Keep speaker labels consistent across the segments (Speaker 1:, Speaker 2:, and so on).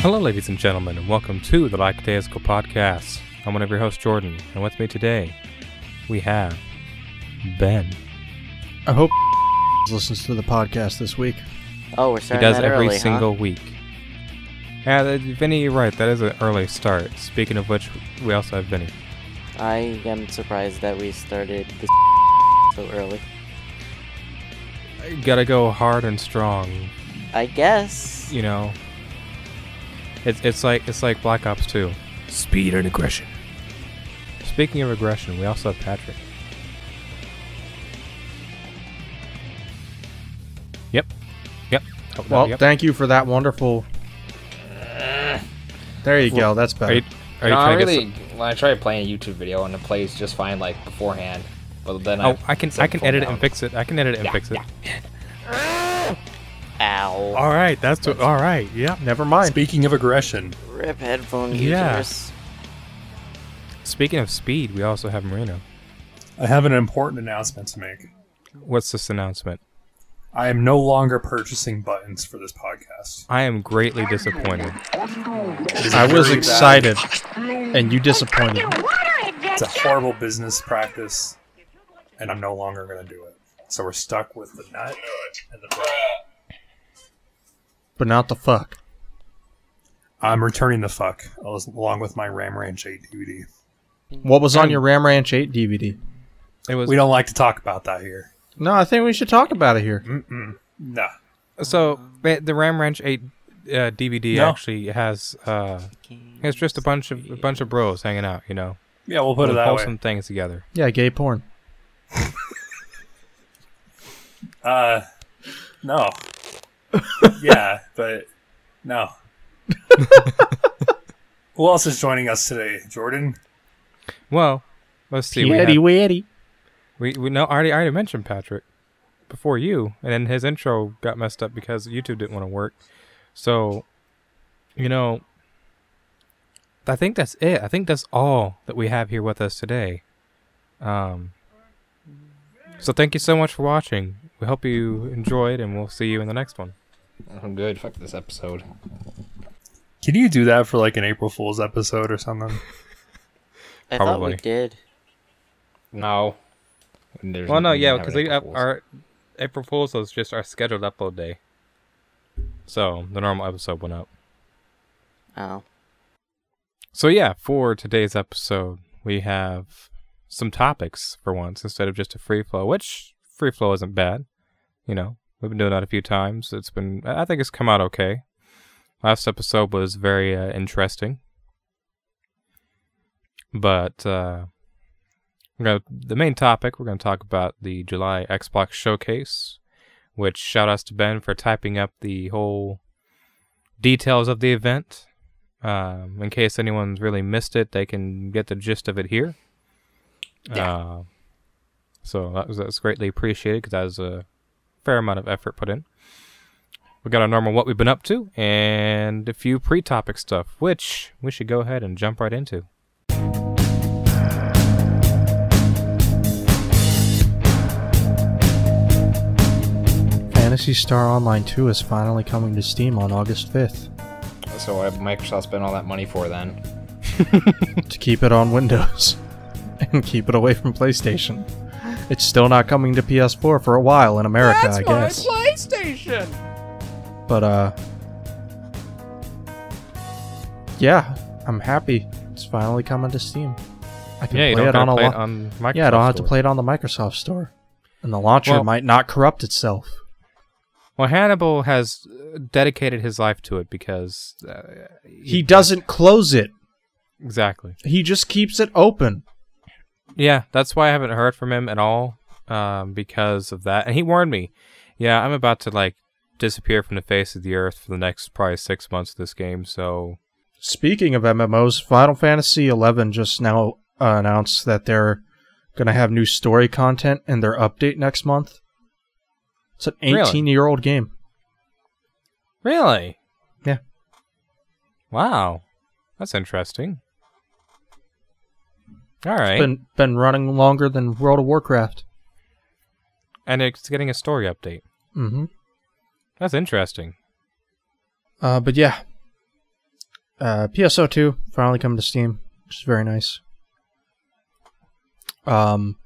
Speaker 1: Hello, ladies and gentlemen, and welcome to the Lackadaisical Podcast. I'm one of your hosts, Jordan, and with me today, we have Ben.
Speaker 2: I hope listens to the podcast this week.
Speaker 3: Oh, we're
Speaker 1: He
Speaker 3: starting
Speaker 1: does
Speaker 3: that
Speaker 1: every
Speaker 3: early, huh?
Speaker 1: single week. Yeah, that- Vinny, you're right. That is an early start. Speaking of which, we also have Vinny.
Speaker 3: I am surprised that we started this so early.
Speaker 1: You gotta go hard and strong.
Speaker 3: I guess.
Speaker 1: You know, it's it's like it's like Black Ops 2. Speed and aggression. Speaking of aggression, we also have Patrick. Yep. Yep. Oh, no,
Speaker 2: Well,
Speaker 1: yep.
Speaker 2: thank you for that wonderful. There you go. That's
Speaker 1: Are
Speaker 2: better.
Speaker 1: you, are you
Speaker 4: no, I really,
Speaker 1: get
Speaker 4: when I tried playing a YouTube video and it plays just fine like beforehand, but then
Speaker 1: some, Oh, I can I can
Speaker 4: phone
Speaker 1: edit it and fix it. I can edit it and
Speaker 4: Yeah,
Speaker 1: fix it.
Speaker 3: Ow.
Speaker 1: All right, that's what, all right. Yeah.
Speaker 2: Never mind.
Speaker 5: Speaking of aggression,
Speaker 3: Rip headphone
Speaker 1: Yeah.
Speaker 3: users.
Speaker 1: Speaking of speed, we also have Marino.
Speaker 5: I have an important announcement to make.
Speaker 1: What's this announcement?
Speaker 5: I am no longer purchasing buttons for this podcast.
Speaker 1: I am greatly disappointed.
Speaker 2: I was
Speaker 5: very bad.
Speaker 2: excited, and you disappointed. me.
Speaker 5: It's a horrible business practice, and I'm no longer going to do it. So we're stuck with the nut and the bread.
Speaker 2: But not the fuck.
Speaker 5: I'm returning the fuck along with my Ram Ranch 8 DVD.
Speaker 2: What was on your Ram Ranch 8 DVD?
Speaker 1: It was
Speaker 5: We don't like to talk about that here.
Speaker 2: No, I think we should talk about it here.
Speaker 5: Mm-mm. Nah.
Speaker 1: so the the Ram Ranch 8 uh, DVD
Speaker 5: No.
Speaker 1: actually has uh it's just a bunch of a bunch of bros hanging out, you know.
Speaker 5: Yeah, we'll put it
Speaker 1: doing
Speaker 5: that
Speaker 1: wholesome
Speaker 5: way.
Speaker 1: things together.
Speaker 2: Yeah, gay porn.
Speaker 5: Uh, no. Yeah, but no. Who else is joining us today? Jordan?
Speaker 1: Well, let's see. We,
Speaker 2: Yeti
Speaker 1: had,
Speaker 2: witty.
Speaker 1: we we no I already I already mentioned Patrick before you, and then his intro got messed up because YouTube didn't want to work. So, you know, I think that's it. I think that's all that we have here with us today. Um. So thank you so much for watching. We hope you enjoyed, and we'll see you in the next one.
Speaker 4: I'm good. Fuck this episode.
Speaker 5: Can you do that for like an April Fool's episode or something?
Speaker 3: I thought we did.
Speaker 4: No. There's
Speaker 1: Well, no, yeah, because
Speaker 4: any
Speaker 1: we have
Speaker 4: April
Speaker 1: our April Fools was just our scheduled upload day. So the normal episode went up.
Speaker 3: Oh.
Speaker 1: So yeah, for today's episode, we have some topics for once instead of just a free flow, which free flow isn't bad. You know, we've been doing that a few times. It's been, I think it's come out okay. Last episode was very uh, interesting, but uh, gonna, the main topic we're going to talk about the July Xbox Showcase, which shout outs to Ben for typing up the whole details of the event. Um, in case anyone's really missed it, they can get the gist of it here.
Speaker 4: Yeah.
Speaker 1: Uh, so that was that's greatly appreciated because that was a fair amount of effort put in. We got our normal what we've been up to and a few pre-topic stuff, which we should go ahead and jump right into.
Speaker 2: Phantasy Star Online 2 is finally coming to Steam on August 5th.
Speaker 4: So what Microsoft spend all that money for then?
Speaker 2: to keep it on Windows and keep it away from PlayStation. It's still not coming to PS4 for a while in America, I guess.
Speaker 1: PlayStation.
Speaker 2: But uh Yeah, I'm happy. It's finally coming to Steam. I can
Speaker 1: Yeah, you
Speaker 2: play
Speaker 1: don't
Speaker 2: it on a
Speaker 1: play
Speaker 2: lo-
Speaker 1: it on Microsoft.
Speaker 2: Yeah, I don't have to play it on the Microsoft Store. And the launcher
Speaker 1: Well-
Speaker 2: might not corrupt itself.
Speaker 1: Well, Hannibal has uh, dedicated his life to it because uh,
Speaker 2: He doesn't close it.
Speaker 1: exactly.
Speaker 2: He just keeps it open.
Speaker 1: Yeah, that's why I haven't heard from him at all. Um, because of that, and he warned me. Yeah, I'm about to like disappear from the face of the earth for the next probably six months of this game. So
Speaker 2: Speaking of MMOs, Final Fantasy XI just now uh, announced that they're going to have new story content in their update next month. It's an 18 year old game.
Speaker 1: really,
Speaker 2: Yeah.
Speaker 1: wow, that's interesting. All right,
Speaker 2: Been been running longer than World of Warcraft.
Speaker 1: and it's getting a story update.
Speaker 2: Mm-hmm.
Speaker 1: That's interesting.
Speaker 2: Uh, but yeah, uh, PSO2 finally coming to Steam, which is very nice. Um,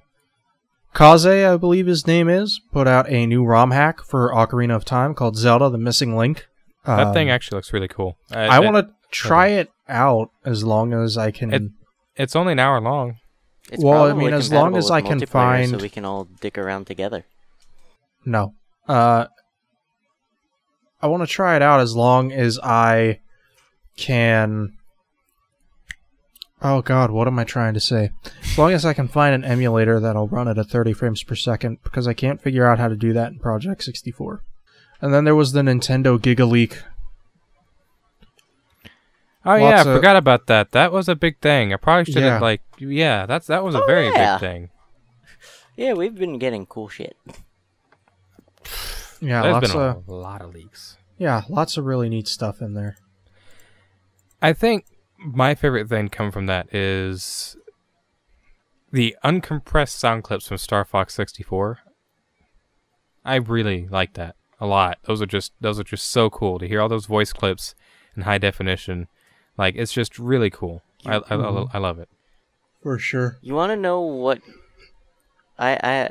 Speaker 2: Kaze, I believe his name is, put out a new ROM hack for Ocarina of Time called Zelda: The Missing Link.
Speaker 1: That
Speaker 2: Um,
Speaker 1: thing actually looks really cool.
Speaker 2: I want to try it out as long as I can.
Speaker 1: It- It's only an hour long.
Speaker 3: It's
Speaker 2: Well, I mean, as long as I can
Speaker 3: find, so we can all dick around together.
Speaker 2: No. Uh, I want to try it out as long as I can. Oh God, what am I trying to say? As long as I can find an emulator that'll run at a 30 frames per second, because I can't figure out how to do that in Project 64. And then there was the Nintendo Giga Leak.
Speaker 1: Oh yeah, I
Speaker 2: of-
Speaker 1: forgot about that. That was a big thing. I probably should have
Speaker 2: Yeah.
Speaker 1: like yeah, that's that was a
Speaker 3: Oh,
Speaker 1: very
Speaker 3: yeah.
Speaker 1: big thing.
Speaker 3: Yeah, we've been getting cool shit.
Speaker 2: Yeah,
Speaker 1: There's
Speaker 2: lots
Speaker 1: been
Speaker 2: of
Speaker 1: a lot of leaks.
Speaker 2: yeah, lots of really neat stuff in there.
Speaker 1: I think my favorite thing come from that is the uncompressed sound clips from Star Fox 64. I really like that a lot. Those are just those are just so cool to hear all those voice clips in high definition. Like it's just really cool. I I, I, mm-hmm. I love it.
Speaker 2: For sure.
Speaker 3: You want to know what? I I.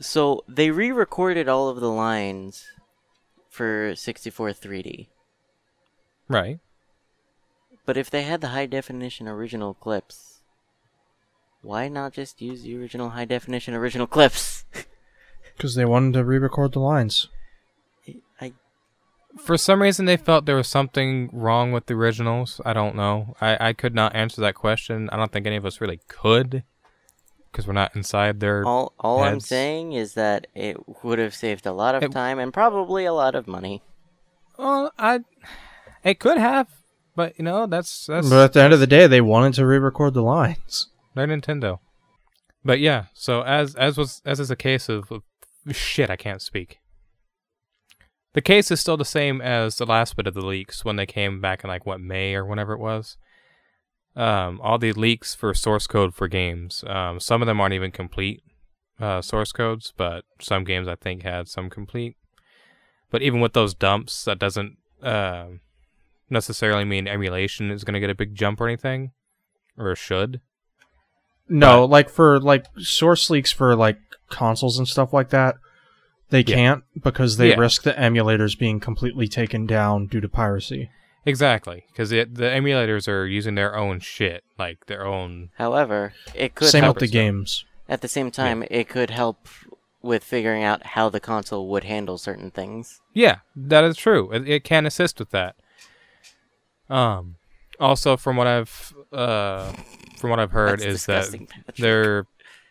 Speaker 3: So they re-recorded all of the lines for 64 3D.
Speaker 1: Right.
Speaker 3: But if they had the high definition original clips, why not just use the original high definition original clips?
Speaker 2: Because they wanted to re-record the lines.
Speaker 3: I
Speaker 1: For some reason, they felt there was something wrong with the originals. I don't know. I, I could not answer that question. I don't think any of us really could, because we're not inside their.
Speaker 3: all all I'm saying is that it would have saved a lot of
Speaker 1: It-
Speaker 3: time and probably a lot of money.
Speaker 1: Well, I. It could have, but you know that's that's.
Speaker 2: But at the end of the day, they wanted to re-record the lines.
Speaker 1: They're Nintendo. But yeah, so as as was as is a case of, of shit, I can't speak. The case is still the same as the last bit of the leaks when they came back in like what May or whenever it was. Um, all the leaks for source code for games. Um, some of them aren't even complete uh, source codes, but some games I think had some complete. But even with those dumps, that doesn't uh, necessarily mean emulation is going to get a big jump or anything, or should.
Speaker 2: No, like for like source leaks for like consoles and stuff like that, they
Speaker 1: Yeah.
Speaker 2: can't because they
Speaker 1: Yeah.
Speaker 2: risk the emulators being completely taken down due to piracy.
Speaker 1: Exactly, because the emulators are using their own shit, like their own.
Speaker 3: However, it could
Speaker 2: Same
Speaker 3: help
Speaker 2: with the
Speaker 1: stuff.
Speaker 2: games.
Speaker 3: at the same time. It could help with figuring out how the console would handle certain things.
Speaker 1: Yeah, that is true. It, it can assist with that. Um, also from what I've uh, from what I've heard
Speaker 3: That's
Speaker 1: is that
Speaker 3: disgusting, Patrick.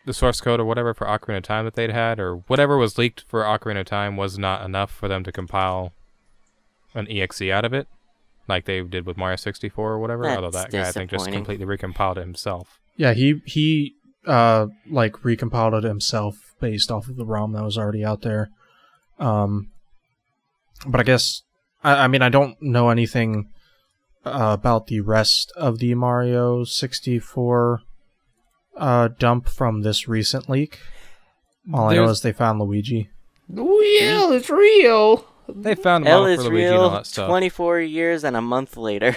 Speaker 1: Their the source code or whatever for Ocarina of Time that they'd had or whatever was leaked for Ocarina of Time was not enough for them to compile an exe out of it, like they did with Mario 64 or whatever. Although that guy I think just completely recompiled it himself.
Speaker 2: Yeah, he he uh like recompiled it himself based off of the ROM that was already out there. Um, but I guess I, I mean I don't know anything uh, about the rest of the Mario 64 uh dump from this recent leak. All I know
Speaker 1: There's-
Speaker 2: is they found Luigi.
Speaker 4: Well, it's real.
Speaker 1: They found a
Speaker 3: L
Speaker 1: model
Speaker 3: is
Speaker 1: for Luigi and all
Speaker 3: real.
Speaker 1: that stuff.
Speaker 3: 24 years and a month later.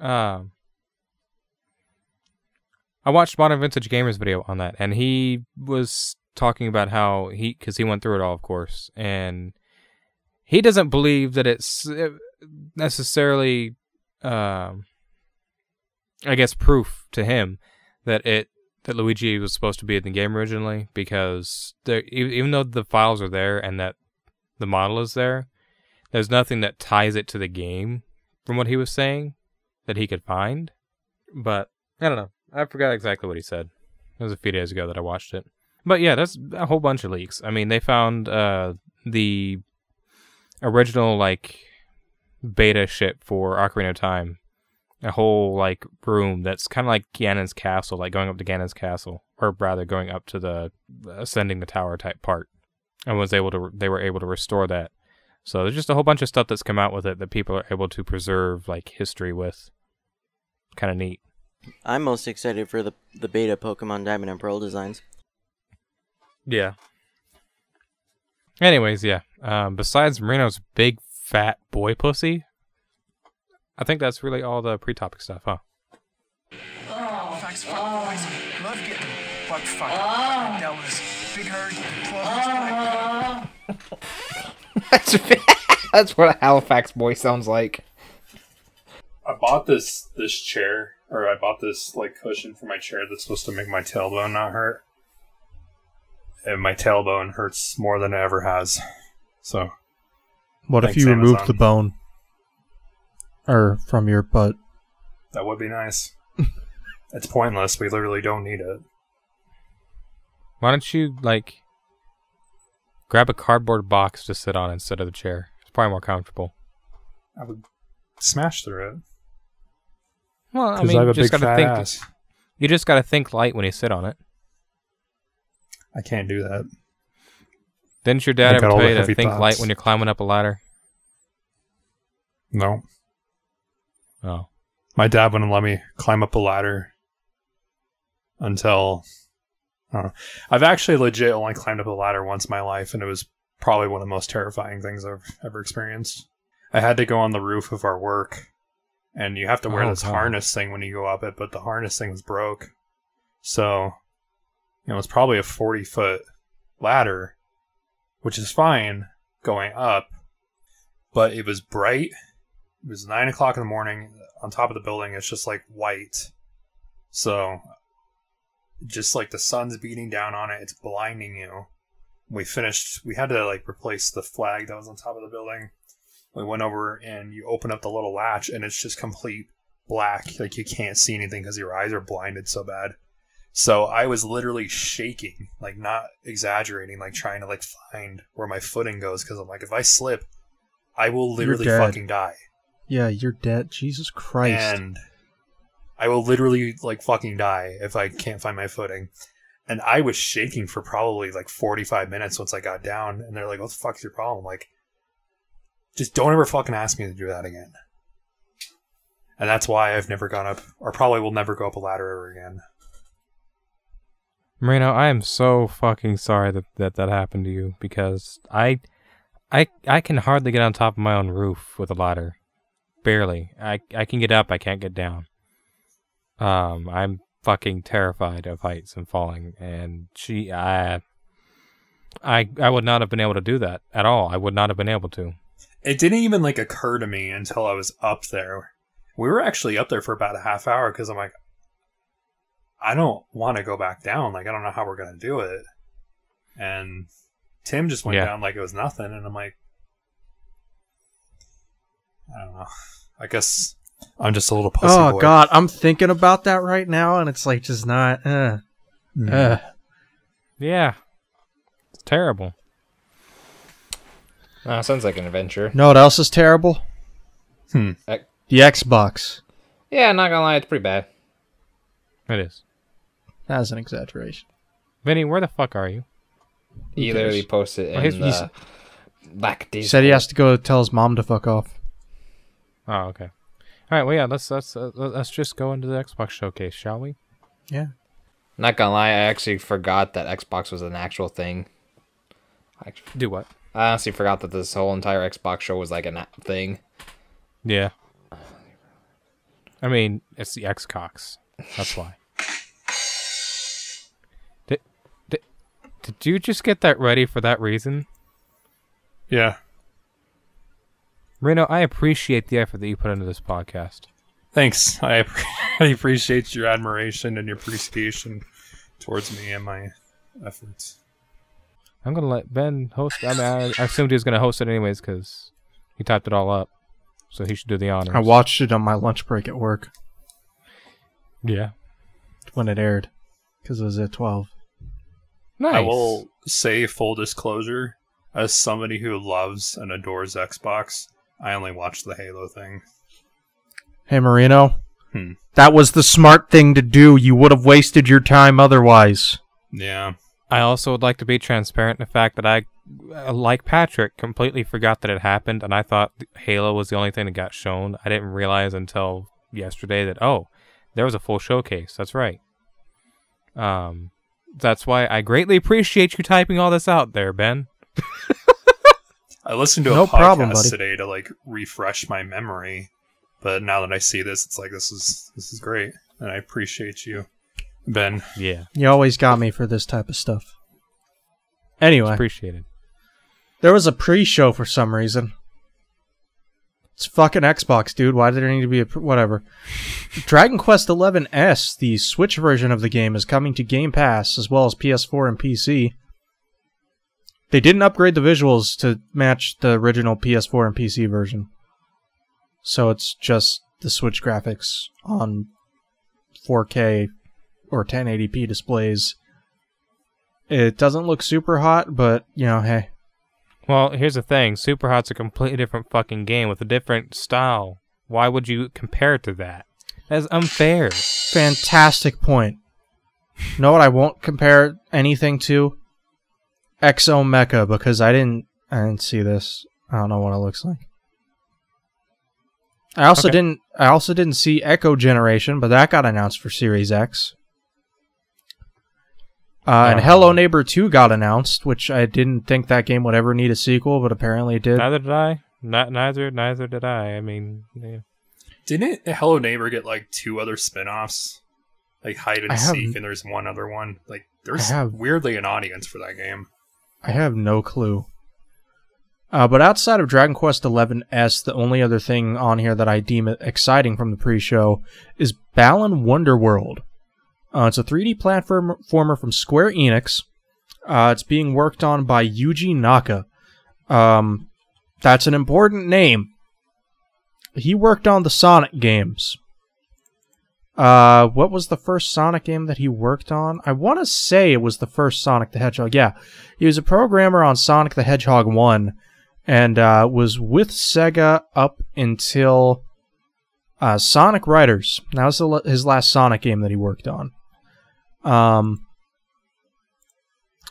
Speaker 1: Um, I watched Modern Vintage Gamers video on that, and he was talking about how he, because he went through it all, of course, and he doesn't believe that it's uh, necessarily, um, I guess, proof to him that it that Luigi was supposed to be in the game originally, because there, even though the files are there and that the model is there, there's nothing that ties it to the game, from what he was saying that he could find. But I don't know. I forgot exactly what he said. It was a few days ago that I watched it. But yeah, that's a whole bunch of leaks. I mean, they found uh, the original like beta ship for Ocarina of Time. A whole like room that's kind of like Ganon's castle, like going up to Ganon's castle, or rather going up to the ascending the tower type part. And was able to they were able to restore that. So there's just a whole bunch of stuff that's come out with it that people are able to preserve like history with. Kind of neat.
Speaker 3: I'm most excited for the the beta Pokemon Diamond and Pearl designs.
Speaker 1: Yeah. Anyways, yeah. Um, besides Marino's big fat boy pussy, I think that's really all the pre-topic stuff, huh?
Speaker 6: Oh, facts, facts. Oh. Love getting butt fucked. Oh. That was Big Herd, 12 inch
Speaker 4: That's that's what a Halifax boy sounds like.
Speaker 5: I bought this this chair, or I bought this like cushion for my chair that's supposed to make my tailbone not hurt. And my tailbone hurts more than it ever has. So
Speaker 2: What if
Speaker 5: Thanks,
Speaker 2: you removed the bone? Or from your butt?
Speaker 5: that would be nice. it's pointless. We literally don't need it.
Speaker 1: Why don't you like grab a cardboard box to sit on instead of the chair? It's probably more comfortable.
Speaker 5: I would smash through it.
Speaker 1: Well, I mean,
Speaker 5: I have
Speaker 1: you just gotta think.
Speaker 5: ass.
Speaker 1: You just gotta think light when you sit on it.
Speaker 5: I can't do that.
Speaker 1: Didn't your dad
Speaker 5: I
Speaker 1: ever tell you to
Speaker 5: heavy
Speaker 1: think light when you're climbing up a ladder?
Speaker 5: No.
Speaker 1: Oh,
Speaker 5: My dad wouldn't let me climb up a ladder until. I have actually legit only climbed up a ladder once in my life, and it was probably one of the most terrifying things I've ever experienced. I had to go on the roof of our work, and you have to wear
Speaker 1: Oh,
Speaker 5: this
Speaker 1: God.
Speaker 5: harness thing when you go up it, but the harness thing was broke. So, you know, it's probably a 40 foot ladder, which is fine going up, but it was bright. It was nine o'clock in the morning. On top of the building, it's just like white. So, just like the sun's beating down on it, it's blinding you. We finished, we had to like replace the flag that was on top of the building. We went over and you open up the little latch, and it's just complete black. Like you can't see anything because your eyes are blinded so bad. So I was literally shaking, like not exaggerating, like trying to like find where my footing goes because I'm like, if I slip, I will literally fucking die.
Speaker 2: Yeah, you're dead. Jesus Christ.
Speaker 5: And I will literally like fucking die if I can't find my footing. And I was shaking for probably like 45 minutes once I got down. And they're like, what the fuck's your problem? Like, just don't ever fucking ask me to do that again. And that's why I've never gone up, or probably will never go up a ladder ever again.
Speaker 1: Marino, I am so fucking sorry that that, that happened to you because I, I, I can hardly get on top of my own roof with a ladder, barely. I I can get up, I can't get down. Um, I'm fucking terrified of heights and falling, and she, I, I, I would not have been able to do that at all. I would not have been able to.
Speaker 5: It didn't even like occur to me until I was up there. We were actually up there for about a half hour because I'm like, I don't want to go back down. Like, I don't know how we're going to do it. And Tim just went
Speaker 1: Yeah.
Speaker 5: down like it was nothing. And I'm like, I don't know. I guess I'm just a little pussy
Speaker 2: oh
Speaker 5: boy.
Speaker 2: God, I'm thinking about that right now, and it's like just not. Uh,
Speaker 5: Mm.
Speaker 2: uh.
Speaker 1: Yeah, it's terrible.
Speaker 4: Uh, sounds like an adventure.
Speaker 2: Know what else is terrible?
Speaker 5: Hmm.
Speaker 4: Ec-
Speaker 2: The Xbox.
Speaker 4: Yeah, not gonna lie, it's pretty bad.
Speaker 1: It is.
Speaker 2: That's an exaggeration.
Speaker 1: Vinny, where the fuck are you?
Speaker 4: He
Speaker 2: cares?
Speaker 4: literally posted
Speaker 1: Well,
Speaker 4: in
Speaker 1: he's-
Speaker 4: the Black
Speaker 2: He
Speaker 4: Discord.
Speaker 2: said he has to go tell his mom to fuck off.
Speaker 1: Oh, okay. All right. Well, yeah. Let's let's uh, let's just go into the Xbox showcase, shall we?
Speaker 2: Yeah.
Speaker 4: Not gonna lie, I actually forgot that Xbox was an actual thing. I act-
Speaker 1: Do what?
Speaker 4: I honestly forgot that this whole entire Xbox show was like a thing.
Speaker 1: Yeah. I mean, it's the Xcox. That's why. Did, did, did you just get that ready for that reason?
Speaker 5: Yeah.
Speaker 1: Reno, I appreciate the effort that you put into this podcast.
Speaker 5: Thanks. I, I appreciate your admiration and your appreciation towards me and my efforts.
Speaker 1: I'm gonna let Ben host. I mean, I, I assumed he was gonna host it anyways because he typed it all up, so he should do the honors.
Speaker 2: I watched it on my lunch break at work
Speaker 1: Yeah.
Speaker 2: when it aired because it was at 12.
Speaker 1: Nice.
Speaker 5: I will say full disclosure, as somebody who loves and adores Xbox, I only watched the Halo thing.
Speaker 2: Hey, Marino.
Speaker 5: Hmm.
Speaker 2: That was the smart thing to do. You would have wasted your time otherwise.
Speaker 5: Yeah.
Speaker 1: I also would like to be transparent in the fact that I, uh, like Patrick, completely forgot that it happened, and I thought Halo was the only thing that got shown. I didn't realize until yesterday that oh, there was a full showcase. That's right. Um, that's why I greatly appreciate you typing all this out there, Ben.
Speaker 5: I listened to a
Speaker 2: No
Speaker 5: podcast
Speaker 2: problem, buddy.
Speaker 5: today to like refresh my memory, But now that I see this, it's like this is this is great, and I appreciate you, Ben.
Speaker 1: Yeah,
Speaker 2: You always got me for this type of stuff. Anyway,
Speaker 1: appreciated.
Speaker 2: there was a pre-show for some reason. It's fucking Xbox, dude. Why did there need to be a pre- whatever? Dragon Quest XI S, the Switch version of the game, is coming to Game Pass as well as PS4 and PC. They didn't upgrade the visuals to match the original PS4 and PC version. So it's just the Switch graphics on 4K or 1080p displays. It doesn't look super hot, but you know, hey,
Speaker 1: Well, here's the thing: Superhot's a completely different fucking game with a different style. Why would you compare it to that? That's unfair.
Speaker 2: fantastic point. know what I won't compare anything to? Exo Mecha because I didn't I didn't see this. I don't know what it looks like. I also
Speaker 1: Okay.
Speaker 2: didn't I also didn't see Echo Generation, but that got announced for Series X. Uh, and
Speaker 1: Uh-huh.
Speaker 2: Hello Neighbor 2 got announced, which I didn't think that game would ever need a sequel, but apparently it did.
Speaker 1: Neither did I. Not neither. Neither did I. I mean, yeah.
Speaker 5: Didn't Hello Neighbor get like two other spin-offs? Like hide and
Speaker 2: I have-
Speaker 5: seek, and there's one other one. Like there's
Speaker 2: have-
Speaker 5: weirdly an audience for that game.
Speaker 2: I have no clue. Uh, but outside of Dragon Quest XI S, the only other thing on here that I deem exciting from the pre-show is Balan Wonderworld. Uh, it's a 3D platformer from Square Enix. Uh, it's being worked on by Yuji Naka. Um, that's an important name. He worked on the Sonic games. Uh, what was the first Sonic game that he worked on? I want to say it was the first Sonic the Hedgehog. Yeah, he was a programmer on Sonic the Hedgehog 1 and uh, was with Sega up until uh, Sonic Riders. That was the, his last Sonic game that he worked on. Um,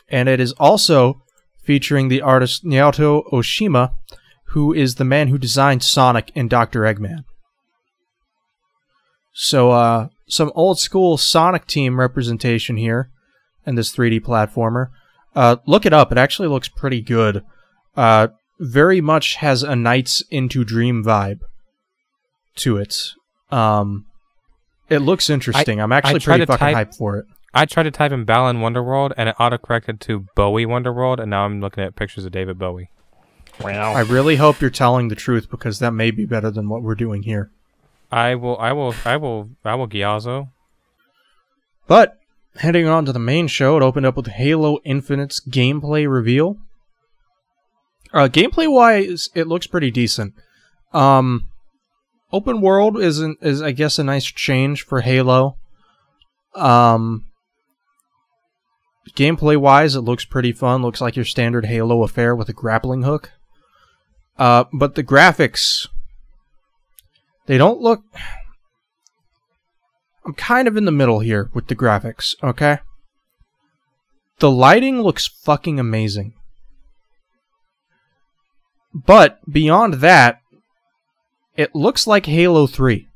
Speaker 2: and it is also featuring the artist Naoto Oshima, who is the man who designed Sonic and Dr. Eggman. So, uh, some old school Sonic team representation here in this 3D platformer. Uh, look it up. It actually looks pretty good. Uh, very much has a Nights into Dream vibe to it. Um, it looks interesting. I, am actually pretty fucking
Speaker 1: type-
Speaker 2: hyped for it.
Speaker 1: I tried to type in Balan Wonderworld and it autocorrected to Bowie Wonderworld, and now I'm looking at pictures of David Bowie.
Speaker 2: I really hope you're telling the truth because that may be better than what we're doing here.
Speaker 1: I will. I will. I will. I will. Giazzo.
Speaker 2: But heading on to the main show, it opened up with Halo Infinite's gameplay reveal. Uh, gameplay wise, it looks pretty decent. Um, open world is an, is I guess a nice change for Halo. Um, gameplay wise, it looks pretty fun. Looks like your standard Halo affair with a grappling hook. Uh, but the graphics, they don't look. I'm kind of in the middle here with the graphics, okay? The lighting looks fucking amazing. But beyond that, it looks like Halo 3.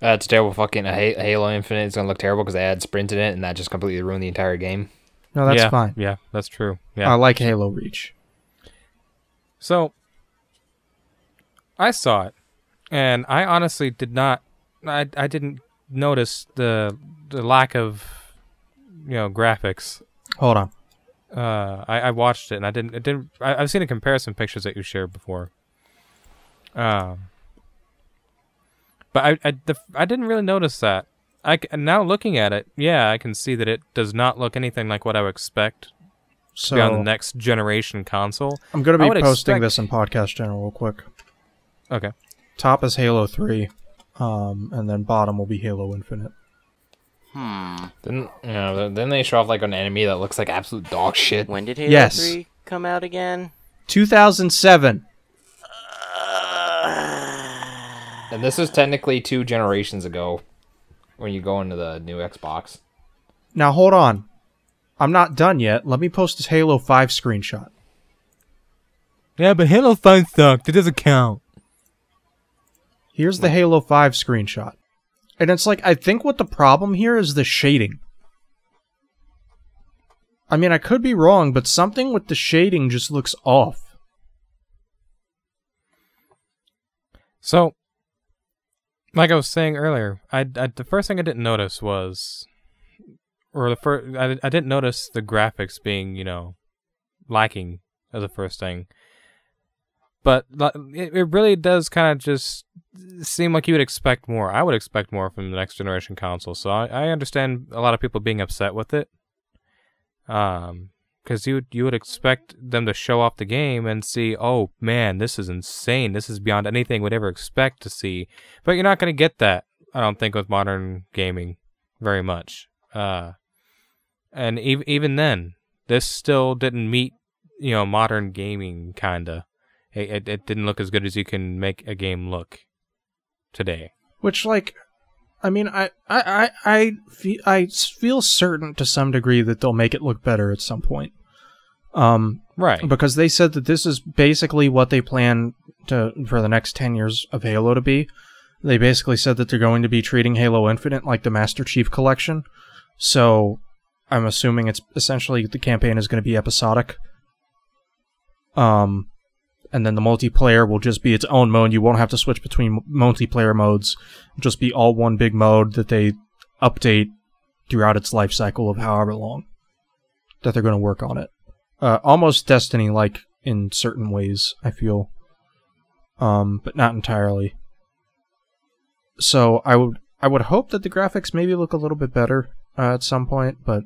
Speaker 4: That's terrible. Fucking uh, Ha- Halo Infinite is gonna look terrible because they add sprint in it, and that just completely ruined the entire game.
Speaker 2: No, that's
Speaker 1: yeah,
Speaker 2: fine.
Speaker 1: Yeah, that's true. Yeah.
Speaker 2: I like Halo Reach.
Speaker 1: So I saw it, and I honestly did not. I I didn't notice the the lack of you know graphics.
Speaker 2: Hold on.
Speaker 1: Uh, I, I watched it and I didn't. It didn't. I, I've seen a comparison pictures that you shared before. Um, but I I, the, I didn't really notice that. I now looking at it, yeah, I can see that it does not look anything like what I would expect to be on the next generation console.
Speaker 2: I'm going to be posting
Speaker 1: expect-
Speaker 2: this in Podcast General real quick.
Speaker 1: Okay.
Speaker 2: Top is Halo 3, um, and then bottom will be Halo Infinite.
Speaker 3: Hmm.
Speaker 4: Then you know, then- then they show off like an enemy that looks like absolute dog shit.
Speaker 3: When did Halo
Speaker 2: Yes.
Speaker 3: 3 come out again?
Speaker 2: 2007.
Speaker 4: And this is technically two generations ago, when you go into the new Xbox.
Speaker 2: Now hold on. I'm not done yet. Let me post this Halo 5 screenshot.
Speaker 1: Yeah, but Halo 5 sucked. It doesn't count.
Speaker 2: Here's the Halo 5 screenshot. And it's like, I think what the problem here is the shading. I mean, I could be wrong, but something with the shading just looks off.
Speaker 1: So, like I was saying earlier, I, I the first thing I didn't notice was, or the first I, I didn't notice the graphics being you know, lacking as the first thing. But it, really does kind of just seem like you would expect more. I would expect more from the next generation console. So I, I understand a lot of people being upset with it. Um, because you you would expect them to show off the game and see, oh man, this is insane. This is beyond anything we'd ever expect to see. But you're not going to get that. I don't think with modern gaming very much. Uh, and ev- even then, this still didn't meet you know modern gaming kinda. It, it didn't look as good as you can make a game look today.
Speaker 2: Which, like, I mean, I, I, I, I, fe- I feel certain to some degree that they'll make it look better at some point. Um,
Speaker 1: Right.
Speaker 2: because they said that this is basically what they plan to for the next 10 years of Halo to be. They basically said that they're going to be treating Halo Infinite like the Master Chief collection. So I'm assuming it's essentially the campaign is going to be episodic. Um and then the multiplayer will just be its own mode. You won't have to switch between multiplayer modes. It'll just be all one big mode that they update throughout its life cycle of however long that they're going to work on it uh, almost Destiny like in certain ways. I feel, um, but not entirely. So I would I would hope that the graphics maybe look a little bit better uh, at some point, but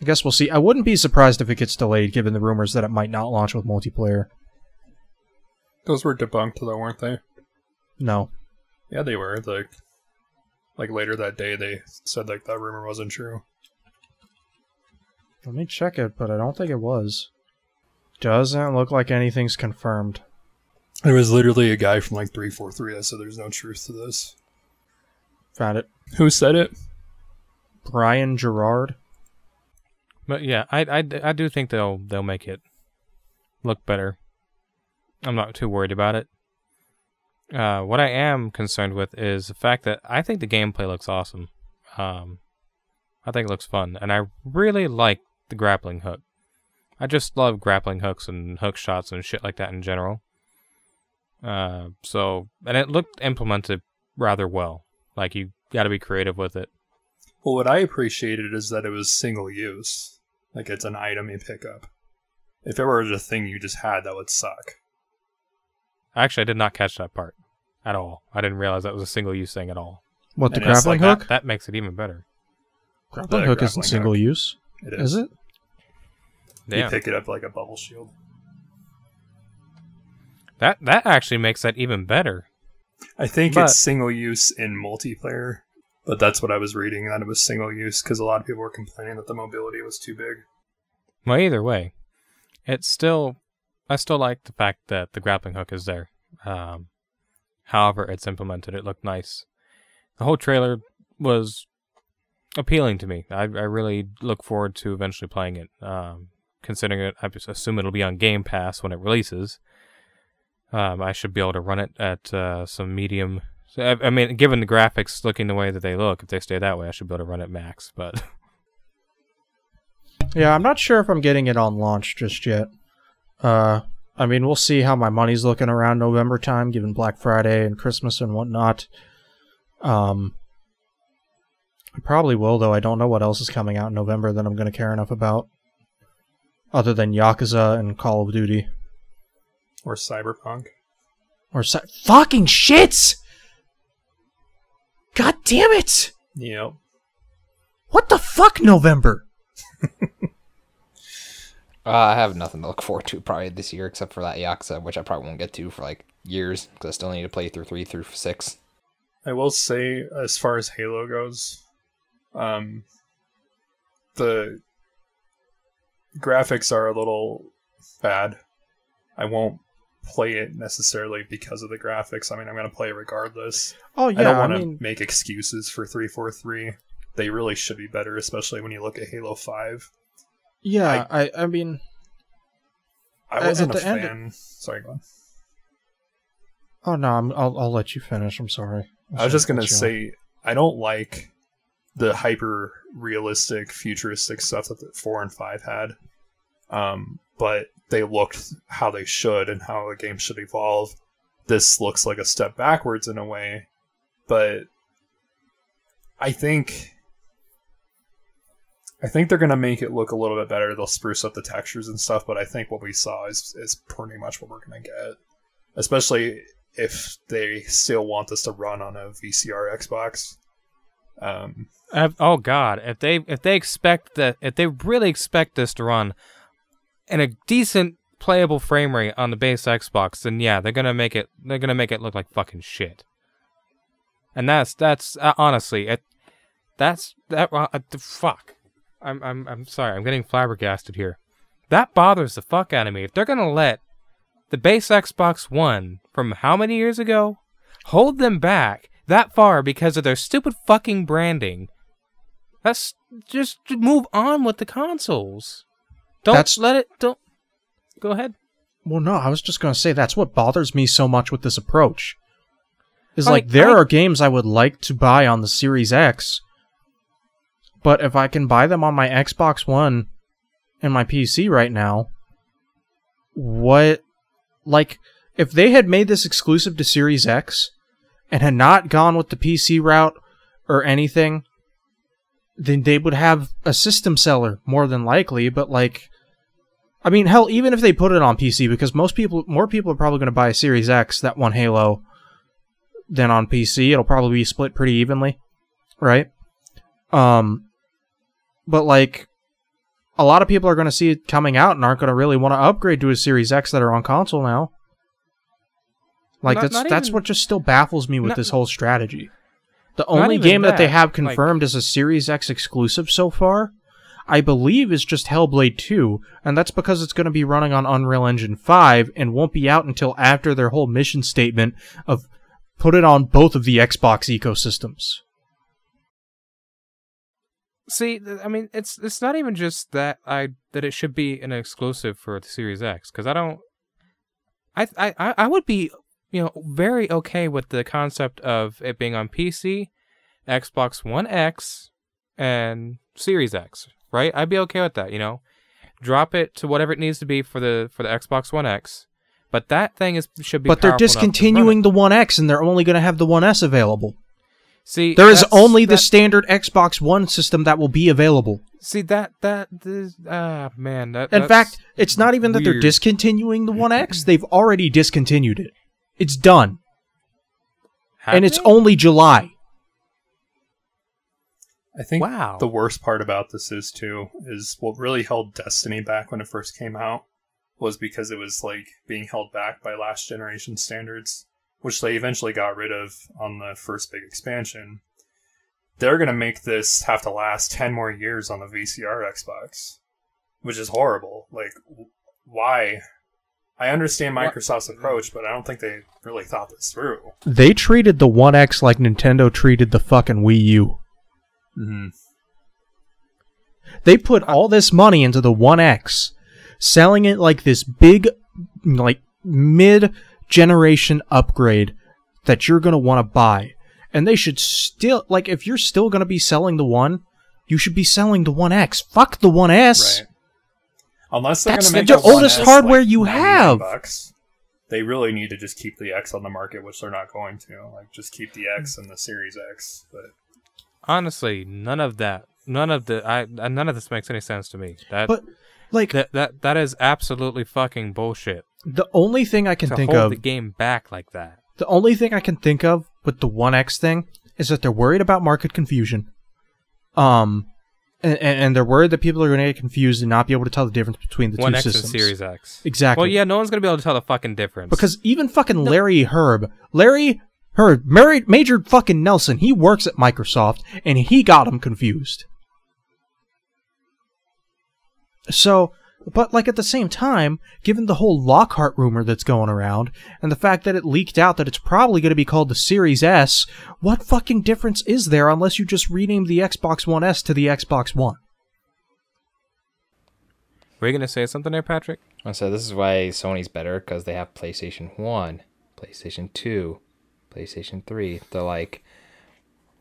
Speaker 2: I guess we'll see. I wouldn't be surprised if it gets delayed, given the rumors that it might not launch with multiplayer.
Speaker 5: Those were debunked though, weren't they?
Speaker 2: No,
Speaker 5: Yeah, they were. Like, like later that day, they said like that rumor wasn't true.
Speaker 2: let me check it, but I don't think it was. Doesn't look like anything's confirmed.
Speaker 5: There was literally a guy from like three four three that said there's no truth to this.
Speaker 2: Found it.
Speaker 5: Who said it?
Speaker 2: Brian Jarrard.
Speaker 1: But yeah, I, I, I do think they'll they'll make it look better. I'm not too worried about it. Uh, what I am concerned with is the fact that I think the gameplay looks awesome. Um, I think it looks fun, and I really like the grappling hook. I just love grappling hooks and hook shots and shit like that in general. Uh, so and it looked implemented rather well. Like you got to be creative with it.
Speaker 5: Well, what I appreciated is that it was single use. Like it's an item you pick up. If it were a thing you just had, that would suck.
Speaker 1: Actually, I did not catch that part at all. I didn't realize that was a single use thing at all.
Speaker 2: What the
Speaker 5: And
Speaker 2: grappling
Speaker 5: like
Speaker 2: hook?
Speaker 1: That, that makes it even better.
Speaker 2: grappling
Speaker 5: The
Speaker 2: hook
Speaker 5: grappling
Speaker 2: isn't single
Speaker 5: hook.
Speaker 2: use,
Speaker 5: It
Speaker 2: is
Speaker 5: is.
Speaker 2: it?
Speaker 5: You pick it up like a bubble shield.
Speaker 1: That that actually makes that even better.
Speaker 5: I think
Speaker 1: But-
Speaker 5: it's single use in multiplayer, but that's what I was reading that it was single use because a lot of people were complaining that the mobility was too big.
Speaker 1: Well, either way, it's still I still like the fact that the grappling hook is there. Um, however, it's implemented. It looked nice. The whole trailer was appealing to me. I, I really look forward to eventually playing it. Um, considering it, I just assume it'll be on Game Pass when it releases. Um, I should be able to run it at uh, some medium. I, I mean, given the graphics looking the way that they look, if they stay that way, I should be able to run it max. But
Speaker 2: Yeah, I'm not sure if I'm getting it on launch just yet. Uh, I mean, we'll see how my money's looking around November time, given Black Friday and Christmas and whatnot. Um, I probably will, though. I don't know what else is coming out in November that I'm going to care enough about, other than Yakuza and Call of Duty.
Speaker 5: Or Cyberpunk.
Speaker 2: Or si- fucking shits! God damn it!
Speaker 5: Yep.
Speaker 2: What the fuck, November?
Speaker 4: Uh, I have nothing to look forward to probably this year except for that Yakuza, which I probably won't get to for like years because I still need to play through three through six.
Speaker 5: I will say, as far as Halo goes, um, the graphics are a little bad. I won't play it necessarily because of the graphics. I mean, I'm going to play it regardless.
Speaker 2: Oh yeah,
Speaker 5: I don't want to
Speaker 2: mean,
Speaker 5: make excuses for 343. They really should be better, especially when you look at Halo 5.
Speaker 2: Yeah, I, I mean,
Speaker 5: I wasn't
Speaker 2: at
Speaker 5: a
Speaker 2: the end-
Speaker 5: fan. Sorry, go on.
Speaker 2: oh no, I'm, I'll I'll let you finish. I'm sorry.
Speaker 5: I was just
Speaker 2: gonna
Speaker 5: gonna say I don't like the hyper realistic futuristic stuff that the four and five had. Um, but they looked how they should and how a game should evolve. This looks like a step backwards in a way, but I think I think they're gonna make it look a little bit better. They'll spruce up the textures and stuff, but I think what we saw is is pretty much what we're gonna get. Especially if they still want this to run on a VCR Xbox. Um,
Speaker 1: oh God! If they if they expect that if they really expect this to run in a decent playable frame rate on the base Xbox, then yeah, they're gonna make it they're gonna make it look like fucking shit. And that's that's uh, honestly it. That's that. Uh, the fuck. I'm I'm I'm sorry. I'm getting flabbergasted here. That bothers the fuck out of me. If they're gonna let the base Xbox One from how many years ago hold them back that far because of their stupid fucking branding, that's just move on with the consoles. Don't
Speaker 2: That's-
Speaker 1: let it. Don't go ahead.
Speaker 2: Well, no, I was just to say that's what bothers me so much with this approach. Is
Speaker 1: Like,
Speaker 2: like, there
Speaker 1: I-
Speaker 2: are games I would like to buy on the Series X, but if I can buy them on my Xbox One and my PC right now, what like if they had made this exclusive to Series X and had not gone with the PC route or anything, then they would have a system seller more than likely, but like I mean, hell, even if they put it on PC, because most people, more people are probably going to buy a Series X that one Halo than on PC. It'll probably be split pretty evenly, right? Um, but like, a lot of people are going to see it coming out and aren't going to really want to upgrade to a Series X that are on console now. Like
Speaker 1: Not-
Speaker 2: that's
Speaker 1: not
Speaker 2: that's
Speaker 1: even-
Speaker 2: what just still baffles me with
Speaker 1: Not-
Speaker 2: this whole strategy. The only game that, they
Speaker 1: that,
Speaker 2: have
Speaker 1: like-
Speaker 2: confirmed as a Series X exclusive so far, I believe, is just Hellblade 2, and that's because it's going to be running on Unreal Engine 5 and won't be out until after their whole mission statement of put it on both of the Xbox ecosystems.
Speaker 1: See, I mean, it's it's not even just that I that it should be an exclusive for the Series X because I don't. I I I would be you know very okay with the concept of it being on PC, Xbox One X, and Series X. Right, I'd be okay with that. You know, drop it to whatever it needs to be for the for the Xbox One X. But that thing is should be.
Speaker 2: But they're
Speaker 1: powerful enough to run it.
Speaker 2: discontinuing the One X and they're only going to have the One S available.
Speaker 1: See,
Speaker 2: There is
Speaker 1: that's-
Speaker 2: only the
Speaker 1: that-
Speaker 2: standard Xbox One system that will be available.
Speaker 1: See that that this, ah man. That,
Speaker 2: In
Speaker 1: that's
Speaker 2: fact, it's not even that they're discontinuing the One X, they've already discontinued it. It's done. and it's only July.
Speaker 5: I think
Speaker 1: Wow.
Speaker 5: the worst part about this is too is what really held Destiny back when it first came out was because it was like being held back by last generation standards, which they eventually got rid of on the first big expansion. They're gonna make this have to last ten more years on the VCR Xbox, which is horrible. Like, why? I understand Microsoft's approach, but I don't think they really thought this through.
Speaker 2: They treated the One X like Nintendo treated the fucking Wii U.
Speaker 5: Mm-hmm.
Speaker 2: They put all this money into the One X, selling it like this big, like mid generation upgrade that you're gonna want to buy. And they should still like if you're still gonna be selling the one, you should be selling the One X. Fuck the One S.
Speaker 5: Right. Unless they're
Speaker 2: That's
Speaker 5: going to make
Speaker 2: the
Speaker 5: the
Speaker 2: oldest
Speaker 5: 1S,
Speaker 2: hardware
Speaker 5: like,
Speaker 2: you have.
Speaker 5: Bucks, they really need to just keep the X on the market, which they're not going to. Like, just keep the X and the Series X. But
Speaker 1: honestly, none of that, none of the, I, uh, none of this makes any sense to me. That
Speaker 2: But like
Speaker 1: that that that is absolutely fucking bullshit.
Speaker 2: The only thing I can
Speaker 1: to
Speaker 2: think
Speaker 1: hold
Speaker 2: of
Speaker 1: the game back like that.
Speaker 2: The only thing I can think of with the One X thing is that they're worried about market confusion. Um, and, and they're worried that people are going to get confused and not be able to tell the difference between the
Speaker 1: One
Speaker 2: two
Speaker 1: X
Speaker 2: systems.
Speaker 1: and Series X.
Speaker 2: Exactly.
Speaker 1: Well, yeah, no one's gonna be able to tell the fucking difference
Speaker 2: Because even fucking Larry Hryb, Larry Hryb, Mary, Major fucking Nelson, he works at Microsoft and he got him confused. So, but like at the same time, given the whole Lockhart rumor that's going around and the fact that it leaked out that it's probably going to be called the Series S, what fucking difference is there unless you just rename the Xbox One S to the Xbox One?
Speaker 1: were you gonna say something there, Patrick?
Speaker 4: I so this is why Sony's better because they have PlayStation One, PlayStation Two, PlayStation Three. They're like,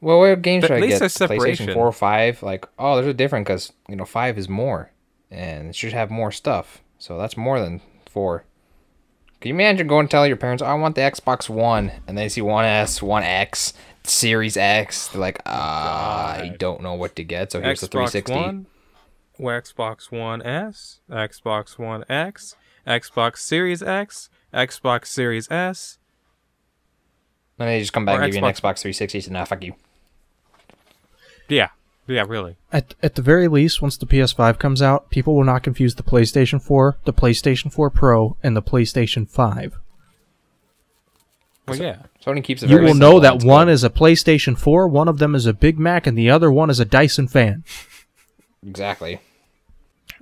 Speaker 4: well, what games
Speaker 1: But
Speaker 4: should
Speaker 1: at
Speaker 4: I
Speaker 1: least
Speaker 4: get?
Speaker 1: there's separation.
Speaker 4: PlayStation Four or Five? Like, oh, there's a different because you know Five is more, and it should have more stuff. So that's more than four. Can you imagine going and tell your parents, I want the Xbox One, and they see One S, One X, Series X. They're like, ah, I don't know what to get. So here's the 360.
Speaker 1: One, Xbox One S, Xbox One X, Xbox Series X, Xbox Series S.
Speaker 4: And they just come back
Speaker 1: Or
Speaker 4: and give you an
Speaker 1: Xbox-
Speaker 4: Xbox 360. So now fuck you.
Speaker 1: Yeah, yeah, really.
Speaker 2: At at the very least, once the PS5 comes out, people will not confuse the PlayStation 4, the PlayStation 4 Pro, and the PlayStation 5.
Speaker 1: Well, yeah.
Speaker 4: Sony keeps it
Speaker 2: You
Speaker 4: very
Speaker 2: will know that one is a PlayStation 4, one of them is a Big Mac, and the other one is a Dyson fan.
Speaker 4: exactly.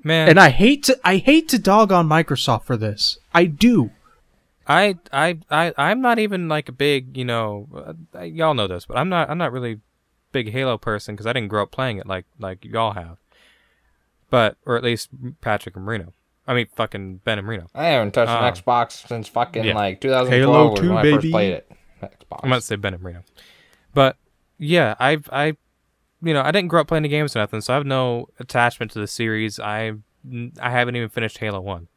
Speaker 1: Man,
Speaker 2: And I hate to I hate to dog on Microsoft for this. I do.
Speaker 1: I, I, I, I'm not even like a big, you know, uh, y'all know this, but I'm not, I'm not really big Halo person because I didn't grow up playing it like, like y'all have. But, or at least Patrick and Marino. I mean, fucking Ben and Marino.
Speaker 4: I haven't touched
Speaker 1: Ah.
Speaker 4: an Xbox since fucking
Speaker 1: Yeah.
Speaker 4: like 2012
Speaker 2: Halo 2,
Speaker 4: when I first played it. Xbox.
Speaker 1: I'm about say Ben and Marino. But yeah, I've I you know, I didn't grow up playing the games or nothing, so I have no attachment to the series. I I haven't even finished Halo 1.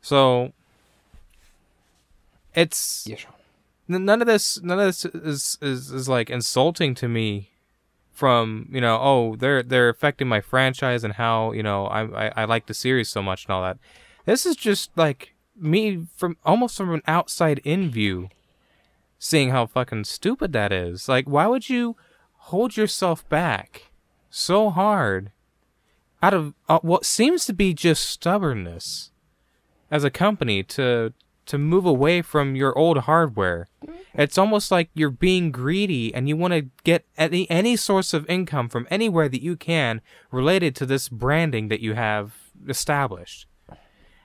Speaker 1: So it's
Speaker 4: Yeah, sure.
Speaker 1: n- none of this none of this is, is is like insulting to me from you know oh they're they're affecting my franchise and how you know I, I I like the series so much and all that. This is just like me from almost from an outside in view seeing how fucking stupid that is. Like why would you hold yourself back so hard out of uh, what seems to be just stubbornness as a company to to move away from your old hardware. Mm-hmm. It's almost like you're being greedy and you want to get any any source of income from anywhere that you can related to this branding that you have established.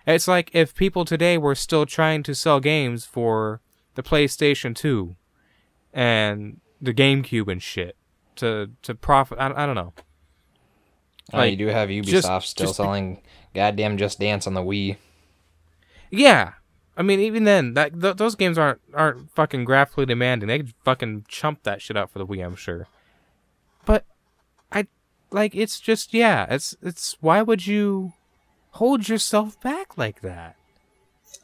Speaker 1: It's like if people today were still trying to sell games for the PlayStation 2 and the GameCube and shit to to profit I, I don't know. Like,
Speaker 4: you do have Ubisoft
Speaker 1: just-
Speaker 4: still
Speaker 1: just-
Speaker 4: selling goddamn Just Dance on the Wii.
Speaker 1: Yeah. I mean, even then, that th- those games aren't aren't fucking graphically demanding. They could fucking chump that shit out for the Wii, I'm sure. But I like it's just yeah, it's it's why would you hold yourself back like that?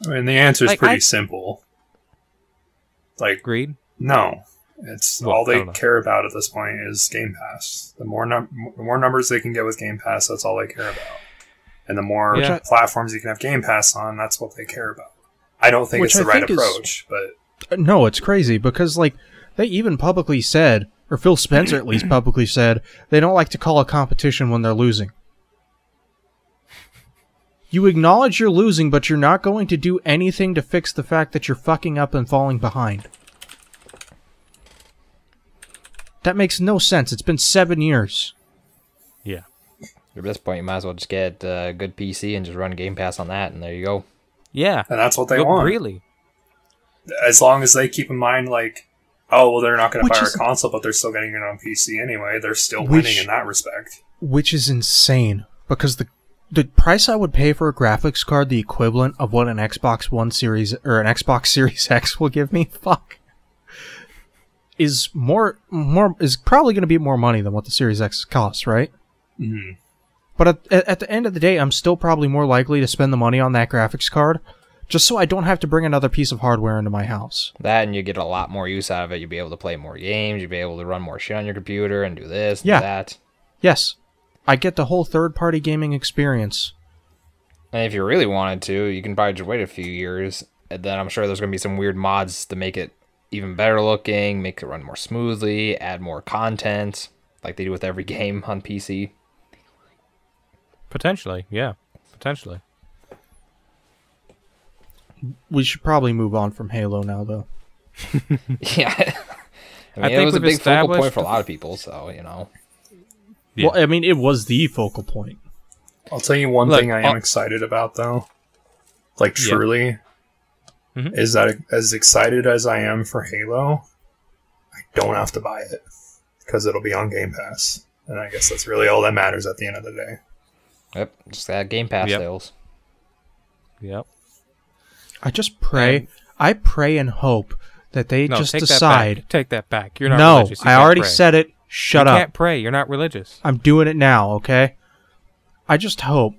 Speaker 5: I mean, the answer is
Speaker 1: Like,
Speaker 5: pretty
Speaker 1: I-
Speaker 5: simple. Like,
Speaker 1: Agreed.
Speaker 5: no, it's
Speaker 1: Well,
Speaker 5: all they care about at this point is Game Pass. The more num- the more numbers they can get with Game Pass, that's all they care about. And the more
Speaker 1: Yeah.
Speaker 5: platforms you can have Game Pass on, that's what they care about. I don't think
Speaker 2: Which
Speaker 5: it's the
Speaker 2: I
Speaker 5: right
Speaker 2: think is-
Speaker 5: approach, but uh,
Speaker 2: No, it's crazy because like they even publicly said, or Phil Spencer at least publicly said, they don't like to call a competition when they're losing. You acknowledge you're losing, but you're not going to do anything to fix the fact that you're fucking up and falling behind. That makes no sense. It's been seven years.
Speaker 1: Yeah.
Speaker 4: At this point, you might as well just get uh, a good PC and just run Game Pass on that, and there you go.
Speaker 1: Yeah.
Speaker 5: and that's what they
Speaker 1: But
Speaker 5: want.
Speaker 1: Really.
Speaker 5: As long as they keep in mind, like, oh well, they're not going to buy
Speaker 2: is-
Speaker 5: our console, but they're still getting it on PC anyway. They're still
Speaker 2: Which-
Speaker 5: winning in that respect.
Speaker 2: which is insane because the the price I would pay for a graphics card, the equivalent of what an Xbox One Series or an Xbox Series X will give me, fuck, is more more is probably going to be more money than what the Series X costs, right?
Speaker 5: Mm hmm
Speaker 2: But at, at the end of the day, I'm still probably more likely to spend the money on that graphics card, just so I don't have to bring another piece of hardware into my house.
Speaker 4: That and you get a lot more use out of it. You'll be able to play more games. You'll be able to run more shit on your computer and do this and
Speaker 2: Yeah.
Speaker 4: that.
Speaker 2: Yes, I get the whole third party gaming experience.
Speaker 4: And if you really wanted to, you can probably just wait a few years. And then I'm sure there's going to be some weird mods to make it even better looking, make it run more smoothly, add more content, like they do with every game on PC.
Speaker 1: Potentially. Yeah. Potentially.
Speaker 2: We should probably move on from Halo now, though.
Speaker 4: yeah. I mean,
Speaker 1: I
Speaker 4: it
Speaker 1: think
Speaker 4: was a
Speaker 1: we've
Speaker 4: big focal point for a lot of people, so, you know.
Speaker 1: Yeah.
Speaker 2: Well, I mean, it was the focal point.
Speaker 5: I'll tell you one
Speaker 1: Look,
Speaker 5: thing I am
Speaker 1: I'll-
Speaker 5: excited about though. Like
Speaker 1: Yeah.
Speaker 5: truly,
Speaker 1: Mhm.
Speaker 5: is that as excited as I am for Halo, I don't have to buy it because it'll be on Game Pass, and I guess that's really all that matters at the end of the day.
Speaker 4: Yep. Just that Game Pass
Speaker 1: Yep.
Speaker 4: sales.
Speaker 1: Yep.
Speaker 2: I just pray.
Speaker 1: And-
Speaker 2: I pray and hope that they
Speaker 1: No,
Speaker 2: just
Speaker 1: take
Speaker 2: decide.
Speaker 1: that. Take that back. You're not
Speaker 2: No,
Speaker 1: religious. You
Speaker 2: I already
Speaker 1: pray.
Speaker 2: said it. Shut
Speaker 1: you
Speaker 2: up.
Speaker 1: You can't pray. You're not religious.
Speaker 2: I'm doing it now. Okay. I just hope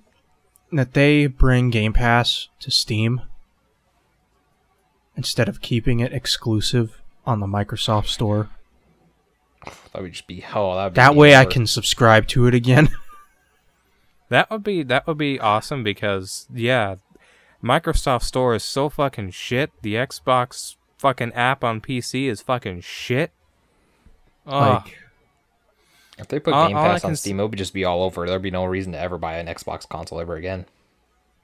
Speaker 2: that they bring Game Pass to Steam instead of keeping it exclusive on the Microsoft Store.
Speaker 4: That would just be oh, that'd be
Speaker 2: That way I can subscribe to it again.
Speaker 1: That would be that would be awesome because yeah, Microsoft Store is so fucking shit. The Xbox fucking app on PC is fucking shit. Ugh.
Speaker 2: like
Speaker 4: If they put
Speaker 1: all-
Speaker 4: Game
Speaker 1: all
Speaker 4: Pass
Speaker 1: can
Speaker 4: on
Speaker 1: s-
Speaker 4: Steam, it would just be all over. There'd be no reason to ever buy an Xbox console ever again.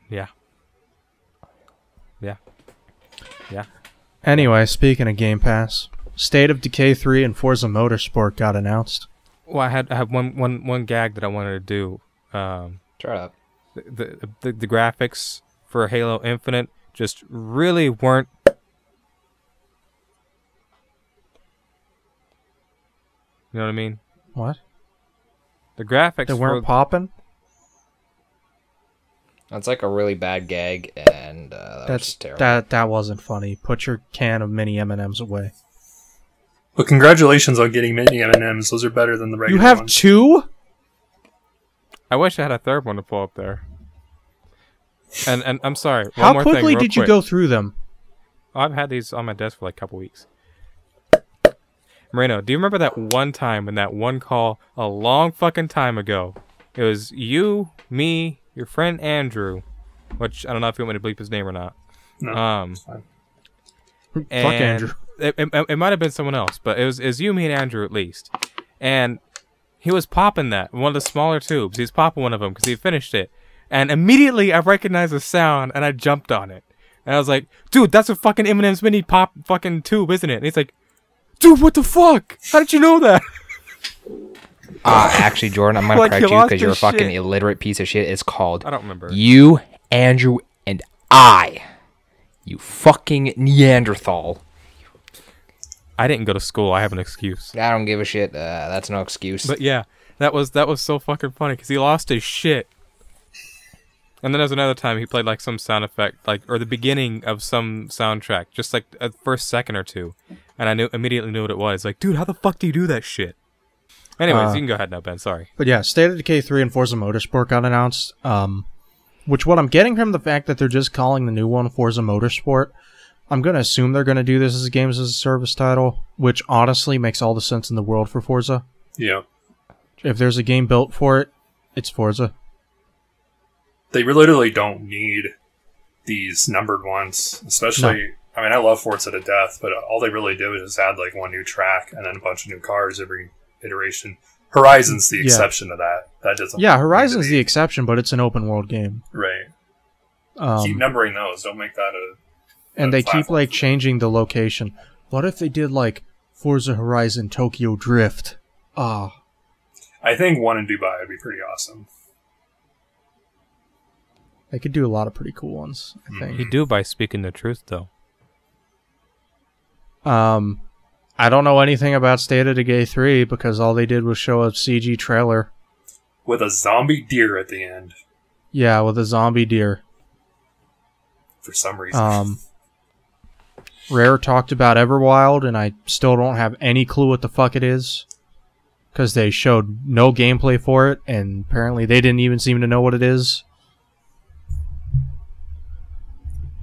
Speaker 1: yeah. Yeah. Yeah.
Speaker 2: anyway, speaking of Game Pass, State of Decay 3 and Forza Motorsport got announced.
Speaker 1: Well, I had I had one one one gag that I wanted to do. Um,
Speaker 4: Try up.
Speaker 1: the, the the the graphics for Halo Infinite just really weren't. You know what I mean?
Speaker 2: What?
Speaker 1: The graphics
Speaker 2: They weren't
Speaker 1: for
Speaker 2: popping?
Speaker 4: That's like a really bad gag, and uh, that was
Speaker 2: That's
Speaker 4: just terrible.
Speaker 2: that that wasn't funny. Put your can of mini M&Ms away.
Speaker 5: But congratulations on getting mini M and M's. Those are better than the regular.
Speaker 2: You have
Speaker 5: ones.
Speaker 2: two?
Speaker 1: I wish I had a third one to pull up there. And and I'm sorry. One
Speaker 2: How
Speaker 1: more thing,
Speaker 2: quickly
Speaker 1: real
Speaker 2: did you
Speaker 1: quick.
Speaker 2: go through them?
Speaker 1: I've had these on my desk for like a couple weeks. Marino, do you remember that one time in that one call a long fucking time ago? It was you, me, your friend Andrew, which I don't know if you want me to bleep his name or not.
Speaker 5: No,
Speaker 1: Um,
Speaker 5: fine.
Speaker 2: Fuck Andrew.
Speaker 1: It, it, it might have been someone else, but it was, it was you, me, and Andrew at least. And he was popping that one of the smaller tubes. He's popping one of them because he finished it. And immediately I recognized the sound and I jumped on it. And I was like, dude, that's a fucking M&M's mini pop fucking tube, isn't it? And he's like, dude, what the fuck? How did you know that?
Speaker 4: Uh, actually, Jordan, I'm gonna
Speaker 1: Like,
Speaker 4: correct you because you're a fucking
Speaker 1: shit.
Speaker 4: illiterate piece of shit. It's called
Speaker 1: I don't remember.
Speaker 4: you, Andrew, and I. You fucking Neanderthal.
Speaker 1: I didn't go to school. I have an excuse.
Speaker 4: I don't give a shit. Uh, that's no excuse.
Speaker 1: But yeah, that was that was so fucking funny because he lost his shit. And then there's another time he played like some sound effect, like or the beginning of some soundtrack, just like a first second or two, and I knew immediately knew what it was. Like, dude, how the fuck do you do that shit? Anyways,
Speaker 2: Uh,
Speaker 1: you can go ahead now, Ben. Sorry.
Speaker 2: But yeah, State of Decay 3 and Forza Motorsport got announced. Um, which what I'm getting from the fact that they're just calling the new one Forza Motorsport, I'm going to assume they're going to do this as a games as a service title, which honestly makes all the sense in the world for Forza.
Speaker 5: Yeah,
Speaker 2: If there's a game built for it, it's Forza.
Speaker 5: they literally don't need these numbered ones. Especially, I mean, I love Forza to death, but all they really do is just add like one new track and then a bunch of new cars every iteration. Horizon's the
Speaker 2: Yeah.
Speaker 5: exception to that. That doesn't.
Speaker 2: Yeah, Horizon's the exception, but it's an open world game.
Speaker 5: right. Keep
Speaker 2: Um,
Speaker 5: numbering those. Don't make that a.
Speaker 2: and they keep like changing the location. What if they did like Forza Horizon Tokyo Drift? Ah,
Speaker 5: I think one in Dubai would be pretty awesome.
Speaker 2: they could do a lot of pretty cool ones. I think.
Speaker 1: You do by speaking the truth, though.
Speaker 2: Um, I don't know anything about State of Decay 3 because all they did was show a CG trailer.
Speaker 5: With a zombie deer at the end,
Speaker 2: Yeah, with a zombie deer.
Speaker 5: for some reason.
Speaker 2: Um, Rare talked about Everwild, and I still don't have any clue what the fuck it is. Because they showed no gameplay for it, and apparently they didn't even seem to know what it is.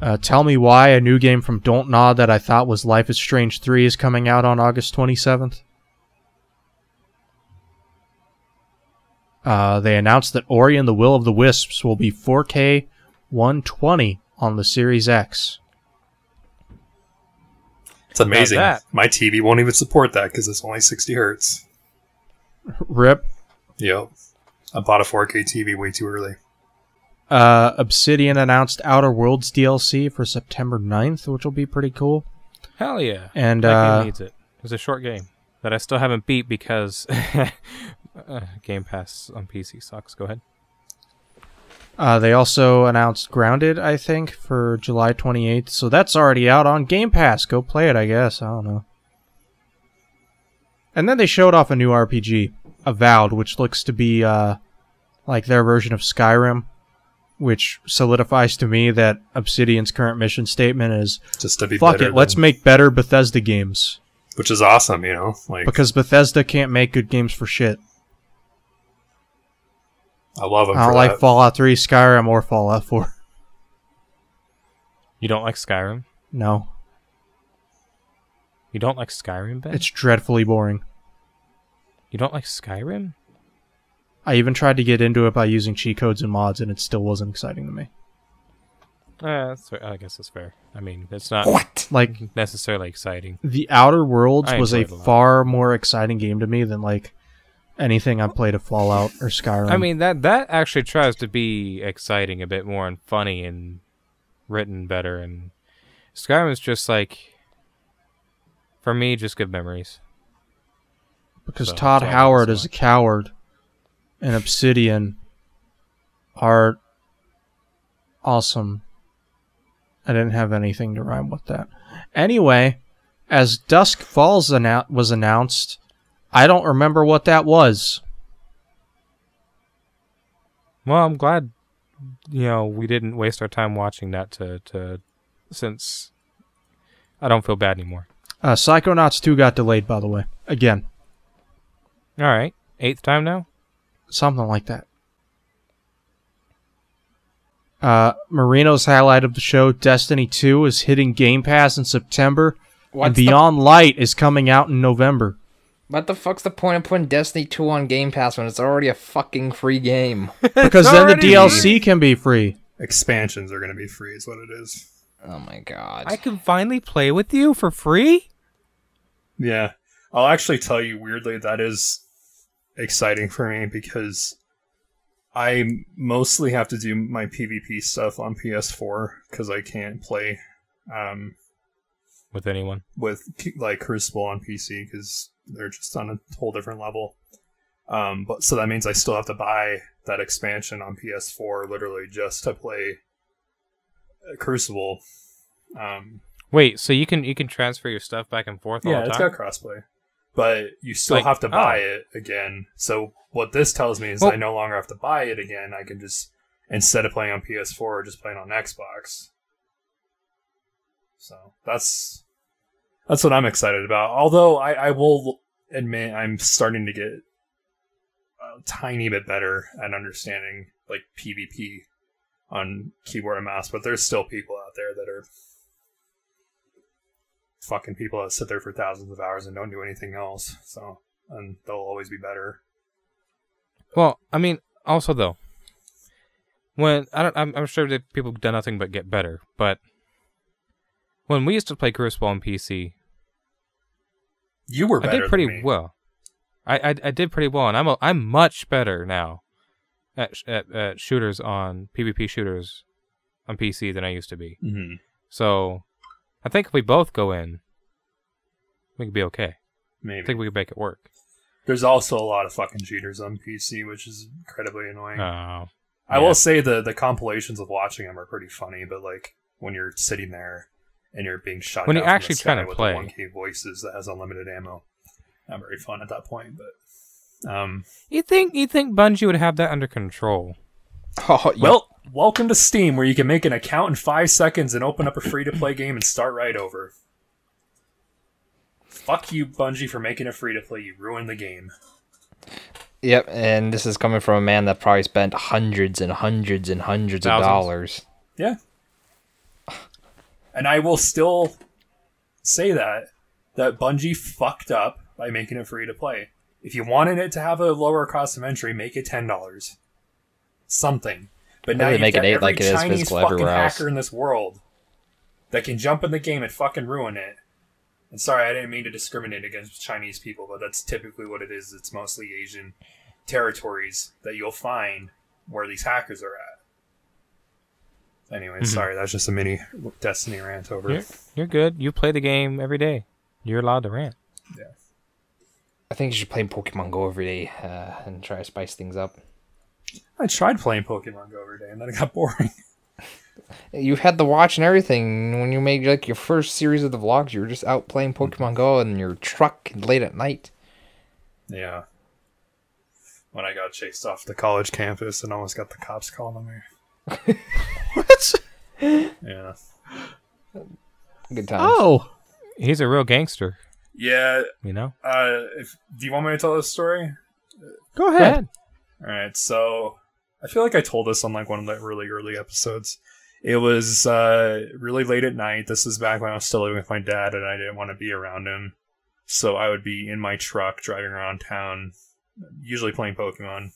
Speaker 2: Uh, tell me why a new game from Don't Nod that I thought was Life is Strange 3 is coming out on August 27th. Uh, they announced that Ori and the Will of the Wisps will be 4K 120 on the Series X.
Speaker 5: it's amazing.
Speaker 1: that-
Speaker 5: My TV won't even support that because it's only 60 hertz.
Speaker 2: Rip.
Speaker 5: Yep. I bought a 4K TV way too early.
Speaker 2: Uh, Obsidian announced Outer Worlds DLC for September 9th, which will be pretty cool.
Speaker 1: Hell yeah.
Speaker 2: And
Speaker 1: that
Speaker 2: uh,
Speaker 1: game needs it. It's a short game that I still haven't beat because uh, Game Pass on PC sucks. Go ahead.
Speaker 2: Uh, they also announced Grounded, I think, for July 28th. So that's already out on Game Pass. Go play it, I guess. I don't know. And then they showed off a new RPG, Avowed, which looks to be uh, like their version of Skyrim, which solidifies to me that Obsidian's current mission statement is
Speaker 5: Just to be
Speaker 2: fuck it, let's make better Bethesda games.
Speaker 5: Which is awesome, you know? Like,
Speaker 2: Because Bethesda can't make good games for shit.
Speaker 5: I love them
Speaker 2: I don't like
Speaker 5: that.
Speaker 2: Fallout 3, Skyrim, or Fallout 4.
Speaker 1: You don't like Skyrim?
Speaker 2: No,
Speaker 1: You don't like Skyrim, Ben?
Speaker 2: it's dreadfully boring.
Speaker 1: You don't like Skyrim?
Speaker 2: I even tried to get into it by using cheat codes and mods, and it still wasn't exciting to me.
Speaker 1: Uh, that's fair. I guess that's fair. I mean, it's not
Speaker 4: What?
Speaker 2: Like
Speaker 1: necessarily exciting.
Speaker 2: the Outer Worlds
Speaker 1: I
Speaker 2: was a
Speaker 1: a
Speaker 2: far more exciting game to me than like anything I played of Fallout or Skyrim.
Speaker 1: I mean, that that actually tries to be exciting a bit more and funny and written better. And Skyrim is just like, for me, just good memories.
Speaker 2: because
Speaker 1: so
Speaker 2: Todd
Speaker 1: that's all I
Speaker 2: Howard is a coward, and Obsidian are awesome. I didn't have anything to rhyme with that. Anyway, as Dusk Falls was announced, I don't remember what that was.
Speaker 1: Well, I'm glad, you know, we didn't waste our time watching that to to since I don't feel bad anymore.
Speaker 2: Uh, Psychonauts 2 got delayed, by the way. Again,
Speaker 1: All right, eighth time now.
Speaker 2: something like that. Uh, Marino's highlight of the show, Destiny 2, is hitting Game Pass in September, and
Speaker 4: What's the,
Speaker 2: Beyond Light is coming out in November.
Speaker 4: What the fuck's the point of putting Destiny 2 on Game Pass when it's already a fucking free game?
Speaker 2: Because then the
Speaker 1: already
Speaker 2: DLC can be free.
Speaker 5: Expansions are going to be free, is what it is.
Speaker 4: Oh my god.
Speaker 1: I can finally play with you for free.
Speaker 5: Yeah. I'll actually tell you weirdly that is exciting for me because I mostly have to do my PvP stuff on PS4 because I can't play um,
Speaker 1: With anyone.
Speaker 5: with like Crucible on PC because they're just on a whole different level. Um, but so that means I still have to buy that expansion on PS4 literally just to play uh, Crucible. Um,
Speaker 1: Wait, so you can you can transfer your stuff back and forth all
Speaker 5: yeah,
Speaker 1: the
Speaker 5: it's
Speaker 1: time?
Speaker 5: got crossplay, but you still
Speaker 1: Like-
Speaker 5: have to buy
Speaker 1: oh.
Speaker 5: it again. So what this tells me is
Speaker 1: Well-
Speaker 5: I no longer have to buy it again. I can just instead of playing on PS4, just playing on Xbox. So that's that's what I'm excited about. Although I, I will admit I'm starting to get a tiny bit better at understanding like PvP on keyboard and mouse, but there's still people out there that are fucking people that sit there for thousands of hours and don't do anything else. So, and they'll always be better.
Speaker 1: Well, I mean, also though, when I don't, I'm, I'm sure that people have done nothing but get better. But when we used to play Crucible on PC,
Speaker 5: You were
Speaker 1: I did pretty well. I, I I did pretty well, and I'm a, I'm much better now at, at at shooters on PvP shooters on PC than I used to be.
Speaker 5: hmm
Speaker 1: So, I think if we both go in, we could be okay.
Speaker 5: Maybe.
Speaker 1: I think we could make it work.
Speaker 5: There's also a lot of fucking cheaters on PC, which is incredibly annoying.
Speaker 1: Oh,
Speaker 5: I
Speaker 1: yeah.
Speaker 5: will say the the compilations of watching them are pretty funny, but like when you're sitting there and you're being shot
Speaker 1: When
Speaker 5: down
Speaker 1: you're actually
Speaker 5: the
Speaker 1: trying to play.
Speaker 5: the 1K voices that has unlimited ammo, not very fun at that point. But um,
Speaker 1: you think you think Bungie would have that under control?
Speaker 4: Oh, you-
Speaker 5: well, welcome to Steam, where you can make an account in five seconds and open up a free to play game and start right over. Fuck you, Bungie, for making it free to play. You ruined the game.
Speaker 4: Yep, and this is coming from a man that probably spent hundreds and hundreds and hundreds
Speaker 1: Thousands.
Speaker 4: of dollars.
Speaker 5: Yeah. And I will still say that that Bungie fucked up by making it free to play. If you wanted it to have a lower cost of entry, make it ten dollars. Something. But now you
Speaker 4: make
Speaker 5: got
Speaker 4: it eight
Speaker 5: every
Speaker 4: like it is
Speaker 5: Chinese fucking hacker in this world that can jump in the game and fucking ruin it. And sorry, I didn't mean to discriminate against Chinese people, but that's typically what it is. It's mostly Asian territories that you'll find where these hackers are at. Anyway,
Speaker 1: Mhm.
Speaker 5: sorry, that's just a mini Destiny rant over.
Speaker 1: You're, you're good. You play the game every day. You're allowed to rant. Yeah.
Speaker 4: I think you should play Pokemon Go every day uh, and try to spice things up.
Speaker 5: I tried playing Pokemon Go every day, and then it got boring.
Speaker 4: You had the watch and everything. When you made like your first series of the vlogs, you were just out playing Pokemon Go in your truck late at night.
Speaker 5: yeah. When I got chased off the college campus and almost got the cops calling on me.
Speaker 2: What?
Speaker 5: Yeah.
Speaker 4: Good times.
Speaker 2: Oh,
Speaker 1: He's a real gangster.
Speaker 5: Yeah.
Speaker 1: You know.
Speaker 5: Uh, if, do you want me to tell this story?
Speaker 2: go
Speaker 1: Go
Speaker 2: ahead.
Speaker 1: ahead.
Speaker 5: All right, so I feel like I told this on like one of the really early episodes. It was uh, really late at night. This is back when I was still living with my dad, and I didn't want to be around him. So I would be in my truck driving around town, usually playing Pokemon.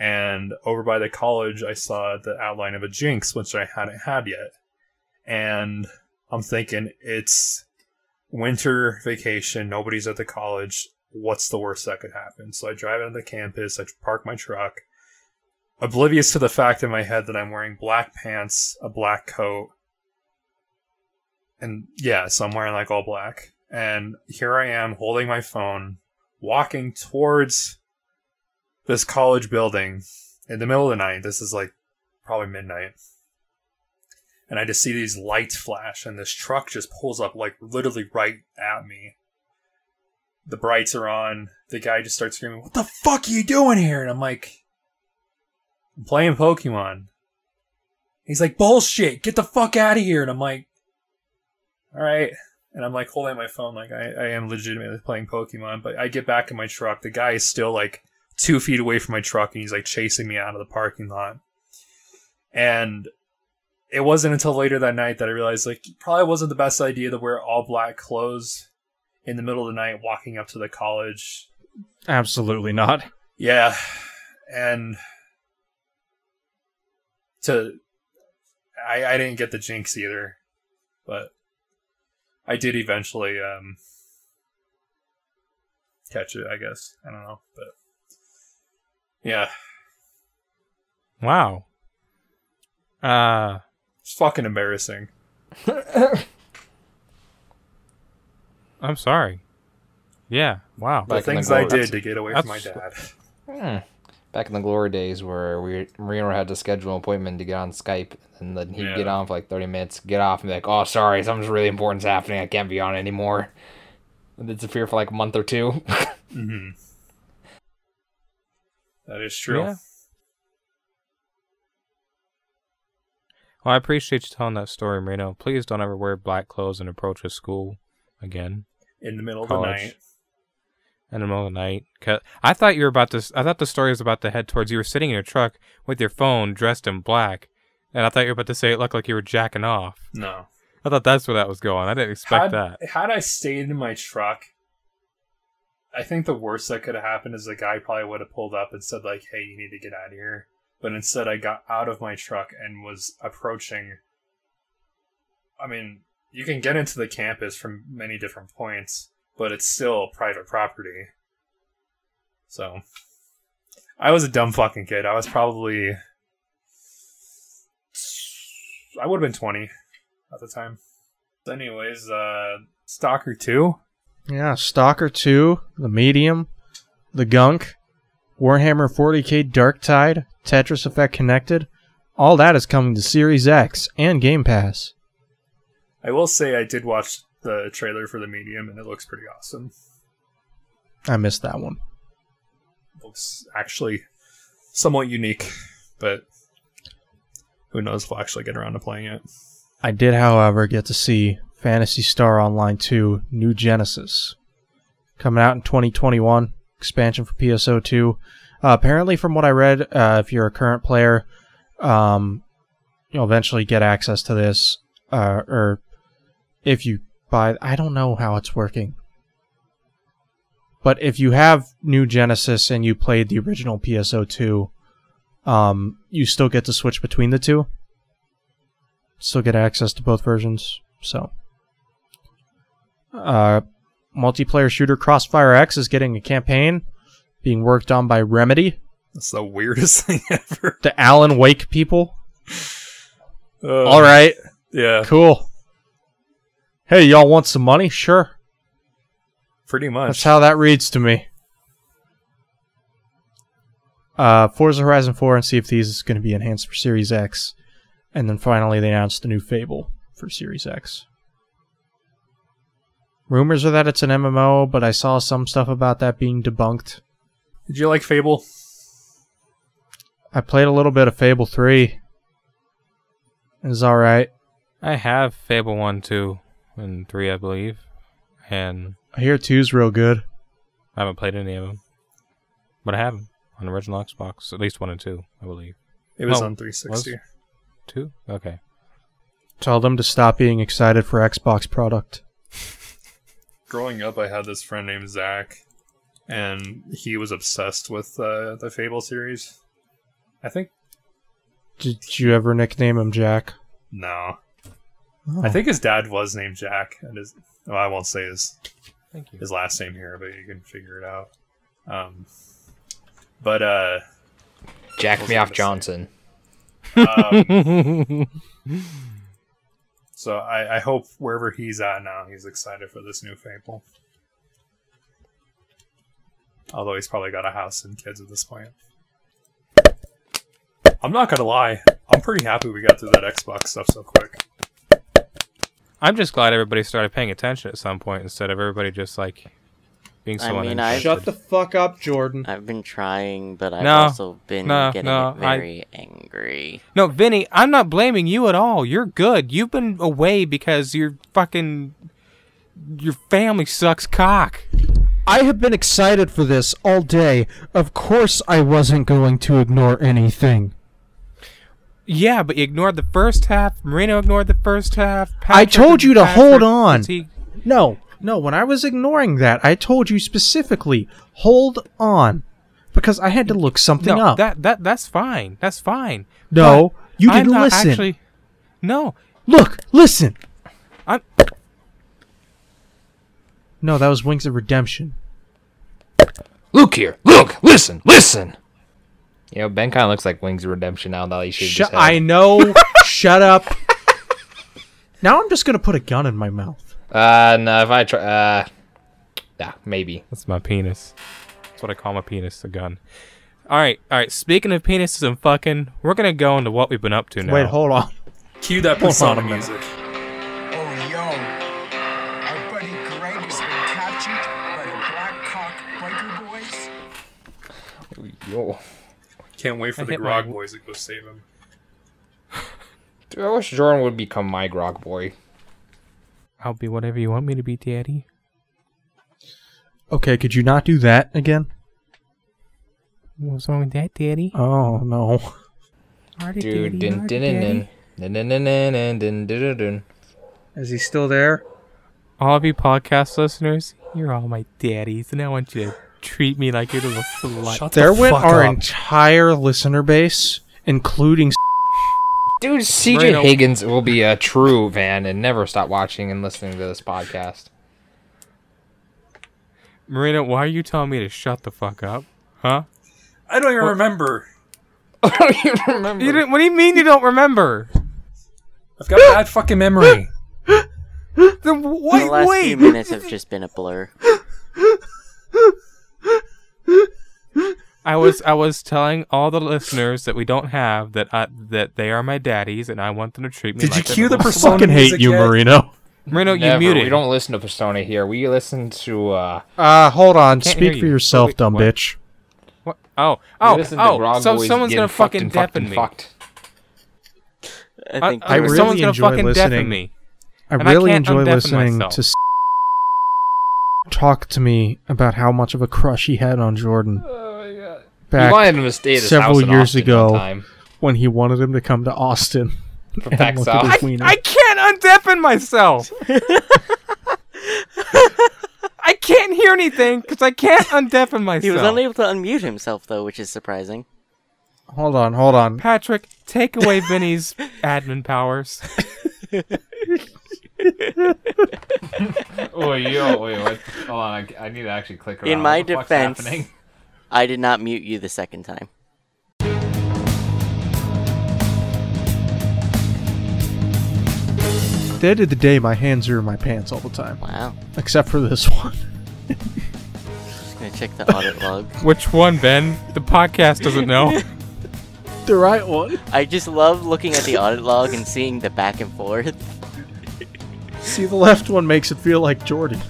Speaker 5: And over by the college, I saw the outline of a Jinx, which I hadn't had yet. And I'm thinking, it's winter vacation, nobody's at the college. What's the worst that could happen? So I drive into the campus, I park my truck, oblivious to the fact in my head that I'm wearing black pants, a black coat, and yeah, so I'm wearing like all black. And here I am holding my phone, walking towards this college building in the middle of the night. This is like probably midnight. And I just see these lights flash, and this truck just pulls up like literally right at me. The brights are on. The guy just starts screaming, What the fuck are you doing here? And I'm like, I'm playing Pokemon. He's like, Bullshit, get the fuck out of here. And I'm like, All right. And I'm like holding my phone, like I, I am legitimately playing Pokemon. But I get back in my truck. The guy is still like two feet away from my truck, and he's like chasing me out of the parking lot. And it wasn't until later that night that I realized like it probably wasn't the best idea to wear all black clothes in the middle of the night walking up to the college.
Speaker 2: Absolutely not.
Speaker 5: Yeah. And to I I didn't get the jinx either. But I did eventually um catch it, I guess. I don't know. But yeah.
Speaker 1: Wow. Uh
Speaker 5: It's fucking embarrassing.
Speaker 1: I'm sorry. Yeah. Wow.
Speaker 5: The
Speaker 4: Back in the
Speaker 5: things I
Speaker 4: glory-
Speaker 5: did to get away from my dad.
Speaker 4: Hmm. Back in the glory days where we Marino had to schedule an appointment to get on Skype, and then he'd get on for like thirty minutes, get off, and be like, "Oh, sorry, something's really important's happening. I can't be on anymore." And disappear for like a month or two.
Speaker 5: hmm That is true.
Speaker 1: Yeah. Well, I appreciate you telling that story, Marino. Please don't ever wear black clothes and approach a school again
Speaker 5: In the middle of the night.
Speaker 1: in the middle of the night. I thought you were about to. I thought the story was about to head towards you were sitting in your truck with your phone dressed in black, and I thought you were about to say it looked like you were jacking off.
Speaker 5: No.
Speaker 1: I thought that's where that was going. I didn't expect
Speaker 5: had,
Speaker 1: that.
Speaker 5: Had I stayed in my truck, I think the worst that could have happened is the guy probably would have pulled up and said like, "Hey, you need to get out of here." But instead, I got out of my truck and was approaching. I mean, you can get into the campus from many different points, but it's still private property. So, I was a dumb fucking kid. I was probably. I would have been 20 at the time. Anyways, uh, Stalker 2.
Speaker 2: Yeah, Stalker 2, the Medium, the Gunk, Warhammer 40k Dark Tide, Tetris Effect Connected. All that is coming to Series X and Game Pass.
Speaker 5: I will say I did watch the trailer for the medium and it looks pretty awesome.
Speaker 2: I missed that one.
Speaker 5: looks actually somewhat unique, but who knows if we'll actually get around to playing it.
Speaker 2: I did, however, get to see Phantasy Star Online 2 New Genesis. Coming out in 2021, expansion for PSO2. Uh, apparently, from what I read, uh, if you're a current player, um, you'll eventually get access to this. Uh, or if you buy, I don't know how it's working. But if you have New Genesis and you played the original PSO2, um, you still get to switch between the two still get access to both versions. So, uh, multiplayer shooter Crossfire X is getting a campaign being worked on by Remedy,
Speaker 5: That's the weirdest thing ever.
Speaker 2: the Alan Wake people.
Speaker 5: Uh,
Speaker 2: All right,
Speaker 5: Yeah,
Speaker 2: cool. Hey, y'all want some money? Sure.
Speaker 5: pretty much.
Speaker 2: That's how that reads to me. Uh, Forza Horizon 4 and Sea of Thieves is going to be enhanced for Series X. And then finally, they announced the new Fable for Series X. Rumors are that it's an MMO, but I saw some stuff about that being debunked.
Speaker 5: Did you like Fable?
Speaker 2: I played a little bit of Fable 3. It was alright.
Speaker 1: I have Fable 1, 2, and 3, I believe. And
Speaker 2: I hear 2's real good.
Speaker 1: I haven't played any of them. But I have them on the original Xbox. At least 1 and 2, I believe.
Speaker 5: It was
Speaker 1: No,
Speaker 5: on 360.
Speaker 1: 2? Okay.
Speaker 2: Tell them to stop being excited for Xbox product.
Speaker 5: growing up, I had this friend named Zach, and he was obsessed with uh, the Fable series. I think
Speaker 2: Did you ever nickname him Jack?
Speaker 5: no,
Speaker 2: Oh.
Speaker 5: I think his dad was named Jack, and his well, I won't say his
Speaker 1: Thank you.
Speaker 5: his last name here, but you can figure it out. Um, but uh,
Speaker 4: Jack
Speaker 5: was
Speaker 4: me off? Johnson.
Speaker 5: um, so I, I hope wherever he's at now, he's excited for this new Fable. Although he's probably got a house and kids at this point. I'm not gonna lie, I'm pretty happy we got through that Xbox stuff so quick.
Speaker 1: I'm just glad everybody started paying attention at some point instead of everybody just like being
Speaker 3: I
Speaker 1: so
Speaker 3: mean,
Speaker 1: uninterested.
Speaker 3: I've-
Speaker 2: Shut the fuck up, Jordan.
Speaker 3: I've been trying, but I've
Speaker 1: No,
Speaker 3: also been
Speaker 1: no,
Speaker 3: getting
Speaker 1: no, I-
Speaker 3: very angry.
Speaker 1: No, Vinny, I'm not blaming you at all. You're good. You've been away because your fucking your family sucks cock.
Speaker 2: I have been excited for this all day. Of course, I wasn't going to ignore anything.
Speaker 1: Yeah, but you ignored the first half. Marino ignored the first half.
Speaker 2: I told you to
Speaker 1: Patrick-
Speaker 2: hold on.
Speaker 1: he-
Speaker 2: No, no, when I was ignoring that, I told you specifically, hold on. Because I had to look something
Speaker 1: no,
Speaker 2: up.
Speaker 1: that that that's fine. That's fine.
Speaker 2: no,
Speaker 1: But
Speaker 2: you
Speaker 1: I'm
Speaker 2: didn't listen.
Speaker 1: Actually, no.
Speaker 2: Look, listen.
Speaker 1: I'm
Speaker 2: No, that was Wings of Redemption.
Speaker 4: Look here. Look. Listen. Listen. You know, Ben kind of looks like Wings of Redemption now that he shaved his
Speaker 2: Shut,
Speaker 4: head.
Speaker 2: I know. shut up. Now I'm just gonna put a gun in my mouth.
Speaker 4: Uh, no, if I try, uh, yeah, maybe.
Speaker 1: That's my penis. That's what I call my penis, a gun. All right, all right. Speaking of penises and fucking, we're gonna go into what we've been up to now.
Speaker 2: Wait, hold on.
Speaker 5: Cue that
Speaker 2: Hold
Speaker 5: Persona music.
Speaker 6: Oh, yo. Our buddy Greg has been captured by the Black Cock Biker Boys.
Speaker 4: Oh, Yo.
Speaker 5: Can't wait for
Speaker 1: I
Speaker 5: the
Speaker 1: hit my-
Speaker 5: Grog boys to go save him.
Speaker 4: Dude, I wish Jordan would become my grog boy.
Speaker 1: I'll be whatever you want me to be, Daddy.
Speaker 2: Okay, could you not do that again?
Speaker 1: What's wrong with that, Daddy?
Speaker 2: Oh, no.
Speaker 1: Artie,
Speaker 4: Dude, dun, dun, dun, dun,
Speaker 2: Is he still there?
Speaker 1: All of you podcast listeners, you're all my daddies, and I want you to treat me like you're the slut.
Speaker 5: Shut
Speaker 2: there
Speaker 5: the
Speaker 2: went our
Speaker 5: up.
Speaker 2: entire listener base, including
Speaker 4: Dude, CJ
Speaker 1: Marino-
Speaker 4: Higgins will be a true fan and never stop watching and listening to this podcast.
Speaker 1: Marino, why are you telling me to shut the fuck up? Huh?
Speaker 5: I don't even remember.
Speaker 4: I don't even remember.
Speaker 1: You didn't, what do you mean you don't remember?
Speaker 5: I've got bad fucking memory.
Speaker 1: Then
Speaker 3: The
Speaker 1: wait,
Speaker 3: last
Speaker 1: wait.
Speaker 3: few minutes have just been a blur.
Speaker 1: I was I was telling all the listeners that we don't have that I, that they are my daddies, and I want them to treat me.
Speaker 5: Did
Speaker 1: like
Speaker 5: you
Speaker 1: they're
Speaker 5: cue the
Speaker 1: little-
Speaker 5: Persona
Speaker 2: fucking hate you,
Speaker 5: yet?
Speaker 2: Marino.
Speaker 1: Marino, you
Speaker 4: Never.
Speaker 1: muted.
Speaker 4: We don't listen to Persona here. We listen to uh
Speaker 2: Uh, hold on. Speak
Speaker 1: hear
Speaker 2: for
Speaker 1: you.
Speaker 2: yourself,
Speaker 1: Wait,
Speaker 2: dumb
Speaker 1: what?
Speaker 2: bitch.
Speaker 1: What? Oh, oh, oh! So someone's gonna fucking
Speaker 4: and fucked
Speaker 1: deafen me.
Speaker 4: fucked.
Speaker 3: I think
Speaker 1: I,
Speaker 2: I really
Speaker 1: someone's gonna
Speaker 2: enjoy
Speaker 1: fucking
Speaker 2: listening.
Speaker 1: deafen me.
Speaker 2: I
Speaker 1: And I
Speaker 2: really enjoy listening
Speaker 1: myself.
Speaker 2: to talk to me about how much of a crush he had on Jordan
Speaker 4: Oh my god.
Speaker 2: Back
Speaker 4: you wanted him to stay at his
Speaker 2: several
Speaker 4: house
Speaker 2: years
Speaker 4: Austin
Speaker 2: ago.
Speaker 4: time.
Speaker 2: when he wanted him to come to Austin.
Speaker 4: For
Speaker 2: and
Speaker 4: back
Speaker 2: look at
Speaker 4: south.
Speaker 2: his
Speaker 1: I. I can't undeafen myself. I can't hear anything because I can't undeafen myself.
Speaker 3: He was unable to unmute himself, though, which is surprising.
Speaker 2: Hold on, hold on.
Speaker 1: Patrick, take away Vinny's admin powers.
Speaker 4: Oh, yo, wait, what? Hold on, I, I need to actually click
Speaker 3: In my
Speaker 4: What
Speaker 3: defense-
Speaker 4: happening?
Speaker 3: I did not mute you the second time.
Speaker 2: At the end of the day, my hands are in my pants all the time,
Speaker 3: Wow.
Speaker 2: except for this one.
Speaker 3: Just gonna check the audit log.
Speaker 1: Which one, Ben? The podcast doesn't know.
Speaker 2: the right one.
Speaker 3: I just love looking at the audit log and seeing the back and forth.
Speaker 2: See, the left one makes it feel like Jordan.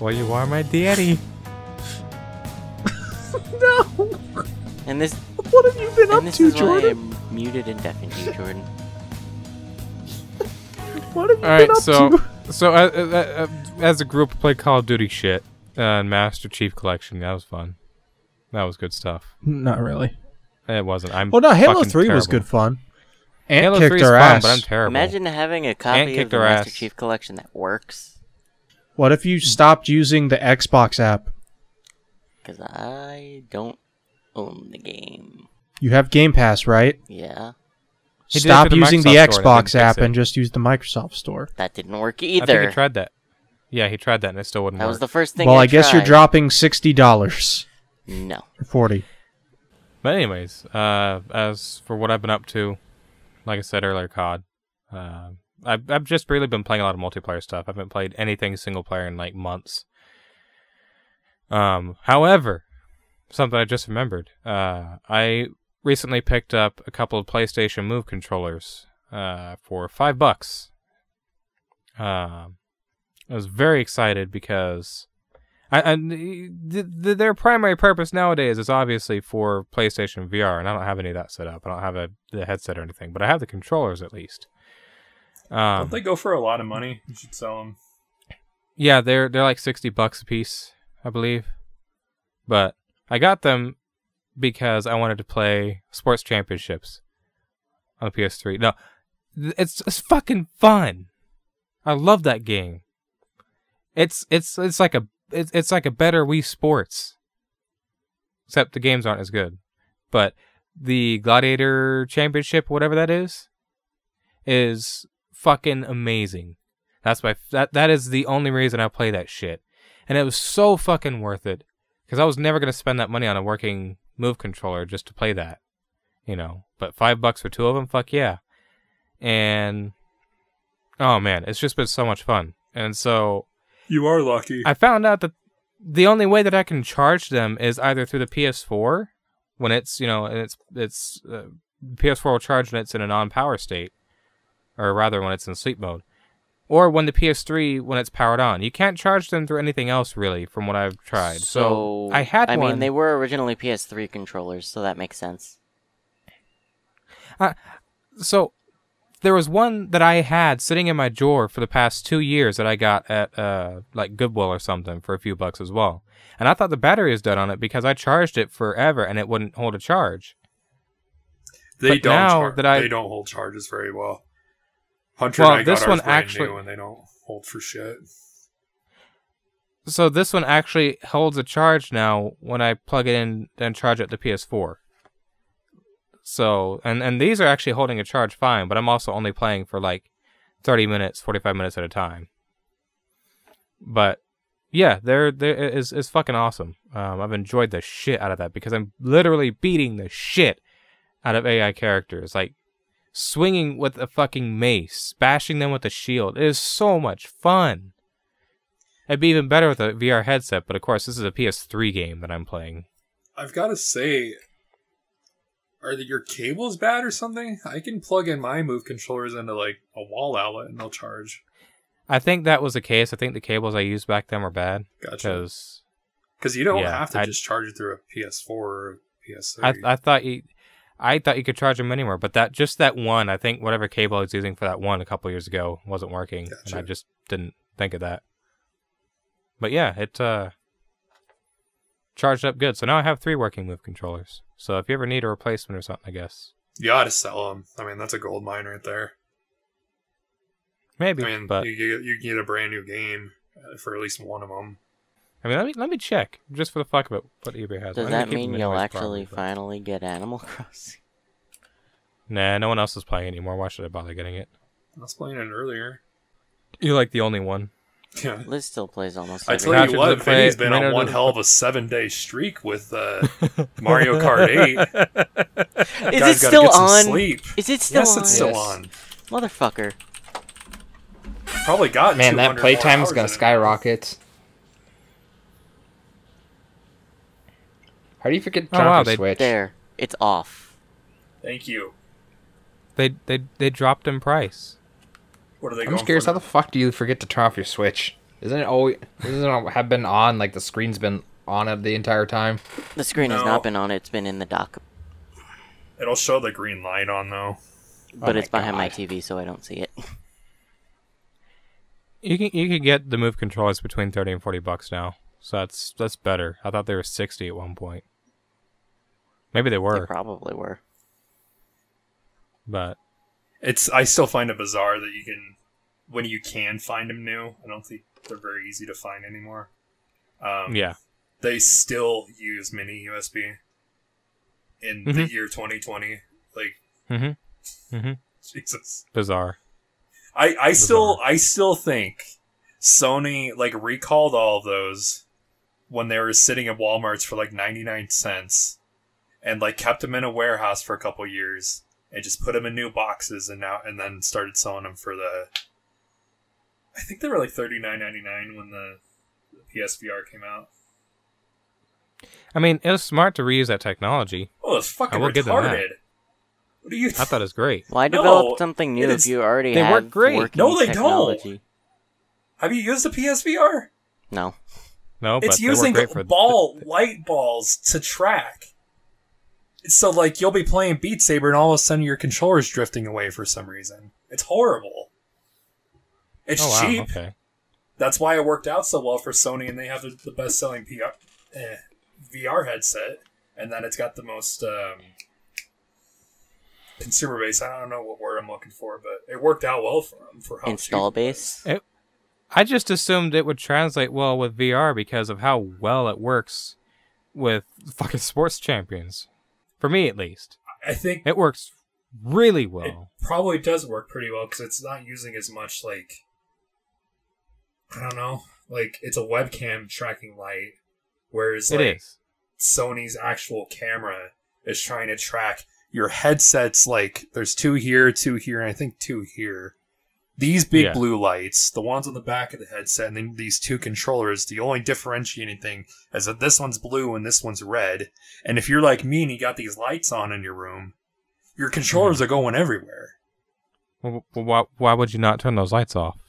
Speaker 1: well, you are my daddy.
Speaker 3: And this
Speaker 2: What have you been up
Speaker 3: and this
Speaker 2: to,
Speaker 3: is why
Speaker 2: Jordan?
Speaker 3: I muted and deafened you, Jordan.
Speaker 2: What have you
Speaker 1: All
Speaker 2: been
Speaker 1: right,
Speaker 2: up
Speaker 1: so
Speaker 2: to?
Speaker 1: so uh, uh, uh, as a group, we played Call of Duty shit uh, and Master Chief Collection. That was fun. That was good stuff.
Speaker 2: Not really.
Speaker 1: It wasn't. I'm.
Speaker 2: Oh no, Halo
Speaker 1: fucking
Speaker 2: Three was good fun. Ant
Speaker 1: Halo
Speaker 2: kicked
Speaker 1: 3 is
Speaker 2: our
Speaker 1: fun,
Speaker 2: ass.
Speaker 1: but I'm terrible.
Speaker 3: Imagine having a copy of the Master
Speaker 1: ass.
Speaker 3: Chief Collection that works.
Speaker 2: What if you stopped using the Xbox app?
Speaker 3: Because I don't own the game.
Speaker 2: You have Game Pass, right?
Speaker 3: Yeah,
Speaker 1: He did it
Speaker 2: Stop
Speaker 1: through the
Speaker 2: using the
Speaker 1: Microsoft Store and
Speaker 2: Xbox
Speaker 1: didn't fix
Speaker 2: app
Speaker 1: it.
Speaker 2: and just use the Microsoft Store.
Speaker 3: that didn't work
Speaker 1: I think
Speaker 3: either.
Speaker 1: he tried that. Yeah, he tried that and it still wouldn't
Speaker 3: that
Speaker 1: work.
Speaker 3: was the first thing.
Speaker 2: well,
Speaker 3: I,
Speaker 2: I, guess you're
Speaker 3: tried.
Speaker 2: dropping sixty dollars
Speaker 3: No.
Speaker 2: or forty.
Speaker 1: But anyways, uh, as for what I've been up to, like I said earlier, COD. Uh, I've I've just really been playing a lot of multiplayer stuff. I haven't played anything single player in like months. Um, however, something I just remembered. Uh, I recently picked up a couple of PlayStation Move controllers. Uh, for five bucks. Um, I was very excited because I, I the, the, their primary purpose nowadays is obviously for PlayStation VR, and I don't have any of that set up. I don't have a the headset or anything, but I have the controllers at least. Um,
Speaker 5: Don't they go for a lot of money? You should sell them.
Speaker 1: yeah, they're they're like sixty bucks a piece, I believe. But I got them because I wanted to play Sports Championships on the PS3. No, it's it's fucking fun. I love that game. It's it's it's like a it's it's like a better Wii Sports. Except the games aren't as good. But the Gladiator Championship, whatever that is, is fucking amazing. That's my that that is the only reason I play that shit, and it was so fucking worth it because I was never gonna spend that money on a working move controller just to play that, you know. But five bucks for two of them, fuck yeah, and oh man, it's just been so much fun. And so
Speaker 5: You are lucky.
Speaker 1: I found out that the only way that I can charge them is either through the PS4 when it's you know and it's it's uh, PS4 will charge when it's in a non-power state, or rather when it's in sleep mode, or when the PS3 when it's powered on. You can't charge them through anything else really, from what I've tried. So, I had one.
Speaker 3: I
Speaker 1: one.
Speaker 3: mean, they were originally PS3 controllers, so that makes sense.
Speaker 1: so there was one that I had sitting in my drawer for the past two years that I got at uh like Goodwill or something for a few bucks as well. And I thought the battery was dead on it because I charged it forever and it wouldn't hold a charge.
Speaker 5: they
Speaker 1: but
Speaker 5: don't.
Speaker 1: now
Speaker 5: char-
Speaker 1: that I-
Speaker 5: They don't hold charges very well. Hunter
Speaker 1: Well, this one actually-
Speaker 5: and they don't hold for shit.
Speaker 1: So this one actually holds a charge now when I plug it in and charge it to PS4. So and and these are actually holding a charge fine, but I'm also only playing for like 30 minutes, 45 minutes at a time. But yeah, they're they is is fucking awesome. Um, I've enjoyed the shit out of that because I'm literally beating the shit out of AI characters, like swinging with a fucking mace, bashing them with a shield. It is so much fun. It'd be even better with a VR headset, but of course, this is a PS3 game that I'm playing.
Speaker 5: I've got to say, are the, your cables bad or something? I can plug in my move controllers into like a wall outlet and they'll charge.
Speaker 1: I think that was the case. I think the cables I used back then were bad
Speaker 5: Gotcha.
Speaker 1: because
Speaker 5: you don't
Speaker 1: Yeah,
Speaker 5: have to
Speaker 1: I-
Speaker 5: just charge it through a PS4 or PS3.
Speaker 1: I I thought you I thought you could charge them anywhere, but that just that one, I think whatever cable I was using for that one a couple years ago wasn't working, and I just didn't think of that. But yeah, it uh charged up good. So now I have three working move controllers. So if you ever need a replacement or something, I guess
Speaker 5: you ought to sell them. I mean, that's a gold mine right there.
Speaker 1: maybe.
Speaker 5: I mean,
Speaker 1: but
Speaker 5: you, get, you can get a brand new game uh, for at least one of them.
Speaker 1: I mean, let me let me check just for the fuck of it what eBay has.
Speaker 3: Does
Speaker 1: I'm
Speaker 3: that mean you'll
Speaker 1: anyways,
Speaker 3: actually
Speaker 1: probably, but-
Speaker 3: finally get Animal Crossing?
Speaker 1: Nah, no one else is playing anymore. Why should I bother getting it?
Speaker 5: I was playing it earlier.
Speaker 1: You're like the only one.
Speaker 5: Yeah.
Speaker 3: Liz still plays almost
Speaker 5: I
Speaker 3: every
Speaker 5: tell
Speaker 1: Patrick
Speaker 5: you what,
Speaker 1: doesn't play
Speaker 5: Vinny's
Speaker 1: it.
Speaker 5: been
Speaker 1: Rainer
Speaker 5: on one hell of a seven day streak with uh, Mario Kart 8.
Speaker 3: Is it still on?
Speaker 5: Sleep.
Speaker 3: Is it still
Speaker 5: yes,
Speaker 3: on?
Speaker 5: Yes, it's still
Speaker 4: Yes.
Speaker 5: on.
Speaker 3: Motherfucker.
Speaker 5: Probably got
Speaker 4: Man, that playtime is gonna
Speaker 5: in it.
Speaker 4: skyrocket. How do you forget to
Speaker 1: Oh,
Speaker 4: turn
Speaker 1: wow,
Speaker 4: off
Speaker 1: they-
Speaker 4: your Switch?
Speaker 3: There. It's off.
Speaker 5: Thank you.
Speaker 1: They they they dropped in price.
Speaker 5: What are they
Speaker 4: I'm
Speaker 5: going
Speaker 4: just curious,
Speaker 5: for
Speaker 4: how the fuck do you forget to turn off your Switch? Isn't it always doesn't it have been on? Like the screen's been on it the entire time.
Speaker 3: The screen has not been on. It's been in the dock.
Speaker 5: It'll show the green light on, though.
Speaker 3: but oh
Speaker 4: my
Speaker 3: it's behind my TV, so I don't see it.
Speaker 1: You can you can get the move controllers between thirty and forty bucks now. So that's that's better. I thought they were sixty at one point. Maybe they were.
Speaker 3: They probably were.
Speaker 1: but
Speaker 5: It's I still find it bizarre that you can when you can find them new. I don't think they're very easy to find anymore. Um,
Speaker 1: Yeah.
Speaker 5: they still use mini USB in the
Speaker 1: Mhm.
Speaker 5: year 2020. Like
Speaker 1: Mm-hmm. Mm-hmm.
Speaker 5: Jesus.
Speaker 1: Bizarre.
Speaker 5: I I still I still think Sony like recalled all of those when they were sitting at Walmart's for like 99 cents and like kept them in a warehouse for a couple years and just put them in new boxes and now and then started selling them for the I think they were like 39.99 when the, the PSVR came out.
Speaker 1: I mean, it was smart to reuse that technology.
Speaker 5: Oh, it's fucking
Speaker 1: I will give them that.
Speaker 5: retarded. What are you
Speaker 1: I thought it was great.
Speaker 3: Why
Speaker 5: No,
Speaker 3: develop something new
Speaker 5: it
Speaker 3: if you already
Speaker 1: they
Speaker 3: have
Speaker 1: work great.
Speaker 5: No, they don't. Have you used the PSVR?
Speaker 3: No.
Speaker 1: No, but
Speaker 5: it's
Speaker 1: they work
Speaker 5: using
Speaker 1: great for
Speaker 5: ball light balls to track. So like you'll be playing Beat Saber and all of a sudden your controller's drifting away for some reason. It's horrible. It's
Speaker 1: Oh wow.
Speaker 5: cheap.
Speaker 1: Okay.
Speaker 5: That's why it worked out so well for Sony, and they have the, the best selling PR, eh, VR headset, and then it's got the most um, consumer base. I don't know what word I'm looking for, but it worked out well for them for how
Speaker 3: Install
Speaker 5: cheap it
Speaker 3: base?
Speaker 1: I just assumed it would translate well with VR because of how well it works with fucking sports champions. For me, at least,
Speaker 5: I think
Speaker 1: it works really well.
Speaker 5: it probably does work pretty well because it's not using as much like I don't know, like it's a webcam tracking light, whereas
Speaker 1: It
Speaker 5: like
Speaker 1: is.
Speaker 5: Sony's actual camera is trying to track your headsets. Like there's two here, two here, and I think two here. These big
Speaker 1: Yeah.
Speaker 5: blue lights, the ones on the back of the headset, and then these two controllers. The only differentiating thing is that this one's blue and this one's red. And if you're like me and you got these lights on in your room, your controllers mm-hmm. are going everywhere.
Speaker 1: Well, why, why would you not turn those lights off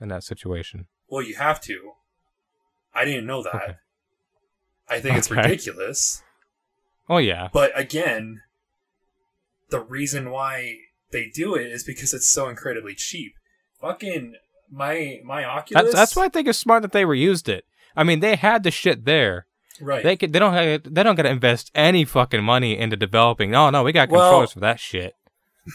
Speaker 1: in that situation?
Speaker 5: Well, you have to. I didn't know that.
Speaker 1: Okay.
Speaker 5: I think it's ridiculous.
Speaker 1: Oh yeah,
Speaker 5: But again, the reason why they do it is because it's so incredibly cheap. Fucking my my Oculus.
Speaker 1: that's that's why I think it's smart that they reused it. I mean, they had the shit there.
Speaker 5: Right.
Speaker 1: They could, they don't have, they don't got to invest any fucking money into developing. Oh no, we got
Speaker 5: Well,
Speaker 1: controllers for that shit.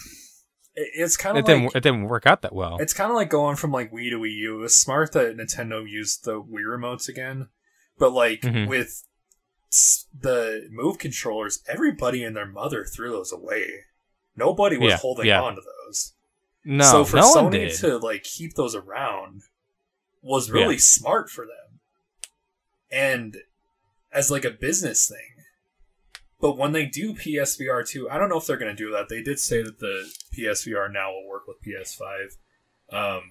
Speaker 5: It's kind
Speaker 1: It
Speaker 5: of
Speaker 1: didn't
Speaker 5: like
Speaker 1: it didn't work out that well.
Speaker 5: it's kind of like going from like Wii to Wii U. It was smart that Nintendo used the Wii remotes again, but like
Speaker 1: Mhm.
Speaker 5: with the Move controllers, everybody and their mother threw those away. Nobody was
Speaker 1: Yeah,
Speaker 5: holding
Speaker 1: yeah.
Speaker 5: on to those.
Speaker 1: No,
Speaker 5: so for
Speaker 1: no one
Speaker 5: Sony
Speaker 1: did.
Speaker 5: to like keep those around was really
Speaker 1: Yeah.
Speaker 5: smart for them. And as like a business thing. But when they do PSVR 2, I don't know if they're going to do that. They did say that the PSVR now will work with PS5. Um,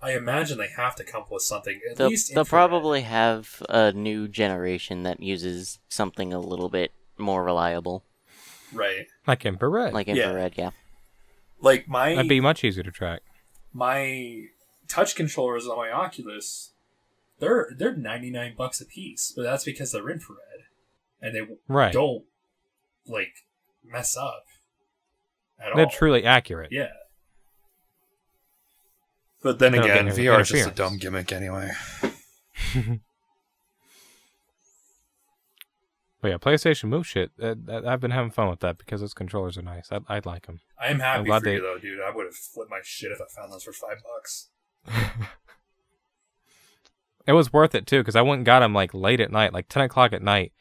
Speaker 5: I imagine they have to come up with something at
Speaker 3: They'll,
Speaker 5: least
Speaker 3: they'll
Speaker 5: infrared.
Speaker 3: probably have a new generation that uses something a little bit more reliable,
Speaker 5: right.
Speaker 1: like infrared.
Speaker 3: like infrared. Yeah.
Speaker 5: Like my
Speaker 1: That'd be much easier to track.
Speaker 5: my touch controllers on my Oculus, they're they're ninety nine bucks a piece, but that's because they're infrared, and they
Speaker 1: Right.
Speaker 5: don't like mess up at
Speaker 1: They're
Speaker 5: all.
Speaker 1: truly accurate.
Speaker 5: yeah. But then
Speaker 1: They don't
Speaker 5: again,
Speaker 1: get
Speaker 5: VR is just a dumb gimmick anyway.
Speaker 1: But yeah, PlayStation Move shit. Uh, uh, I've been having fun with that because those controllers are nice. I, I like them.
Speaker 5: I am happy for you
Speaker 1: they-
Speaker 5: though, dude. I would have flipped my shit if I found those for five bucks.
Speaker 1: It was worth it too because I went and got them like late at night, like ten o'clock at night.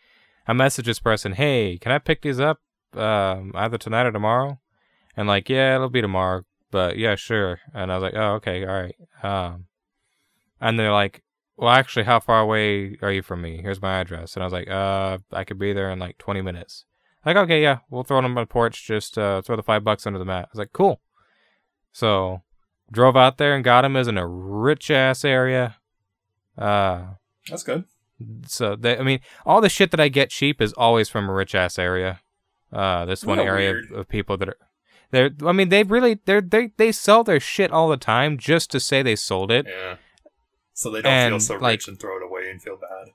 Speaker 1: I messaged this person, "Hey, can I pick these up um, either tonight or tomorrow?" And like, yeah, it'll be tomorrow, but yeah, sure. And I was like, oh, okay, all right. Um, and they're like, well, actually, how far away are you from me? Here's my address. And I was like, uh, I could be there in like twenty minutes. Like, okay, yeah, we'll throw them on the porch. Just uh, throw the five bucks under the mat. I was like, cool. So drove out there and got him. Is in a rich ass area. Uh,
Speaker 5: That's good.
Speaker 1: so they, I mean, all the shit that I get cheap is always from a rich ass area. Uh, this one area
Speaker 5: weird.
Speaker 1: of, of people that are, they're. I mean, they really they're they they sell their shit all the time just to say they sold it.
Speaker 5: Yeah. So they don't feel so
Speaker 1: like-
Speaker 5: rich and throw it away and feel bad.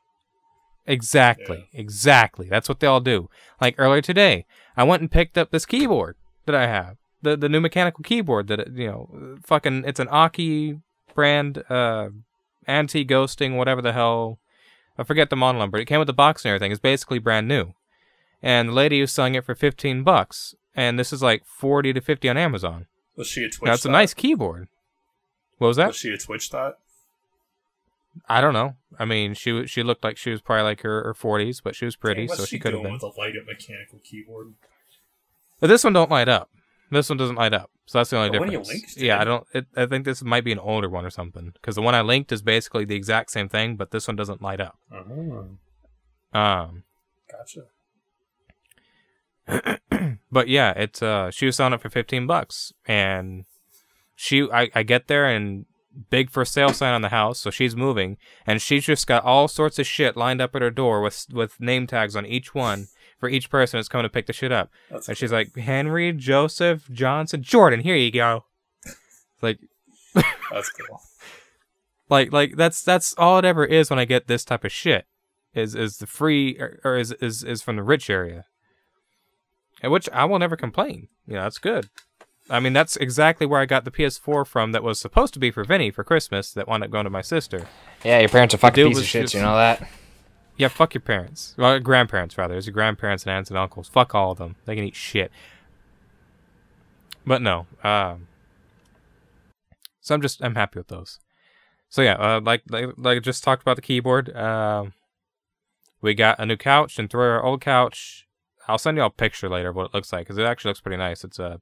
Speaker 1: Exactly, exactly. That's what they all do. Like earlier today, I went and picked up this keyboard that I have, the the new mechanical keyboard that you know, fucking. It's an Aukey brand, uh, anti ghosting, whatever the hell. I forget the model number. It came with the box and everything. It's basically brand new. And the lady was selling it for fifteen bucks, and this is like forty to fifty on Amazon.
Speaker 5: Was she a Twitch?
Speaker 1: That's a nice keyboard. What was that?
Speaker 5: Was she a Twitch thought?
Speaker 1: I don't know. I mean, she she looked like she was probably like her, her 40s, but she was pretty,
Speaker 5: Dang,
Speaker 1: so she could have been.
Speaker 5: with a lighted mechanical keyboard.
Speaker 1: But this one don't light up. This one doesn't light up, so that's the only
Speaker 5: one
Speaker 1: difference. yeah, I don't. It, I think this might be an older one or something because the one I linked is basically the exact same thing, but this one doesn't light up.
Speaker 5: Oh,
Speaker 1: Um,
Speaker 5: gotcha.
Speaker 1: but yeah, it's uh, she was selling it for fifteen bucks, and she, I, I get there and big for sale sign on the house, so she's moving, and she's just got all sorts of shit lined up at her door with with name tags on each one for each person that's coming to pick the shit up.
Speaker 5: That's
Speaker 1: And she's like, Henry, Joseph, Johnson, Jordan, here you go. Like,
Speaker 5: That's cool.
Speaker 1: like, like that's that's all it ever is when I get this type of shit. Is is the free or, or is is is from the rich area, and which I will never complain. You know, that's good. I mean, that's exactly where I got the PS4 from. That was supposed to be for Vinny for Christmas. That wound up going to my sister.
Speaker 4: Yeah, your parents are fucking piece of shit.
Speaker 1: just-
Speaker 4: You know that?
Speaker 1: Yeah, fuck your parents. Well, grandparents rather. It's your grandparents and aunts and uncles. Fuck all of them. They can eat shit. But no. Um. So I'm just I'm happy with those. So yeah, uh, like like like I just talked about the keyboard. Um. we got a new couch and through our old couch. I'll send you all a picture later of what it looks like because it actually looks pretty nice. It's a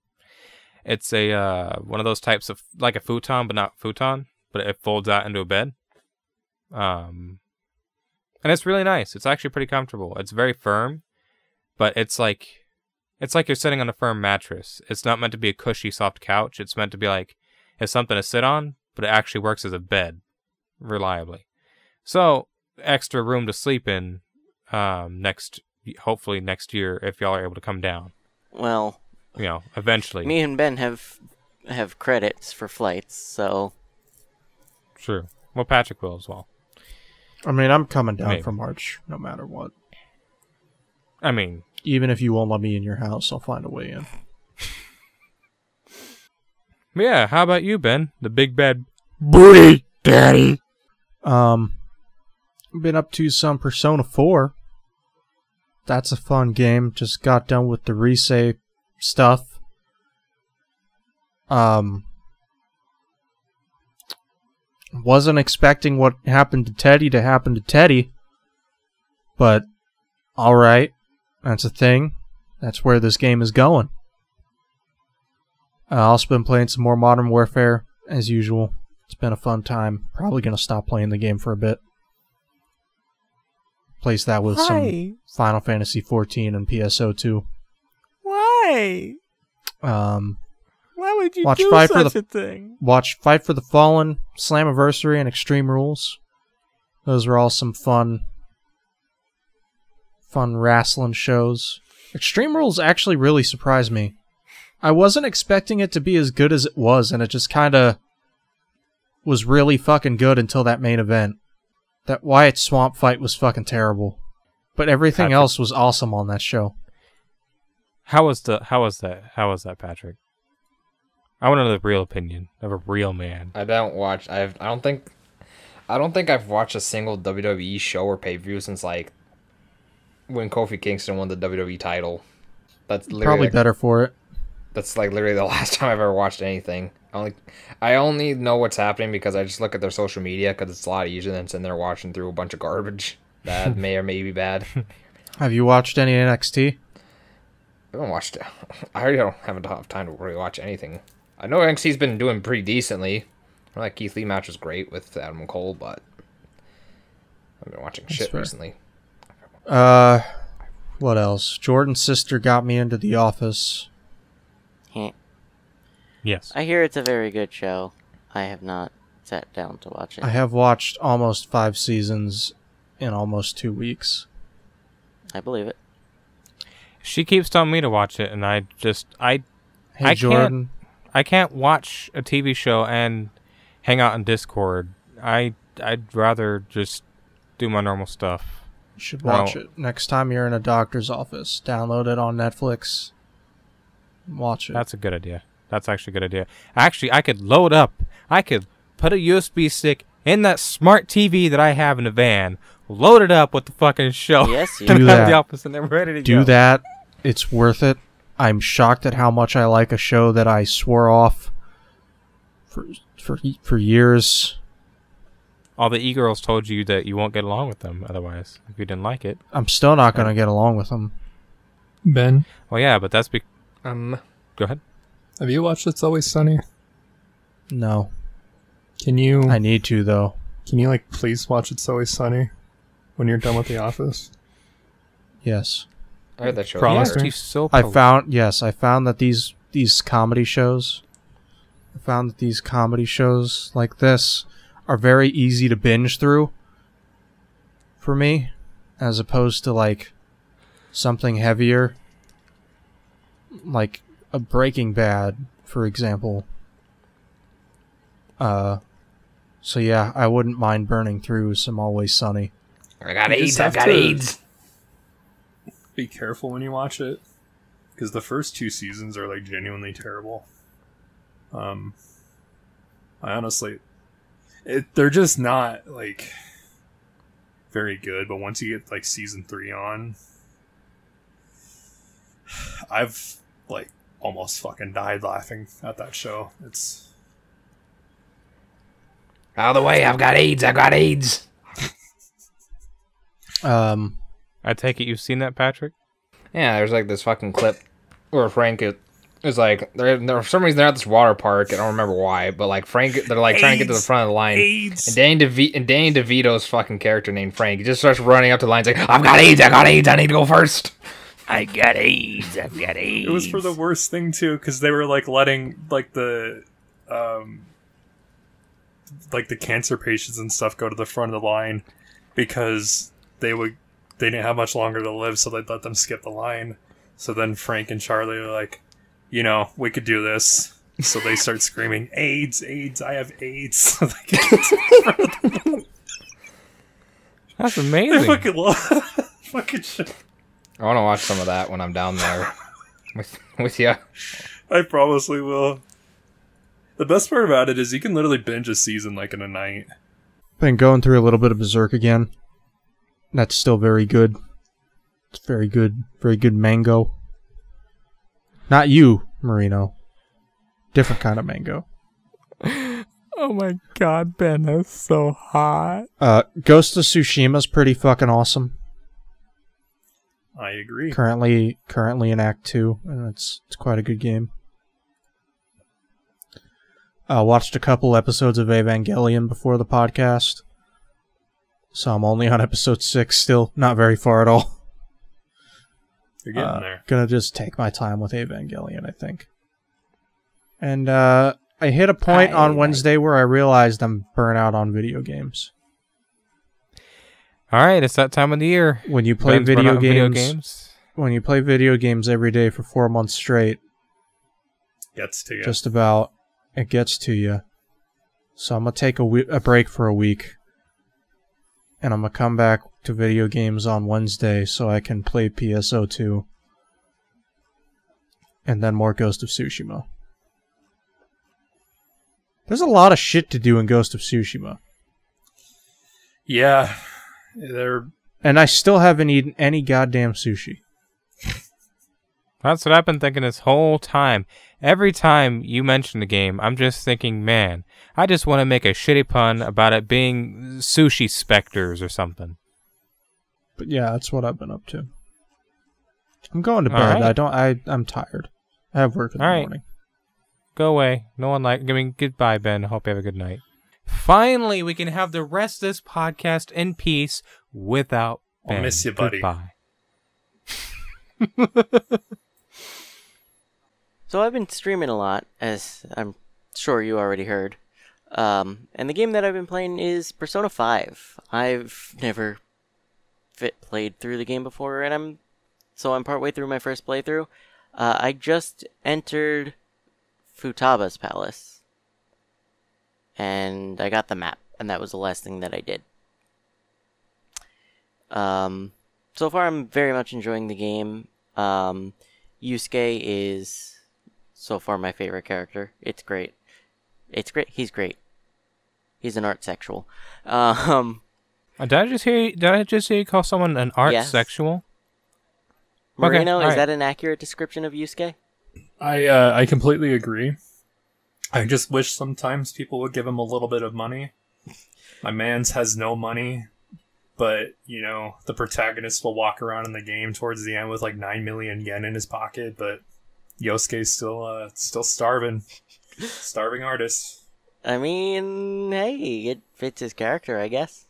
Speaker 1: it's a uh, one of those types of like a futon, but not futon, but it folds out into a bed. Um, and it's really nice. It's actually pretty comfortable. It's very firm, but it's like it's like you're sitting on a firm mattress. It's not meant to be a cushy, soft couch. It's meant to be like it's something to sit on, but it actually works as a bed reliably. So extra room to sleep in um, next, hopefully next year if y'all are able to come down.
Speaker 3: Well,
Speaker 1: You know, eventually.
Speaker 3: me and Ben have have credits for flights, so
Speaker 1: True. Well, Patrick will as well.
Speaker 2: I mean, I'm coming down
Speaker 1: Maybe.
Speaker 2: for March, no matter what.
Speaker 1: I mean,
Speaker 2: Even if you won't let me in your house, I'll find a way in.
Speaker 1: yeah. How about you, Ben? The big bad booty daddy.
Speaker 2: Um, been up to some Persona 4. That's a fun game. Just got done with the Rise stuff. Um, wasn't expecting what happened to Teddy to happen to Teddy, but alright, that's a thing. That's where this game is going. I also been playing some more Modern Warfare, as usual. It's been a fun time. Probably gonna stop playing the game for a bit. Place that with some Final Fantasy 14 and PSO2.
Speaker 1: Why?
Speaker 2: Um,
Speaker 1: Why would you
Speaker 2: Watch
Speaker 1: do
Speaker 2: Fight for
Speaker 1: such
Speaker 2: the-
Speaker 1: a thing?
Speaker 2: watch Fight for the Fallen, Slammiversary, and Extreme Rules. Those were all some fun, fun wrestling shows. Extreme Rules actually really surprised me. I wasn't expecting it to be as good as it was, and it just kind of was really fucking good until that main event. That Wyatt Swamp fight was fucking terrible, but everything
Speaker 1: Patrick.
Speaker 2: else was awesome on that show.
Speaker 1: How was the? How was that? How was that, Patrick? I want to know the real opinion of a real man.
Speaker 4: I don't watch. I've. I don't think. I don't think I've watched a single WWE show or pay per view since like when Kofi Kingston won the WWE title. That's literally
Speaker 2: Probably
Speaker 4: like,
Speaker 2: better for it.
Speaker 4: that's like literally the last time I've ever watched anything. I only I only know what's happening because I just look at their social media because it's a lot easier than sitting there watching through a bunch of garbage that may or may be bad.
Speaker 2: Have you watched any NXT?
Speaker 4: I haven't watched. I already don't have enough time to really watch anything. I know NXT's been doing pretty decently. I like Keith Lee match was great with Adam Cole, but I've been watching shit
Speaker 2: fair.
Speaker 4: recently.
Speaker 2: Uh, what else? Jordan's sister got me into The Office.
Speaker 1: Yes.
Speaker 3: I hear it's a very good show. I have not sat down to watch it.
Speaker 2: I have watched almost five seasons in almost two weeks.
Speaker 3: I believe it.
Speaker 1: She keeps telling me to watch it, and I just I
Speaker 2: Hey,
Speaker 1: I can't- I can't watch a TV show and hang out on Discord. I I'd rather just do my normal stuff.
Speaker 2: You should watch it next time you're in a doctor's office. Download it on Netflix. Watch it.
Speaker 1: That's a good idea. That's actually a good idea. Actually, I could load up. I could put a USB stick in that smart TV that I have in the van. Load it up with the fucking show.
Speaker 3: Yes, you
Speaker 1: and
Speaker 2: Do
Speaker 1: have
Speaker 2: that.
Speaker 1: the office and they're ready to
Speaker 2: Do
Speaker 1: go.
Speaker 2: that. It's worth it. I'm shocked at how much I like a show that I swore off for for for years.
Speaker 1: All the e girls told you that you won't get along with them otherwise if you didn't like it.
Speaker 2: I'm still not gonna get along with them.
Speaker 5: Ben,
Speaker 1: Well, yeah, but that's be-
Speaker 4: Um,
Speaker 1: go ahead.
Speaker 5: have you watched It's Always Sunny?
Speaker 2: No,
Speaker 5: Can you
Speaker 2: I need to though.
Speaker 5: can you like please watch It's Always Sunny when you're done with The Office?
Speaker 2: Yes,
Speaker 4: I heard that show.
Speaker 5: Promise
Speaker 1: Yes,
Speaker 5: me.
Speaker 1: so
Speaker 2: I found. Yes, I found that these these comedy shows. I found that these comedy shows like this are very easy to binge through. For me, as opposed to like something heavier, like a Breaking Bad, for example. Uh, so yeah, I wouldn't mind burning through some Always Sunny.
Speaker 4: I got
Speaker 5: You
Speaker 4: AIDS. I
Speaker 5: have
Speaker 4: got AIDS.
Speaker 5: Be careful when you watch it, because the first two seasons are like genuinely terrible. Um, I honestly, it they're just not like very good. But once you get like season three on, I've like almost fucking died laughing at that show. It's
Speaker 4: Out of the way. I've got AIDS. I've got AIDS.
Speaker 2: Um,
Speaker 1: I take it you've seen that, Patrick.
Speaker 4: Yeah, there's like this fucking clip where Frank is, is like, they're, they're, for some reason they're at this water park. I don't remember why, but like Frank, they're like trying to get to the front of the line.
Speaker 5: AIDS.
Speaker 4: And Danny, DeVito, and Danny DeVito's fucking character named Frank, he just starts running up to the lines like, I've got AIDS, I got AIDS, I need to go first. I got AIDS, I've got AIDS.
Speaker 5: It was for the worst thing too, because they were like letting like the, um, like the cancer patients and stuff go to the front of the line because they would they didn't have much longer to live, so they'd let them skip the line. So then Frank and Charlie are like, you know, we could do this. So they start screaming, "AIDS, AIDS! I have AIDS!" So they get-
Speaker 1: That's
Speaker 5: I
Speaker 1: amazing.
Speaker 5: fucking love fucking shit.
Speaker 4: I want to watch some of that when I'm down there with, with you.
Speaker 5: I promise we will. The best part about it is you can literally binge a season like in a night.
Speaker 2: been going through a little bit of Berserk again. That's still very good. It's very good, very good mango. Not you, Marino. Different kind of mango.
Speaker 1: oh my god, Ben, that's so hot.
Speaker 2: Uh, Ghost of Tsushima's pretty fucking awesome.
Speaker 5: I agree.
Speaker 2: Currently, currently in Act Two, and it's it's quite a good game. Uh, watched a couple episodes of Evangelion before the podcast, so I'm only on episode six still. Not very far at all.
Speaker 5: You're getting
Speaker 2: Uh,
Speaker 5: there.
Speaker 2: Gonna just take my time with Evangelion, I think. And uh, I hit a point on Wednesday where I realized I'm burnt out on video games.
Speaker 1: All right, it's that time of the year.
Speaker 2: When you play
Speaker 1: Ben's run
Speaker 2: video games,
Speaker 1: games.
Speaker 2: when you play video games every day for four months straight,
Speaker 5: Gets to you.
Speaker 2: just about it gets to you. So I'm gonna take a, we- a break for a week, and I'm gonna come back to video games on Wednesday so I can play PSO2, and then more Ghost of Tsushima. There's a lot of shit to do in Ghost of Tsushima,
Speaker 5: yeah, they're
Speaker 2: and I still haven't eaten any goddamn sushi.
Speaker 1: That's what I've been thinking this whole time. Every time you mention the game, I'm just thinking, man, I just want to make a shitty pun about it being sushi specters or something.
Speaker 2: But yeah, that's what I've been up to. I'm going to bed.
Speaker 1: right.
Speaker 2: I don't. I I'm tired. I have work in the
Speaker 1: All right.
Speaker 2: morning.
Speaker 1: Go away. No one like. I mean, goodbye, Ben. Hope you have a good night. Finally, we can have the rest of this podcast in peace without Ben.
Speaker 5: I'll miss you, buddy.
Speaker 1: Goodbye.
Speaker 3: So I've been streaming a lot, as I'm sure you already heard. Um, and the game that I've been playing is Persona 5. I've never fit played through the game before, and I'm so I'm partway through my first playthrough. Uh, I just entered Futaba's palace, and I got the map, and that was the last thing that I did. Um, so far, I'm very much enjoying the game. Um, Yusuke is so far my favorite character. It's great. It's great. He's great. He's an art sexual. Um,
Speaker 1: Uh, Did I just hear? Did I just hear you call someone an art
Speaker 3: Yes.
Speaker 1: sexual?
Speaker 3: Marino, is
Speaker 1: alright.
Speaker 3: that an accurate description of Yusuke?
Speaker 5: I uh, I completely agree. I just wish sometimes people would give him a little bit of money. My man's has no money, but you know the protagonist will walk around in the game towards the end with like nine million yen in his pocket, but Yosuke's still uh, still starving, starving artist.
Speaker 3: I mean, hey, it fits his character, I guess.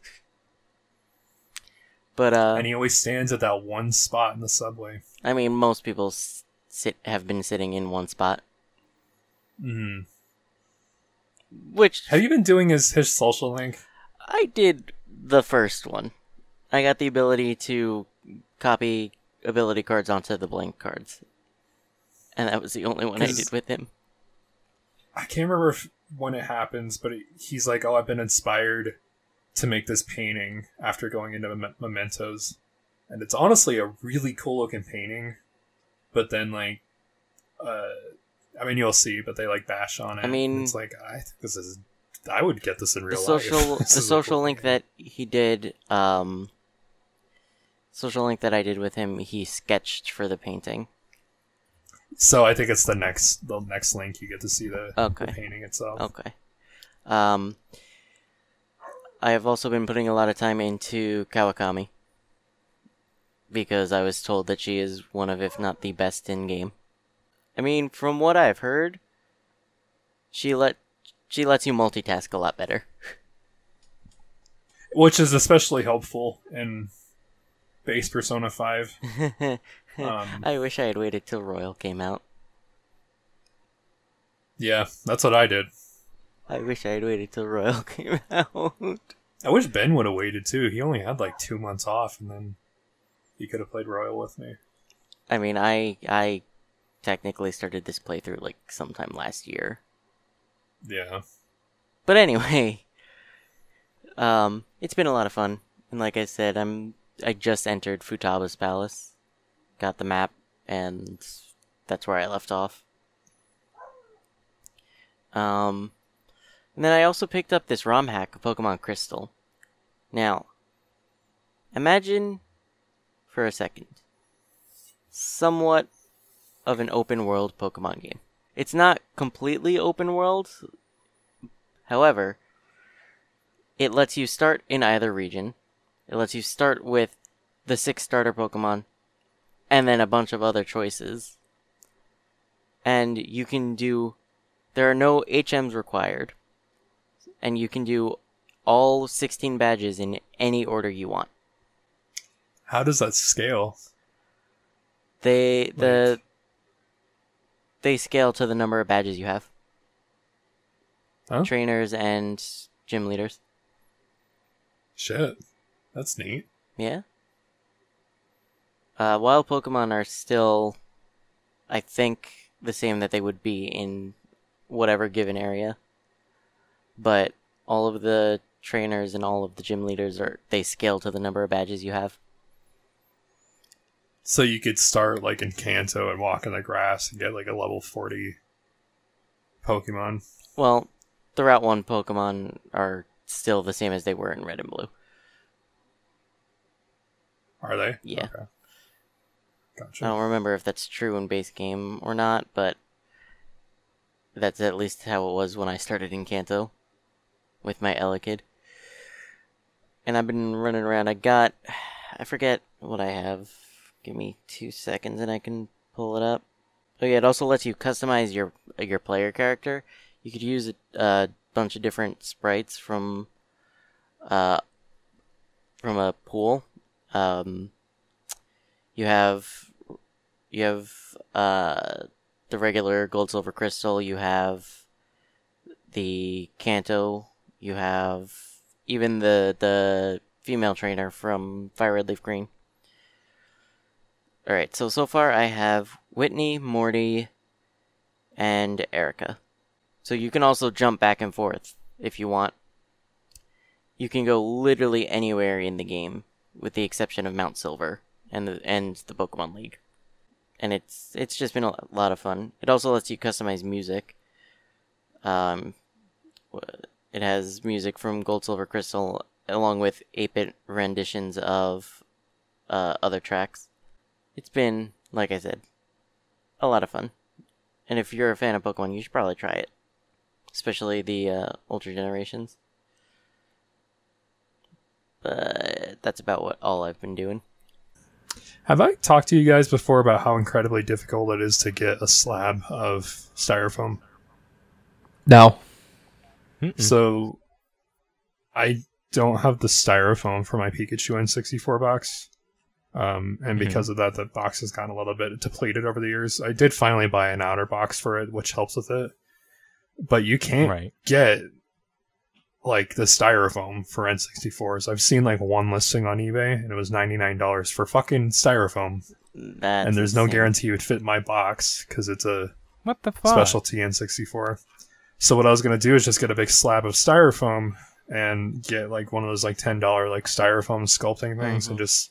Speaker 3: But uh,
Speaker 5: and he always stands at that one spot in the subway.
Speaker 3: I mean, most people sit have been sitting in one spot,
Speaker 5: Hmm.
Speaker 3: which
Speaker 5: Have you been doing his his social link?
Speaker 3: I did the first one. I got the ability to copy ability cards onto the blank cards, and that was the only one I did with him.
Speaker 5: I can't remember if, when it happens, but it, he's like, "Oh, I've been inspired to make this painting after going into mem- mementos," and it's honestly a really cool looking painting. But then, like, uh, I mean, you'll see, but they like bash on it.
Speaker 3: I mean-
Speaker 5: it's like I think this is. I would get this in
Speaker 3: The
Speaker 5: real
Speaker 3: social
Speaker 5: life.
Speaker 3: the
Speaker 5: This is a
Speaker 3: social
Speaker 5: cool
Speaker 3: link
Speaker 5: painting.
Speaker 3: that he did, um, social link that I did with him, he sketched for the painting.
Speaker 5: So I think it's the next the next link you get to see the,
Speaker 3: Okay.
Speaker 5: the painting itself.
Speaker 3: Okay. Um, I have also been putting a lot of time into Kawakami because I was told that she is one of, if not the best in game. I mean, from what I've heard, she let she lets you multitask a lot better.
Speaker 5: Which is especially helpful in base Persona Five. Um,
Speaker 3: I wish I had waited till Royal came out.
Speaker 5: yeah, that's what I did.
Speaker 3: I wish I had waited till Royal came out.
Speaker 5: I wish Ben would have waited too. He only had like two months off, and then he could have played Royal with me.
Speaker 3: I mean, I I technically started this playthrough like sometime last year.
Speaker 5: Yeah.
Speaker 3: But anyway, um, it's been a lot of fun, and like I said, I'm I just entered Futaba's palace, got the map, and that's where I left off. Um, and then I also picked up this ROM hack of Pokemon Crystal. Now, imagine for a second, somewhat of an open world Pokemon game. It's not completely open world, However, it lets you start in either region. It lets you start with the six starter Pokemon and then a bunch of other choices. And you can do. There are no HMs required. And you can do all 16 badges in any order you want.
Speaker 5: How does that scale?
Speaker 3: They. The.
Speaker 5: Like-
Speaker 3: They scale to the number of badges you have. Trainers and gym leaders.
Speaker 5: Shit, that's neat.
Speaker 3: Yeah. Uh, wild Pokemon are still, I think, the same that they would be in whatever given area. But all of the trainers and all of the gym leaders are they scale to the number of badges you have.
Speaker 5: So you could start like in Kanto and walk in the grass and get like a level forty Pokemon.
Speaker 3: Well, the Route One Pokemon are still the same as they were in Red and Blue.
Speaker 5: Are they?
Speaker 3: Yeah.
Speaker 5: Okay. Gotcha.
Speaker 3: I don't remember if that's true in base game or not, but that's at least how it was when I started in Kanto with my Elekid. And I've been running around. I got, I forget what I have. Give me two seconds and I can pull it up. Oh yeah, it also lets you customize your your player character. You could use a, a bunch of different sprites from, uh, from a pool. Um, you have you have uh the regular gold silver crystal you have the kanto you have even the the female trainer from fire red leaf green. All right so so far i have whitney morty and erica. So you can also jump back and forth if you want. You can go literally anywhere in the game with the exception of mount silver and the and the pokemon league and it's it's just been a lot of fun. It also lets you customize music. Um, it has music from Gold, Silver, Crystal, along with 8-bit renditions of uh, other tracks. It's been like I said, a lot of fun. And if you're a fan of Pokemon, you should probably try it, especially the uh, Ultra Generations. But that's about what all I've been doing.
Speaker 5: Have I talked to you guys before about how incredibly difficult it is to get a slab of styrofoam?
Speaker 4: No.
Speaker 1: Mm-mm.
Speaker 5: So I don't have the styrofoam for my Pikachu N64 box. Um, and
Speaker 1: Mhm.
Speaker 5: because of that, the box has gotten a little bit depleted over the years. I did finally buy an outer box for it, which helps with it. But you can't
Speaker 1: right.
Speaker 5: get like the styrofoam for N64s. I've seen like one listing on eBay and it was $99 for fucking styrofoam.
Speaker 3: That's
Speaker 5: and there's no guarantee it would fit my box because it's a
Speaker 1: What the fuck?
Speaker 5: specialty N64. So what I was gonna do is just get a big slab of styrofoam and get like one of those like ten dollar like styrofoam sculpting things and just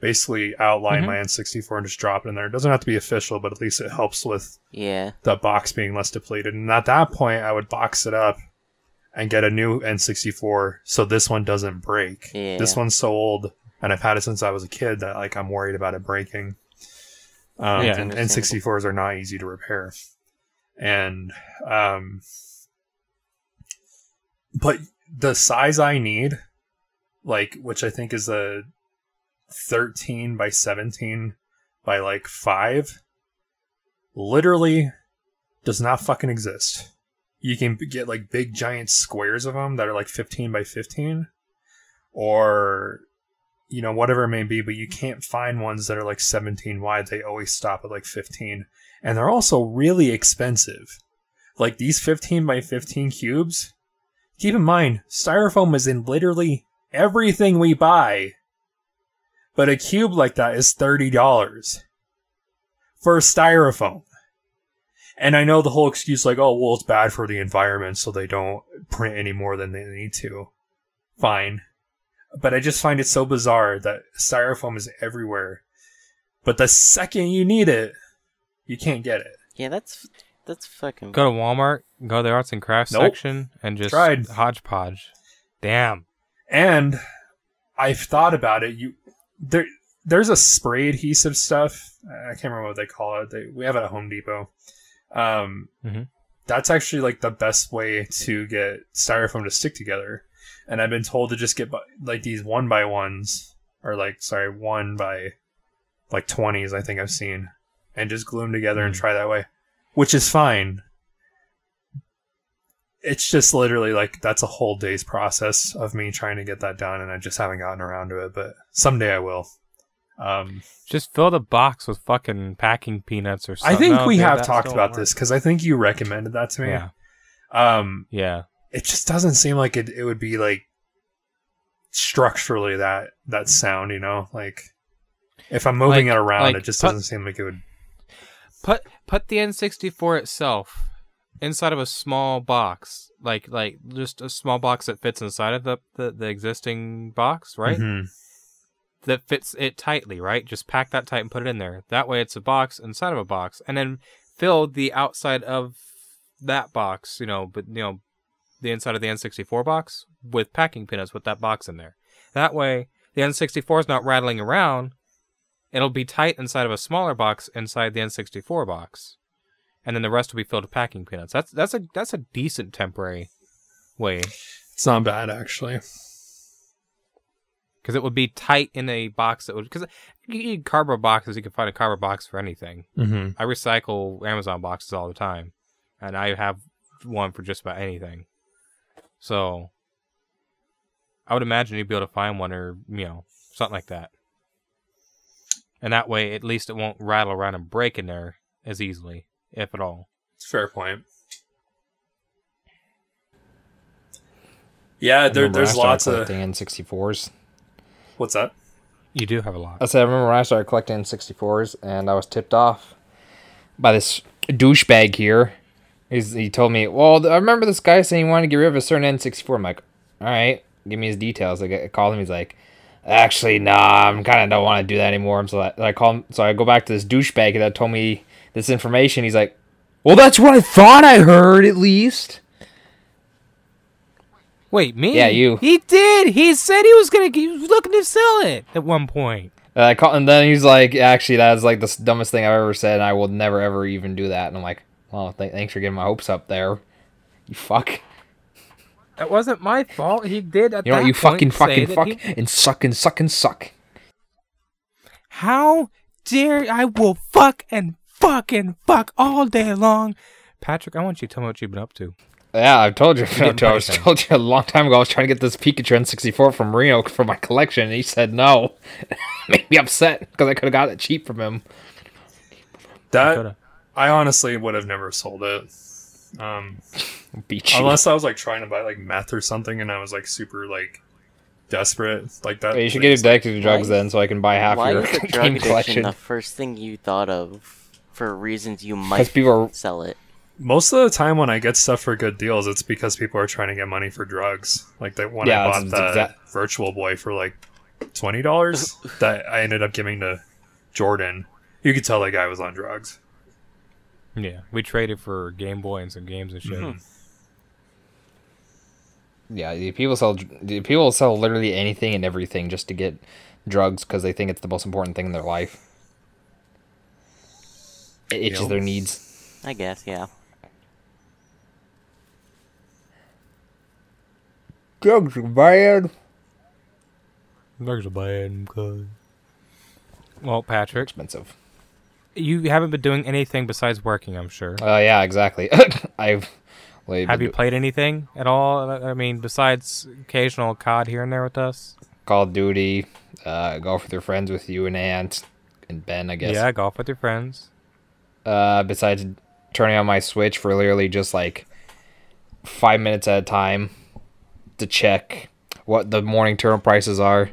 Speaker 5: basically outline
Speaker 1: Mhm.
Speaker 5: my N64 and just drop it in there. It doesn't have to be official, but at least it helps with
Speaker 3: Yeah.
Speaker 5: the box being less depleted. And at that point, I would box it up and get a new N64 so this one doesn't break.
Speaker 3: Yeah.
Speaker 5: This one's so old, and I've had it since I was a kid that like I'm worried about it breaking. Um,
Speaker 1: Yeah.
Speaker 5: and N64s are not easy to repair, and um, but the size I need, like which I think is a 13 by 17 by like five, literally does not fucking exist. You can get like big giant squares of them that are like 15 by 15 or you know whatever it may be but you can't find ones that are like 17 wide. They always stop at like 15 and they're also really expensive. Like these 15 by 15 cubes keep in mind styrofoam is in literally everything we buy. But a cube like that is $30 for styrofoam and I know the whole excuse, like, oh, well, it's bad for the environment, so they don't print any more than they need to. Fine. But I just find it so bizarre that styrofoam is everywhere. But the second you need it, you can't get it.
Speaker 3: Yeah, that's that's fucking.
Speaker 1: Go to Walmart, go to the arts and crafts
Speaker 5: Nope.
Speaker 1: section, and just
Speaker 5: Tried.
Speaker 1: hodgepodge. Damn.
Speaker 5: And I've thought about it. You there, there's a spray adhesive stuff. I can't remember what they call it. They, we have it at Home Depot. Um,
Speaker 1: Mhm.
Speaker 5: that's actually like the best way to get styrofoam to stick together. And I've been told to just get like these one by ones, or like sorry, one by like twenties. I think I've seen, and just glue them together and
Speaker 1: Mm.
Speaker 5: try that way, which is fine. It's just literally like that's a whole day's process of me trying to get that done, and I just haven't gotten around to it. But someday I will. Um,
Speaker 1: Just fill the box with fucking packing peanuts or something.
Speaker 5: I think
Speaker 1: No,
Speaker 5: we
Speaker 1: dude,
Speaker 5: have talked about
Speaker 1: won't
Speaker 5: this because I think you recommended that to me.
Speaker 1: Yeah.
Speaker 5: Um,
Speaker 1: Yeah.
Speaker 5: it just doesn't seem like it, it would be like structurally that that sound, you know? Like if I'm moving
Speaker 1: Like-
Speaker 5: it around,
Speaker 1: like
Speaker 5: it just
Speaker 1: put-
Speaker 5: doesn't seem like it would.
Speaker 1: Put put the N64 itself inside of a small box, like like just a small box that fits inside of the the, the existing box, right?
Speaker 5: Mhm.
Speaker 1: That fits it tightly, right? Just pack that tight and put it in there. That way, it's a box inside of a box, and then fill the outside of that box, you know, but you know, the inside of the N64 box with packing peanuts with that box in there. That way, the N64 is not rattling around. It'll be tight inside of a smaller box inside the N64 box, and then the rest will be filled with packing peanuts. That's that's a that's a decent temporary way
Speaker 5: It's not bad actually.
Speaker 1: Because it would be tight in a box that would because you need cardboard boxes. You can find a cardboard box for anything.
Speaker 5: Mm-hmm.
Speaker 1: I recycle Amazon boxes all the time, and I have one for just about anything. So I would imagine you'd be able to find one or you know something like that. And that way, at least it won't rattle around and break in there as easily, if at all.
Speaker 5: Fair point. Yeah, there, there's lots of.
Speaker 4: collecting N64s.
Speaker 5: What's that?
Speaker 1: You do have a lot.
Speaker 4: I said I remember when I started collecting N64s, and I was tipped off by this douchebag here. He's, he told me, "Well, I remember this guy saying he wanted to get rid of a certain N64." I'm like, "All right, give me his details." I, get, I called him. He's like, "Actually, nah, I'm kind of don't want to do that anymore." So I, I call him. So I go back to this douchebag that told me this information. He's like, "Well, that's what I thought I heard, at least."
Speaker 1: Wait, me?
Speaker 4: Yeah, you.
Speaker 1: He did. He said he was gonna. He was looking to sell it at one point.
Speaker 4: Uh, call, and then he's like, actually, that's like the dumbest thing I've ever said, and I will never ever even do that. And I'm like, well, th- thanks for getting my hopes up there. You fuck.
Speaker 1: That wasn't my fault. He did at
Speaker 4: You know? You fucking fucking fuck
Speaker 1: he-
Speaker 4: and suck and suck and suck.
Speaker 1: How dare I will fuck and fuck and fuck all day long. Patrick, I want you to tell me what you've been up to.
Speaker 4: Yeah, I've told you.
Speaker 1: getting
Speaker 4: I was told you a long time ago. I was trying to get this Pikachu N64 from Reno for my collection, and he said no. Made me upset because I could have got it cheap from him.
Speaker 5: That
Speaker 1: Coulda.
Speaker 5: I honestly would have never sold it. Um,
Speaker 4: Beat
Speaker 5: unless I was like trying to buy like meth or something, and I was like super like desperate, like that.
Speaker 4: Hey, you should get
Speaker 5: is, like,
Speaker 4: addicted to drugs
Speaker 3: why-
Speaker 4: then, so I can buy half
Speaker 3: Why
Speaker 4: your
Speaker 3: is a drug
Speaker 4: game collection.
Speaker 3: the first thing you thought of for reasons you
Speaker 4: Because
Speaker 3: might
Speaker 4: people are
Speaker 3: sell it?
Speaker 5: Most of the time, when I get stuff for good deals, it's because people are trying to get money for drugs. Like that when
Speaker 4: Yeah,
Speaker 5: I bought
Speaker 4: that's
Speaker 5: the
Speaker 4: exact-
Speaker 5: Virtual Boy for like twenty dollars, that I ended up giving to Jordan. You could tell that guy was on drugs.
Speaker 1: Yeah, we traded for Game Boy and some games and shit.
Speaker 5: Mhm.
Speaker 4: Yeah, people sell people sell literally anything and everything just to get drugs because they think it's the most important thing in their life. It itches
Speaker 5: Yep.
Speaker 4: their needs.
Speaker 3: I guess, yeah.
Speaker 4: Drugs are bad.
Speaker 1: Drugs are bad. Cause... Well, Patrick,
Speaker 4: Expensive.
Speaker 1: you haven't been doing anything besides working, I'm sure.
Speaker 4: Uh, yeah, exactly. I've. well,
Speaker 1: Have
Speaker 4: been
Speaker 1: you
Speaker 4: do-
Speaker 1: played anything at all? I I mean, besides occasional COD here and there with us?
Speaker 4: Call of Duty? Uh, golf with your friends with you and Ant and Ben, I guess.
Speaker 1: Yeah, golf with your friends.
Speaker 4: Uh, besides turning on my Switch for literally just like five minutes at a time to check what the morning turnip prices are,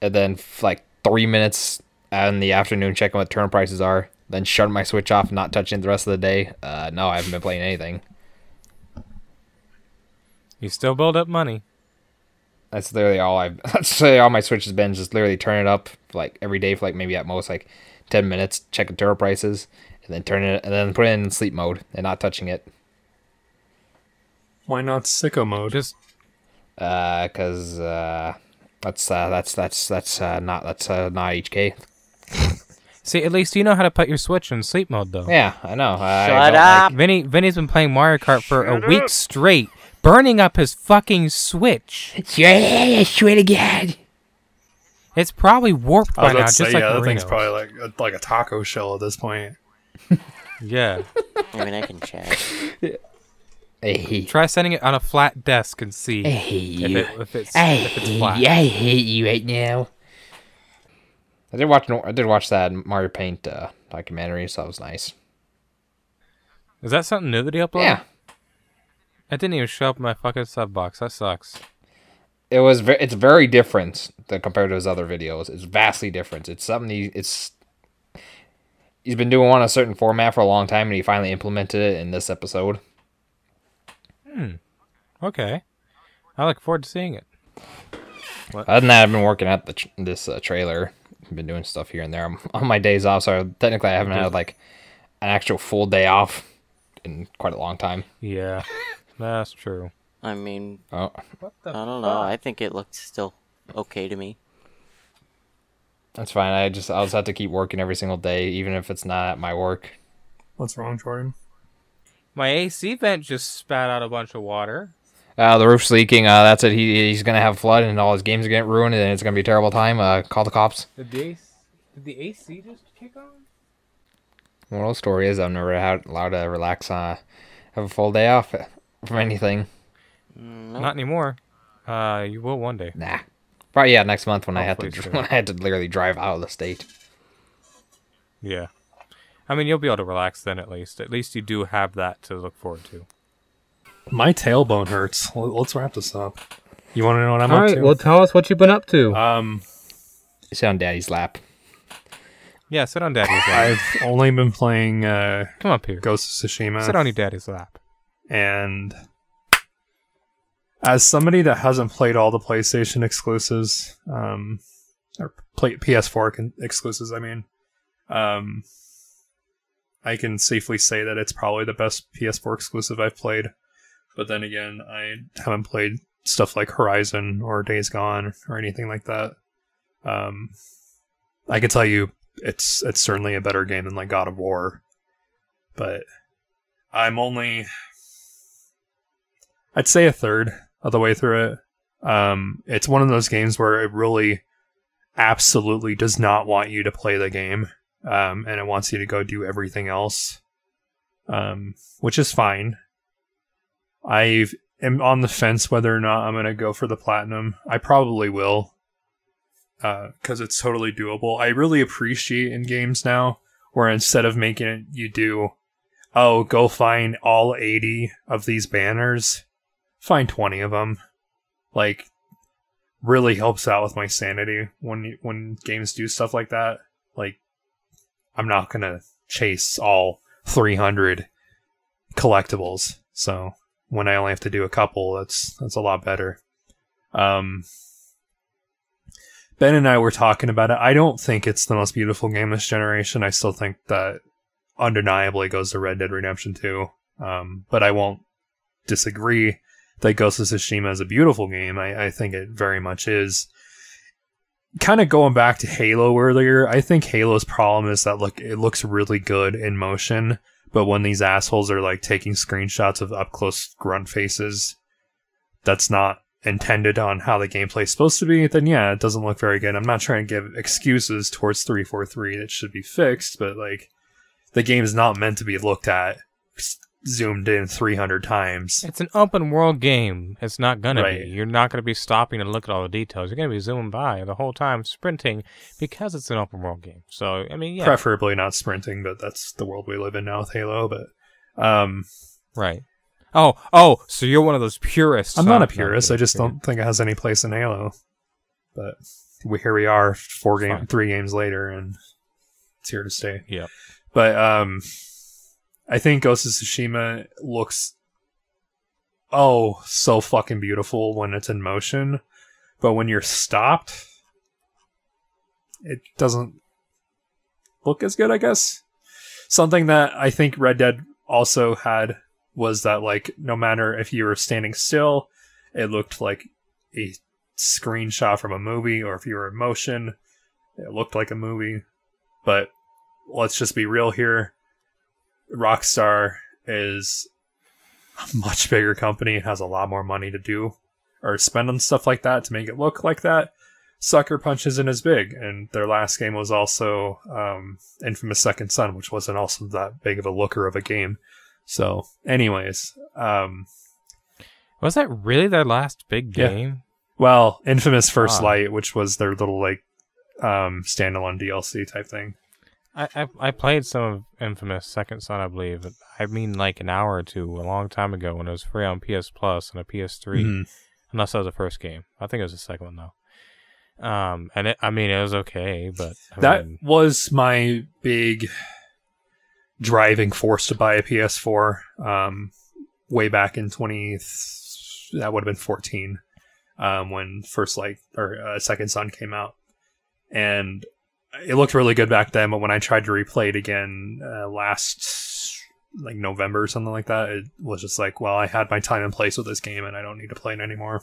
Speaker 4: and then like three minutes in the afternoon checking what turnip prices are, then shutting my Switch off and not touching it the rest of the day. Uh, no, I haven't been playing anything.
Speaker 1: You still build up money.
Speaker 4: That's literally all I've. That's literally all my Switch has been. Just literally turn it up like every day for like maybe at most like ten minutes, checking turnip prices, and then turn it and then put it in sleep mode and not touching it.
Speaker 5: Why not sicko mode?
Speaker 1: Just
Speaker 4: Uh, cause uh, that's uh, that's that's that's uh, not that's uh, not HK.
Speaker 1: see, at least you know how to put your Switch in sleep mode, though.
Speaker 4: Yeah, I know.
Speaker 3: Shut
Speaker 4: don't
Speaker 3: up!
Speaker 1: Vinny, Vinny's been playing Mario Kart for a week straight, burning up his fucking Switch.
Speaker 4: Yeah, swear to God.
Speaker 1: It's probably warped by now,
Speaker 5: say,
Speaker 1: just like
Speaker 5: yeah, that thing's probably like a, like a taco shell at this point.
Speaker 1: Yeah.
Speaker 3: I mean, I can check.
Speaker 4: I hate,
Speaker 1: Try setting it on a flat desk and see
Speaker 4: I hate
Speaker 1: if, it, if it's
Speaker 4: I
Speaker 1: if it's
Speaker 4: hate
Speaker 1: flat.
Speaker 4: you. I hate you right now. I did watch. I did watch that Mario Paint uh, documentary, so that was nice.
Speaker 1: Is that something new that he uploaded?
Speaker 4: Yeah,
Speaker 1: It didn't even show up in my fucking sub box. That sucks.
Speaker 4: it was. Ve- it's very different than compared to his other videos. It's vastly different. It's something. He, it's. He's been doing one a certain format for a long time, and he finally implemented it in this episode.
Speaker 1: Okay. I look forward to seeing it.
Speaker 4: Other than that, I've been working at the tr- this uh, trailer. I've been doing stuff here and there. I'm on my days off, so technically I haven't had like an actual full day off in quite a long time.
Speaker 1: Yeah. That's true.
Speaker 3: I mean,
Speaker 4: Oh,
Speaker 3: I don't know. I think it looked still okay to me.
Speaker 4: that's fine. I just I'll just have to keep working every single day, even if it's not at my work.
Speaker 5: What's wrong, Jordan?
Speaker 1: My AC vent just spat out a bunch of water.
Speaker 4: Uh, the roof's leaking. Uh, that's it. He, he's gonna have flood, and all his games are getting ruined, and it's gonna be a terrible time. Uh, call the cops.
Speaker 1: Did the AC, did the AC just kick on?
Speaker 4: Moral the story is I'm never had, allowed to relax. Uh, have a full day off from anything.
Speaker 3: No.
Speaker 1: Not anymore. Uh, you will one day.
Speaker 4: Nah. Probably yeah, next month when I have to
Speaker 1: Hopefully
Speaker 4: when I had to literally drive out of the state.
Speaker 1: Yeah. I mean, you'll be able to relax then at least. At least you do have that to look forward to.
Speaker 5: My tailbone hurts. Let's wrap this up. You want to know what I'm up to?
Speaker 1: All right, well, tell us what you've been up to.
Speaker 5: um,
Speaker 4: Sit on daddy's lap.
Speaker 1: yeah, sit on daddy's lap.
Speaker 5: I've only been playing uh,
Speaker 1: Come up here.
Speaker 5: Ghost of Tsushima.
Speaker 1: Sit on your daddy's lap.
Speaker 5: and as somebody that hasn't played all the PlayStation exclusives, um, or play, PS4 con- exclusives, I mean, um, I can safely say that it's probably the best PS4 exclusive I've played. But then again, I haven't played stuff like Horizon or Days Gone or anything like that. Um, I can tell you it's it's certainly a better game than like God of War. But I'm only I'd say a third of the way through it. Um it's one of those games where it really absolutely does not want you to play the game. Um and it wants you to go do everything else. Um which is fine. I am on the fence whether or not I'm going to go for the platinum. I probably will because it's totally doable. I really appreciate in games now where instead of making it you do, oh, go find all 80 of these banners, find 20 of them. Like, really helps out with my sanity when when games do stuff like that. I'm not gonna chase all 300 collectibles. So when I only have to do a couple, that's that's a lot better. Um, Ben and I were talking about it. I don't think it's the most beautiful game this generation. I still think that undeniably goes to Red Dead Redemption 2. Um, but I won't disagree that Ghost of Tsushima is a beautiful game. I, I think it very much is. Kind of going back to Halo earlier, I think Halo's problem is that look it looks really good in motion, but when these assholes are like taking screenshots of up close grunt faces, that's not intended on how the gameplay is supposed to be, then yeah, it doesn't look very good. I'm not trying to give excuses towards 343 that should be fixed, but like the game is not meant to be looked at zoomed in 300 times.
Speaker 1: It's an open world game. It's not gonna be. You're not gonna be stopping to look at all the details. You're gonna be zooming by the whole time, sprinting, because it's an open world game. So I mean, yeah,
Speaker 5: Preferably not sprinting, but that's the world we live in now with Halo, but um
Speaker 1: right. Oh, oh, so you're one of those purists.
Speaker 5: I'm
Speaker 1: huh?
Speaker 5: not a purist. I just don't think it has any place in Halo. But we, here we are, four game,
Speaker 1: Fine.
Speaker 5: three games later, and it's here to stay.
Speaker 1: Yeah.
Speaker 5: But um, I think Ghost of Tsushima looks oh so fucking beautiful when it's in motion, but when you're stopped, it doesn't look as good. I guess something that I think Red Dead also had was that like no matter if you were standing still, it looked like a screenshot from a movie, or if you were in motion, it looked like a movie. But let's just be real here. Rockstar is a much bigger company and has a lot more money to do or spend on stuff like that to make it look like that. Sucker Punch isn't as big, and their last game was also um, Infamous Second Son, which wasn't also that big of a looker of a game. So, anyways, um,
Speaker 1: Was that really their last big
Speaker 5: Yeah.
Speaker 1: game?
Speaker 5: well, Infamous First
Speaker 1: Ah.
Speaker 5: Light, which was their little like um, standalone DLC type thing.
Speaker 1: I, I I played some of Infamous Second Son, I believe. I mean, like an hour or two, a long time ago, when it was free on PS Plus and a PS3.
Speaker 5: Mhm.
Speaker 1: Unless that was the first game. I think it was the second one though. Um, and it, I mean, it was okay, but I
Speaker 5: That
Speaker 1: mean,
Speaker 5: was my big driving force to buy a PS4. Um, way back in twenty, that would have been fourteen, um, when first like or uh, Second Son came out, and it looked really good back then. But when I tried to replay it again uh, last like November or something like that, it was just like, well, I had my time and place with this game, and I don't need to play it anymore.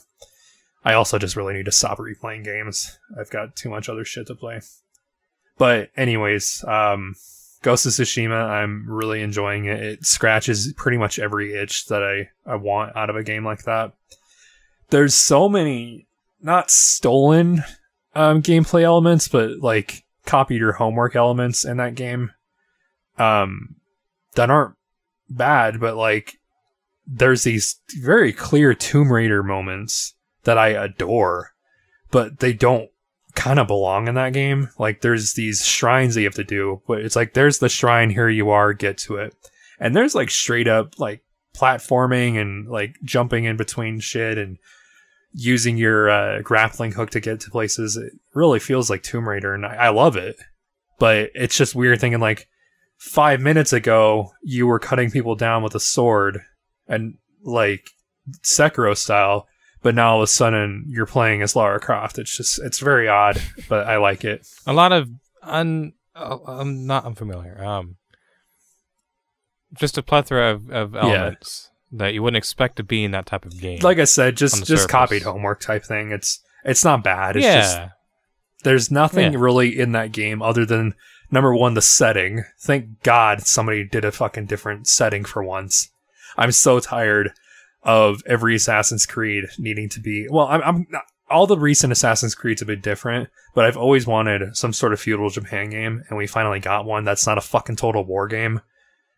Speaker 5: I also just really need to stop replaying games. I've got too much other shit to play. But anyways, um, Ghost of Tsushima, I'm really enjoying it. It scratches pretty much every itch that I, I want out of a game like that. There's so many not stolen um, gameplay elements, but like copied your homework elements in that game um, that aren't bad, but like there's these very clear Tomb Raider moments that I adore, but they don't kind of belong in that game. Like there's these shrines that you have to do, but it's like there's the shrine, here you are, get to it. And there's like straight up like platforming and like jumping in between shit and using your uh, grappling hook to get to places. It really feels like Tomb Raider, and I, I love it. But it's just weird thinking like five minutes ago you were cutting people down with a sword and like Sekiro style, but now all of a sudden you're playing as Lara Croft. It's just it's very odd, but I like it.
Speaker 1: a lot of un. Uh, I'm not unfamiliar. Um, just a plethora of, of elements that you wouldn't expect to be in that type of game.
Speaker 5: Like I said, just just
Speaker 1: surface.
Speaker 5: copied homework type thing. It's it's not bad. It's
Speaker 1: yeah,
Speaker 5: just There's nothing
Speaker 4: Yeah.
Speaker 5: really in that game other than number one, the setting. Thank God somebody did a fucking different setting for once. I'm so tired of every Assassin's Creed needing to be well. I'm, I'm not, all the recent Assassin's Creeds have been different, but I've always wanted some sort of feudal Japan game, and we finally got one that's not a fucking total war game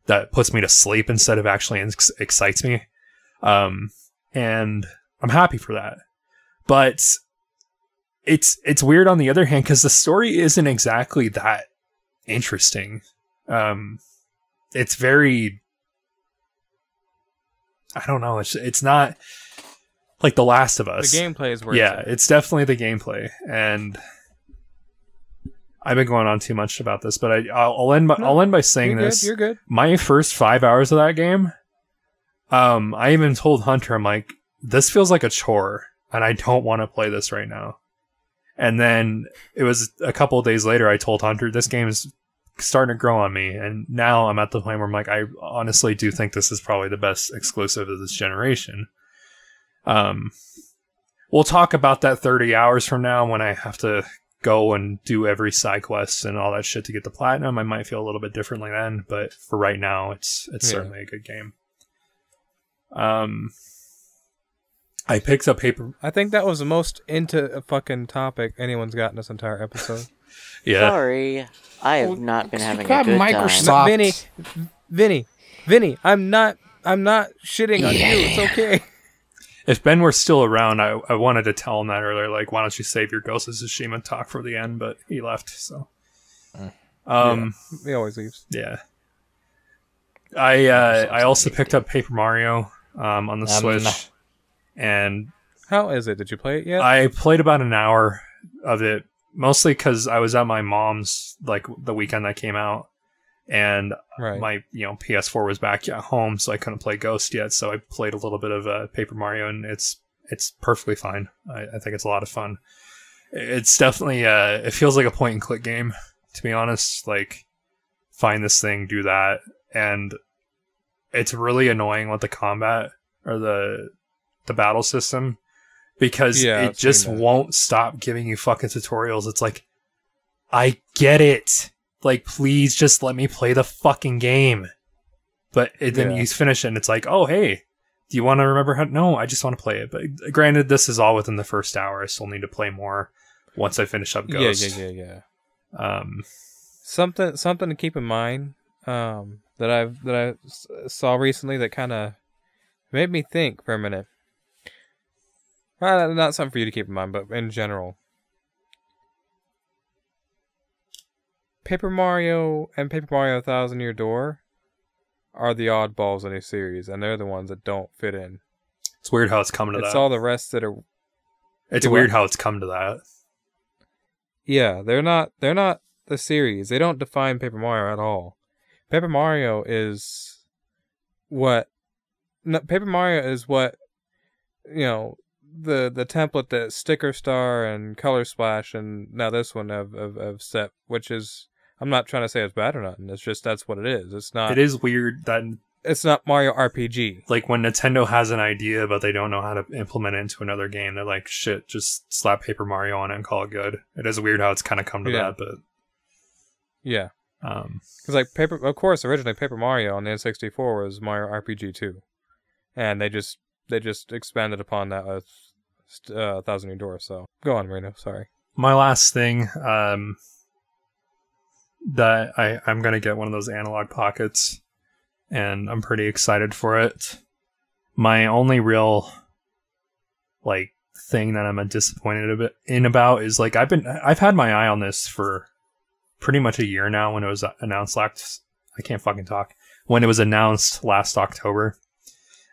Speaker 5: that puts me to sleep instead of actually ex- excites me. Um, and I'm happy for that. But it's it's weird on the other hand because the story isn't exactly that interesting. Um, it's very I don't know. It's it's not like The Last of Us.
Speaker 1: The gameplay is where
Speaker 5: yeah,
Speaker 1: it's,
Speaker 5: it's definitely the gameplay, and I've been going on too much about this, but I I'll, I'll end by
Speaker 1: No,
Speaker 5: I'll end by saying
Speaker 1: You're
Speaker 5: this
Speaker 1: good. You're good.
Speaker 5: my first five hours of that game, um, I even told Hunter, I'm like, this feels like a chore, and I don't want to play this right now. And then it was a couple of days later, I told Hunter, this game is starting to grow on me, and now I'm at the point where I'm like, I honestly do think this is probably the best exclusive of this generation. Um, we'll talk about that 30 hours from now when I have to go and do every side quest and all that shit to get the platinum. I might feel a little bit differently then, but for right now, it's it's
Speaker 1: Yeah.
Speaker 5: certainly a good game. Um, I picked up paper.
Speaker 1: I think that was the most into a fucking topic anyone's gotten this entire episode.
Speaker 5: Yeah,
Speaker 3: Sorry, I have
Speaker 4: Well,
Speaker 3: not been having a
Speaker 4: got
Speaker 3: good
Speaker 4: Microsoft.
Speaker 3: time.
Speaker 1: Vinny, Vinny, Vinny, I'm not. I'm not shitting on you. It's okay.
Speaker 5: If Ben were still around, I, I wanted to tell him that earlier. Like, why don't you save your Ghost of Tsushima talk for the end? But he left, so. Um.
Speaker 1: He always leaves.
Speaker 5: Yeah. I uh, I also picked up Paper Mario um, on the
Speaker 4: Um,
Speaker 5: Switch, and
Speaker 1: How is it? Did you play it yet?
Speaker 5: I played about an hour of it, mostly because I was at my mom's like the weekend that came out, and
Speaker 1: right.
Speaker 5: my you know PS4 was back at home, so I couldn't play Ghost yet. So I played a little bit of uh, Paper Mario, and it's it's perfectly fine. I, I think it's a lot of fun. It's definitely uh, it feels like a point and click game, to be honest. Like find this thing, do that, and it's really annoying with the combat or the the battle system because
Speaker 1: Yeah,
Speaker 5: it
Speaker 1: I've
Speaker 5: just won't stop giving you fucking tutorials. It's like I get it. Like, please just let me play the fucking game. But it, then
Speaker 1: Yeah.
Speaker 5: you finish it and it's like, oh, hey, do you want to remember how? No, I just want to play it. But granted, this is all within the first hour. I still need to play more once I finish up
Speaker 1: yeah,
Speaker 5: Ghost.
Speaker 1: yeah, yeah, yeah.
Speaker 5: Um,
Speaker 1: Something, something to keep in mind. Um, that I've that I saw recently that kind of made me think for a minute. Well, not something for you to keep in mind, but in general, Paper Mario and Paper Mario Thousand Year Door are the oddballs in a series, and they're the ones that don't fit in.
Speaker 5: it's weird how it's come to
Speaker 1: It's
Speaker 5: that.
Speaker 1: all the rest that are
Speaker 5: it's weird
Speaker 1: what?
Speaker 5: how it's come to that.
Speaker 1: Yeah, they're not they're not the series. They don't define Paper Mario at all. Paper Mario is what no, Paper Mario is what you know the the template that Sticker Star and Color Splash and now this one have, have, have set, which is I'm not trying to say it's bad or nothing. It's just that's what it is. It's not
Speaker 5: it is weird that
Speaker 1: it's not Mario RPG.
Speaker 5: like when Nintendo has an idea but they don't know how to implement it into another game, they're like, shit, just slap Paper Mario on it and call it good. It is weird how it's kind of come to
Speaker 1: Yeah.
Speaker 5: that, but
Speaker 1: Yeah,
Speaker 5: um,
Speaker 1: because like paper, of course, originally Paper Mario on the N64 was Mario RPG 2, and they just they just expanded upon that with uh, Thousand Year Door. So go on, Marino. Sorry.
Speaker 5: my last thing um that i i'm gonna get one of those Analogue Pockets and i'm pretty excited for it my only real like thing that i'm disappointed in about is like i've been i've had my eye on this for pretty much a year now when it was announced last i can't fucking talk when it was announced last october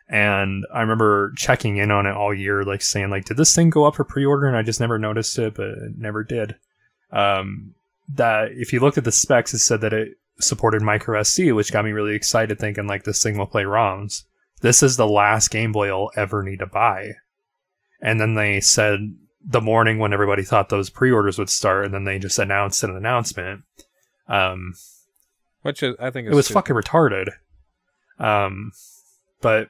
Speaker 5: and I remember checking in on it all year, like saying, like, did this thing go up for pre-order? And I just never noticed it, but it never did. Um, that if you looked at the specs, it said that it supported micro SD, which got me really excited, thinking like this thing will play ROMs. This is the last Game Boy I'll ever need to buy. And then they said the morning when everybody thought those pre-orders would start, and then they just announced an announcement. Um,
Speaker 1: Which is I think is
Speaker 5: it was
Speaker 1: stupid.
Speaker 5: fucking retarded. Um, but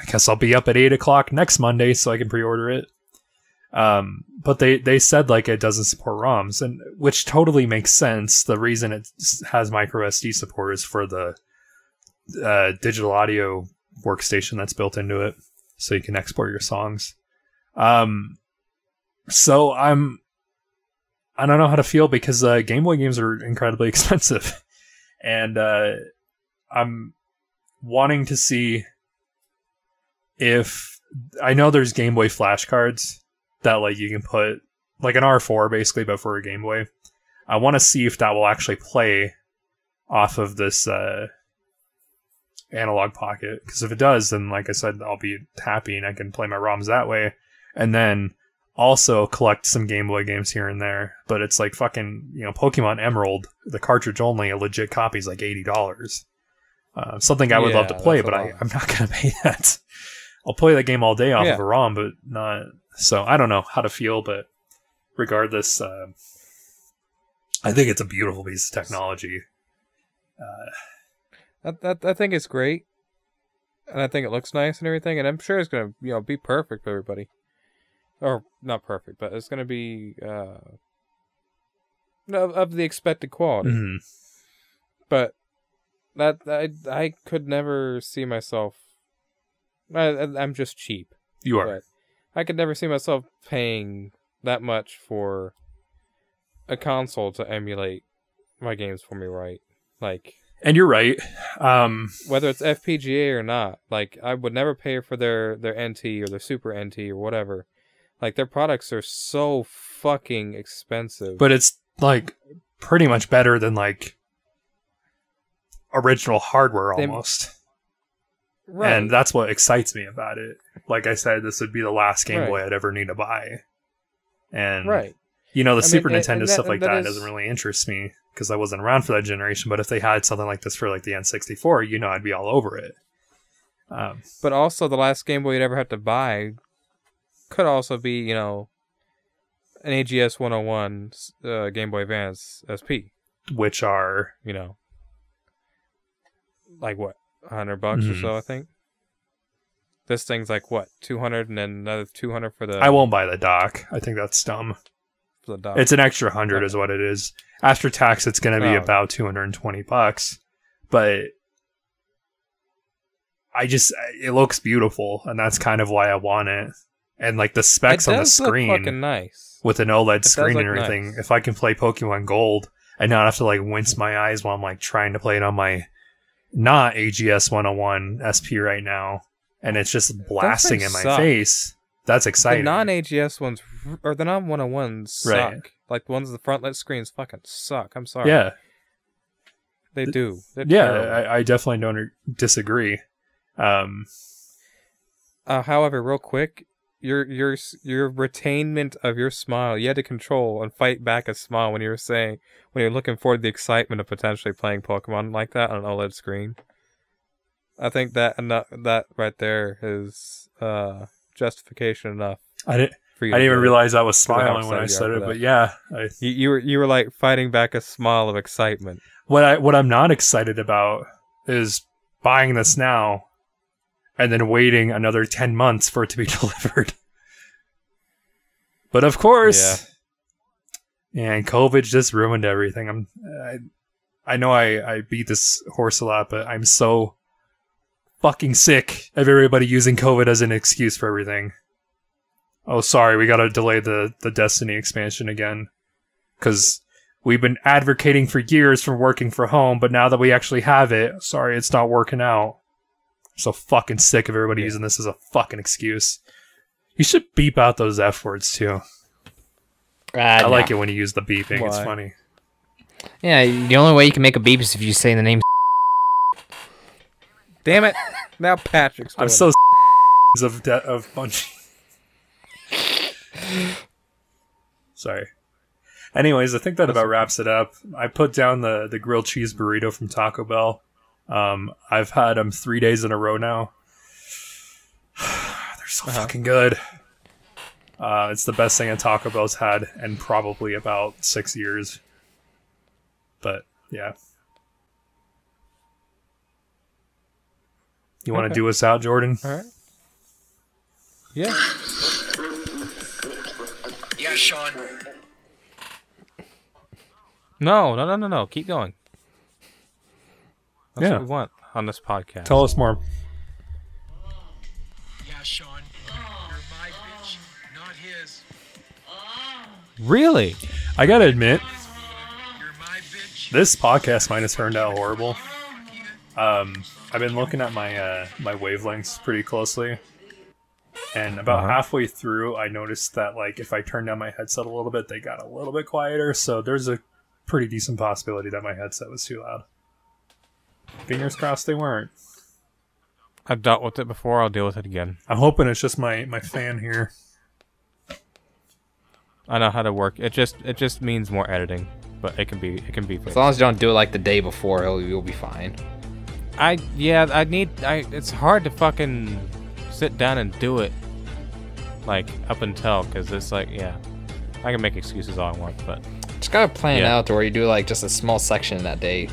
Speaker 5: I guess I'll be up at eight o'clock next Monday so I can pre-order it. Um, but they they said like it doesn't support ROMs, and which totally makes sense. The reason it has micro SD support is for the uh, digital audio workstation that's built into it, so you can export your songs. Um, so I'm I don't know how to feel because uh, Game Boy games are incredibly expensive, and uh, I'm wanting to see if I know there's Game Boy flashcards that like you can put like an R4 basically, but for a Game Boy. I want to see if that will actually play off of this uh, Analogue Pocket because if it does, then like I said, I'll be happy and I can play my ROMs that way, and then also collect some Game Boy games here and there. But it's like fucking you know Pokemon Emerald, the cartridge only, a legit copy is like eighty dollars. Uh, something I would love to play, but I, I'm not gonna pay that. I'll play that game all day off
Speaker 1: Yeah.
Speaker 5: of a ROM, but not. So I don't know how to feel, but regardless, uh, I think it's a beautiful piece of technology. Uh,
Speaker 1: I, I, I think it's great, and I think it looks nice and everything, and I'm sure it's gonna you know be perfect for everybody, or not perfect, but it's gonna be uh of, of the expected quality.
Speaker 5: mhm.
Speaker 1: But that I I could never see myself. I- I'm just cheap,
Speaker 5: You are.
Speaker 1: I could never see myself paying that much for a console to emulate my games for me right. Like
Speaker 5: And you're right. Um,
Speaker 1: whether it's FPGA or not. Like I would never pay for their their NT or their Super NT or whatever. Like their products are so fucking expensive.
Speaker 5: but it's like pretty much better than like original hardware
Speaker 1: They-
Speaker 5: almost.
Speaker 1: Right.
Speaker 5: And that's what excites me about it. Like I said, this would be the last Game
Speaker 1: Right.
Speaker 5: Boy I'd ever need to buy. And
Speaker 1: right.
Speaker 5: you know, the
Speaker 1: I
Speaker 5: Super
Speaker 1: and-
Speaker 5: Nintendo
Speaker 1: and
Speaker 5: stuff like
Speaker 1: that
Speaker 5: that,
Speaker 1: is-
Speaker 5: doesn't really interest me because I wasn't around for that generation. But if they had something like this for like the N64, you know, I'd be all over it. Um,
Speaker 1: But also the last Game Boy you'd ever have to buy could also be, you know, an AGS 101 uh, Game Boy Advance SP,
Speaker 5: which are
Speaker 1: you know. Like what? 100 bucks or
Speaker 5: Mhm.
Speaker 1: so, I think. This thing's like what? 200 and then another 200 for the
Speaker 5: I won't buy the dock. I think that's dumb.
Speaker 1: the dock.
Speaker 5: It's an extra hundred, is what it is. After tax, it's going to be
Speaker 1: Oh.
Speaker 5: about two hundred and twenty bucks. But I just it looks beautiful, and that's kind of why I want it. And like the specs on the screen
Speaker 1: fucking nice.
Speaker 5: with an OLED screen and everything.
Speaker 1: nice.
Speaker 5: If I can play Pokemon Gold and not have to like wince my eyes while I'm like trying to play it on my not AGS 101 SP right now, and it's just blasting in my
Speaker 1: suck.
Speaker 5: face. That's exciting.
Speaker 1: The non AGS ones or the non 101s suck.
Speaker 5: Right.
Speaker 1: Like the ones with the front lit screens fucking suck. I'm sorry.
Speaker 5: yeah,
Speaker 1: They do. They're
Speaker 5: yeah. I, I definitely don't disagree. Um,
Speaker 1: Uh, however, real quick, your your your retainment of your smile, you had to control and fight back a smile when you were saying when you're looking forward to the excitement of potentially playing Pokemon like that on an OLED screen. I think that enough, that right there is uh, justification enough
Speaker 5: I didn't.
Speaker 1: for you.
Speaker 5: I didn't even realize I was
Speaker 1: Because of how
Speaker 5: smiling when I said it, but yeah, I,
Speaker 1: You, you were you were like fighting back a smile of excitement.
Speaker 5: what I what I'm not excited about is buying this now and then waiting another ten months for it to be delivered. But of course, and COVID just ruined everything. I'm, I, I know I I beat this horse a lot, but I'm so fucking sick of everybody using COVID as an excuse for everything. Oh, sorry, we gotta delay the the Destiny expansion again because we've been advocating for years for working from home, but now that we actually have it, sorry, it's not working out. So fucking sick of everybody
Speaker 1: Yeah.
Speaker 5: using this as a fucking excuse. You should beep out those F words too. Ah, I like it when you use the beeping. It's funny.
Speaker 4: Yeah, the only way you can make a beep is if you say the name.
Speaker 1: Damn it! Now Patrick's.
Speaker 5: I'm so
Speaker 1: it.
Speaker 5: of de- of Bungie. Sorry. Anyways, I think that about wraps it up. I put down the the grilled cheese burrito from Taco Bell. Um, I've had them three days in a row now. They're so
Speaker 1: Uh-huh.
Speaker 5: fucking good. Uh, it's the best thing a Taco Bell's had in probably about six years. But yeah, you want to
Speaker 1: Okay.
Speaker 5: do us out, Jordan?
Speaker 1: All right. Yeah.
Speaker 6: Yeah, Sean.
Speaker 1: No, no, no, no, no. Keep going. That's
Speaker 5: Yeah.
Speaker 1: what we want on this podcast.
Speaker 5: Tell us more.
Speaker 6: Yeah, Sean. You're my bitch, not his.
Speaker 1: really?
Speaker 5: I gotta admit,
Speaker 6: You're my bitch.
Speaker 5: this podcast might have turned out horrible. Um, I've been looking at my uh, my wavelengths pretty closely, and about
Speaker 1: Uh-huh.
Speaker 5: halfway through, I noticed that like if I turned down my headset a little bit, they got a little bit quieter. So there's a pretty decent possibility that my headset was too loud. Fingers crossed they weren't.
Speaker 1: I've dealt with it before. I'll deal with it again.
Speaker 5: I'm hoping it's just my my fan here.
Speaker 1: I know how to work. It just it just means more editing, but it can be it can be.
Speaker 4: As long as you don't do it like the day before, it'll, you'll be fine.
Speaker 1: I yeah I need I. It's hard to fucking sit down and do it like up until because it's like yeah, I can make excuses all I want, but
Speaker 4: Just gotta plan it
Speaker 1: Yeah.
Speaker 4: out to where you do like just a small section that day.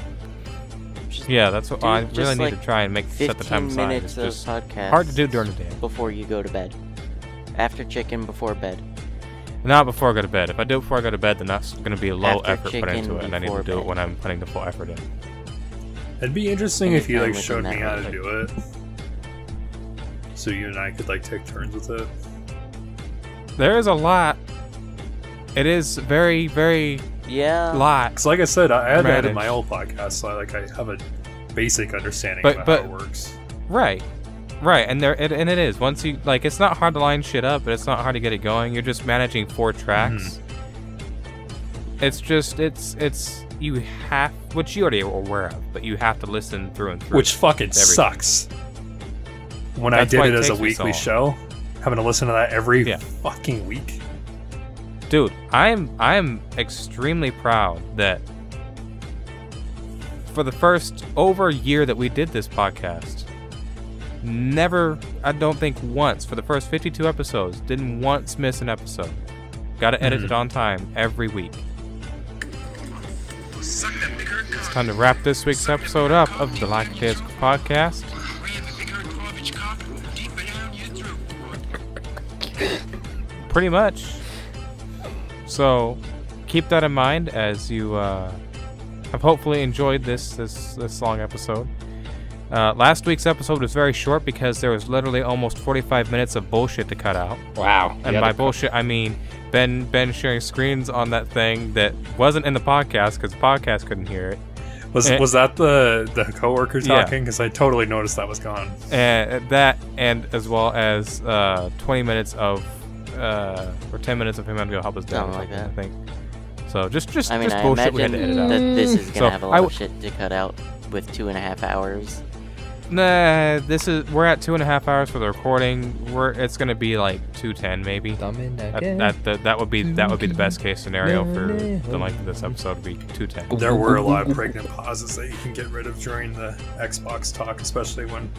Speaker 3: Just
Speaker 1: yeah, that's what I
Speaker 3: just,
Speaker 1: really need
Speaker 3: like,
Speaker 1: to try and make set the time aside.
Speaker 3: minutes
Speaker 1: It's
Speaker 3: of
Speaker 1: just
Speaker 3: podcast.
Speaker 1: hard to do during the day.
Speaker 3: before you go to bed. After chicken, before bed.
Speaker 1: Not before I go to bed. If I do it before I go to bed, then that's going to be a low
Speaker 3: After
Speaker 1: effort put into it, and I need to
Speaker 3: before
Speaker 1: do it when I'm putting the full effort in.
Speaker 5: It'd be interesting if you like showed me how to do it, so you and I could like take turns with it.
Speaker 1: There is a lot. It is very, very
Speaker 3: Yeah.
Speaker 1: lot.
Speaker 5: Because, like I said, I had that in my old podcast, so I, like I have a basic understanding
Speaker 1: But-
Speaker 5: about
Speaker 1: but-
Speaker 5: how it works.
Speaker 1: Right. Right, and there it, and it is. Once you like it's not hard to line shit up, but it's not hard to get it going. You're just managing four tracks. Mm-hmm. It's just it's it's you have which you already are aware of, but you have to listen through and through.
Speaker 5: Which fucking
Speaker 1: Everything.
Speaker 5: sucks. When
Speaker 1: That's
Speaker 5: I did
Speaker 1: it
Speaker 5: it as a
Speaker 1: takes me so
Speaker 5: weekly show, having to listen to that every
Speaker 1: Yeah.
Speaker 5: fucking week.
Speaker 1: Dude, I am I am extremely proud that for the first over a year that we did this podcast, never I don't think once for the first 52 episodes didn't once miss an episode. Got it edited on time every week.
Speaker 6: Suck that big hurt
Speaker 1: It's time to wrap this week's episode up of the Like Kids podcast.
Speaker 6: Ram the big hurt garbage cock deep down your throat.
Speaker 1: Pretty much. So keep that in mind as you uh, have hopefully enjoyed this this this long episode. Uh, last week's episode was very short because there was literally almost 45 minutes of bullshit to cut out.
Speaker 4: Wow.
Speaker 1: And by bullshit, I mean Ben Ben sharing screens on that thing that wasn't in the podcast because the podcast couldn't hear it.
Speaker 5: Was
Speaker 1: Eh.
Speaker 5: was that the the coworker
Speaker 1: Yeah.
Speaker 5: talking? Because I totally noticed that was gone.
Speaker 1: and that and as well as uh, 20 minutes of uh, or 10 minutes of him having to go help his dad. or
Speaker 3: Something like
Speaker 1: something, I think. So just just
Speaker 3: I mean,
Speaker 1: just
Speaker 3: I
Speaker 1: bullshit we had
Speaker 3: imagine
Speaker 1: to edit out.
Speaker 3: that this is gonna
Speaker 1: So,
Speaker 3: have a lot
Speaker 1: w-
Speaker 3: of shit to cut out with two and a half hours.
Speaker 1: Nah, this is we're at two and a half hours for the recording. We're it's gonna be like 210 maybe.
Speaker 4: Thumb
Speaker 1: That,
Speaker 4: again.
Speaker 1: that, that, that would be that would be the best case scenario for the length of this episode would be 210.
Speaker 5: There were a lot of pregnant pauses that you can get rid of during the Xbox talk, especially when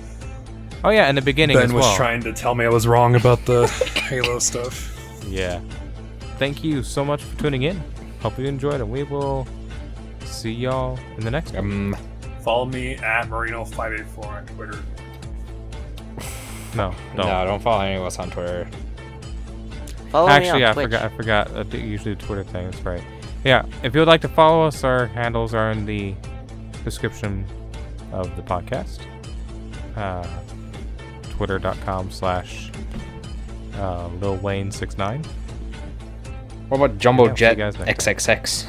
Speaker 1: Oh yeah, in the beginning
Speaker 5: Ben
Speaker 1: as
Speaker 5: was trying to tell me I was wrong about the Halo stuff.
Speaker 1: Yeah. Thank you so much for tuning in. Hope you enjoyed, and we will see y'all in the next one.
Speaker 4: Um,
Speaker 5: Follow me at Marino584 on Twitter.
Speaker 1: No, don't.
Speaker 4: no, don't follow any of us on Twitter.
Speaker 3: Follow
Speaker 1: Actually,
Speaker 3: me on
Speaker 1: I forgot. I forgot. I do usually do Twitter thing. That's right. Yeah. If you would like to follow us, our handles are in the description of the podcast. Uh, Twitter.com slash uh, Lil Wayne 69.
Speaker 4: What about Jumbo
Speaker 1: Yeah,
Speaker 4: Jet. XXX?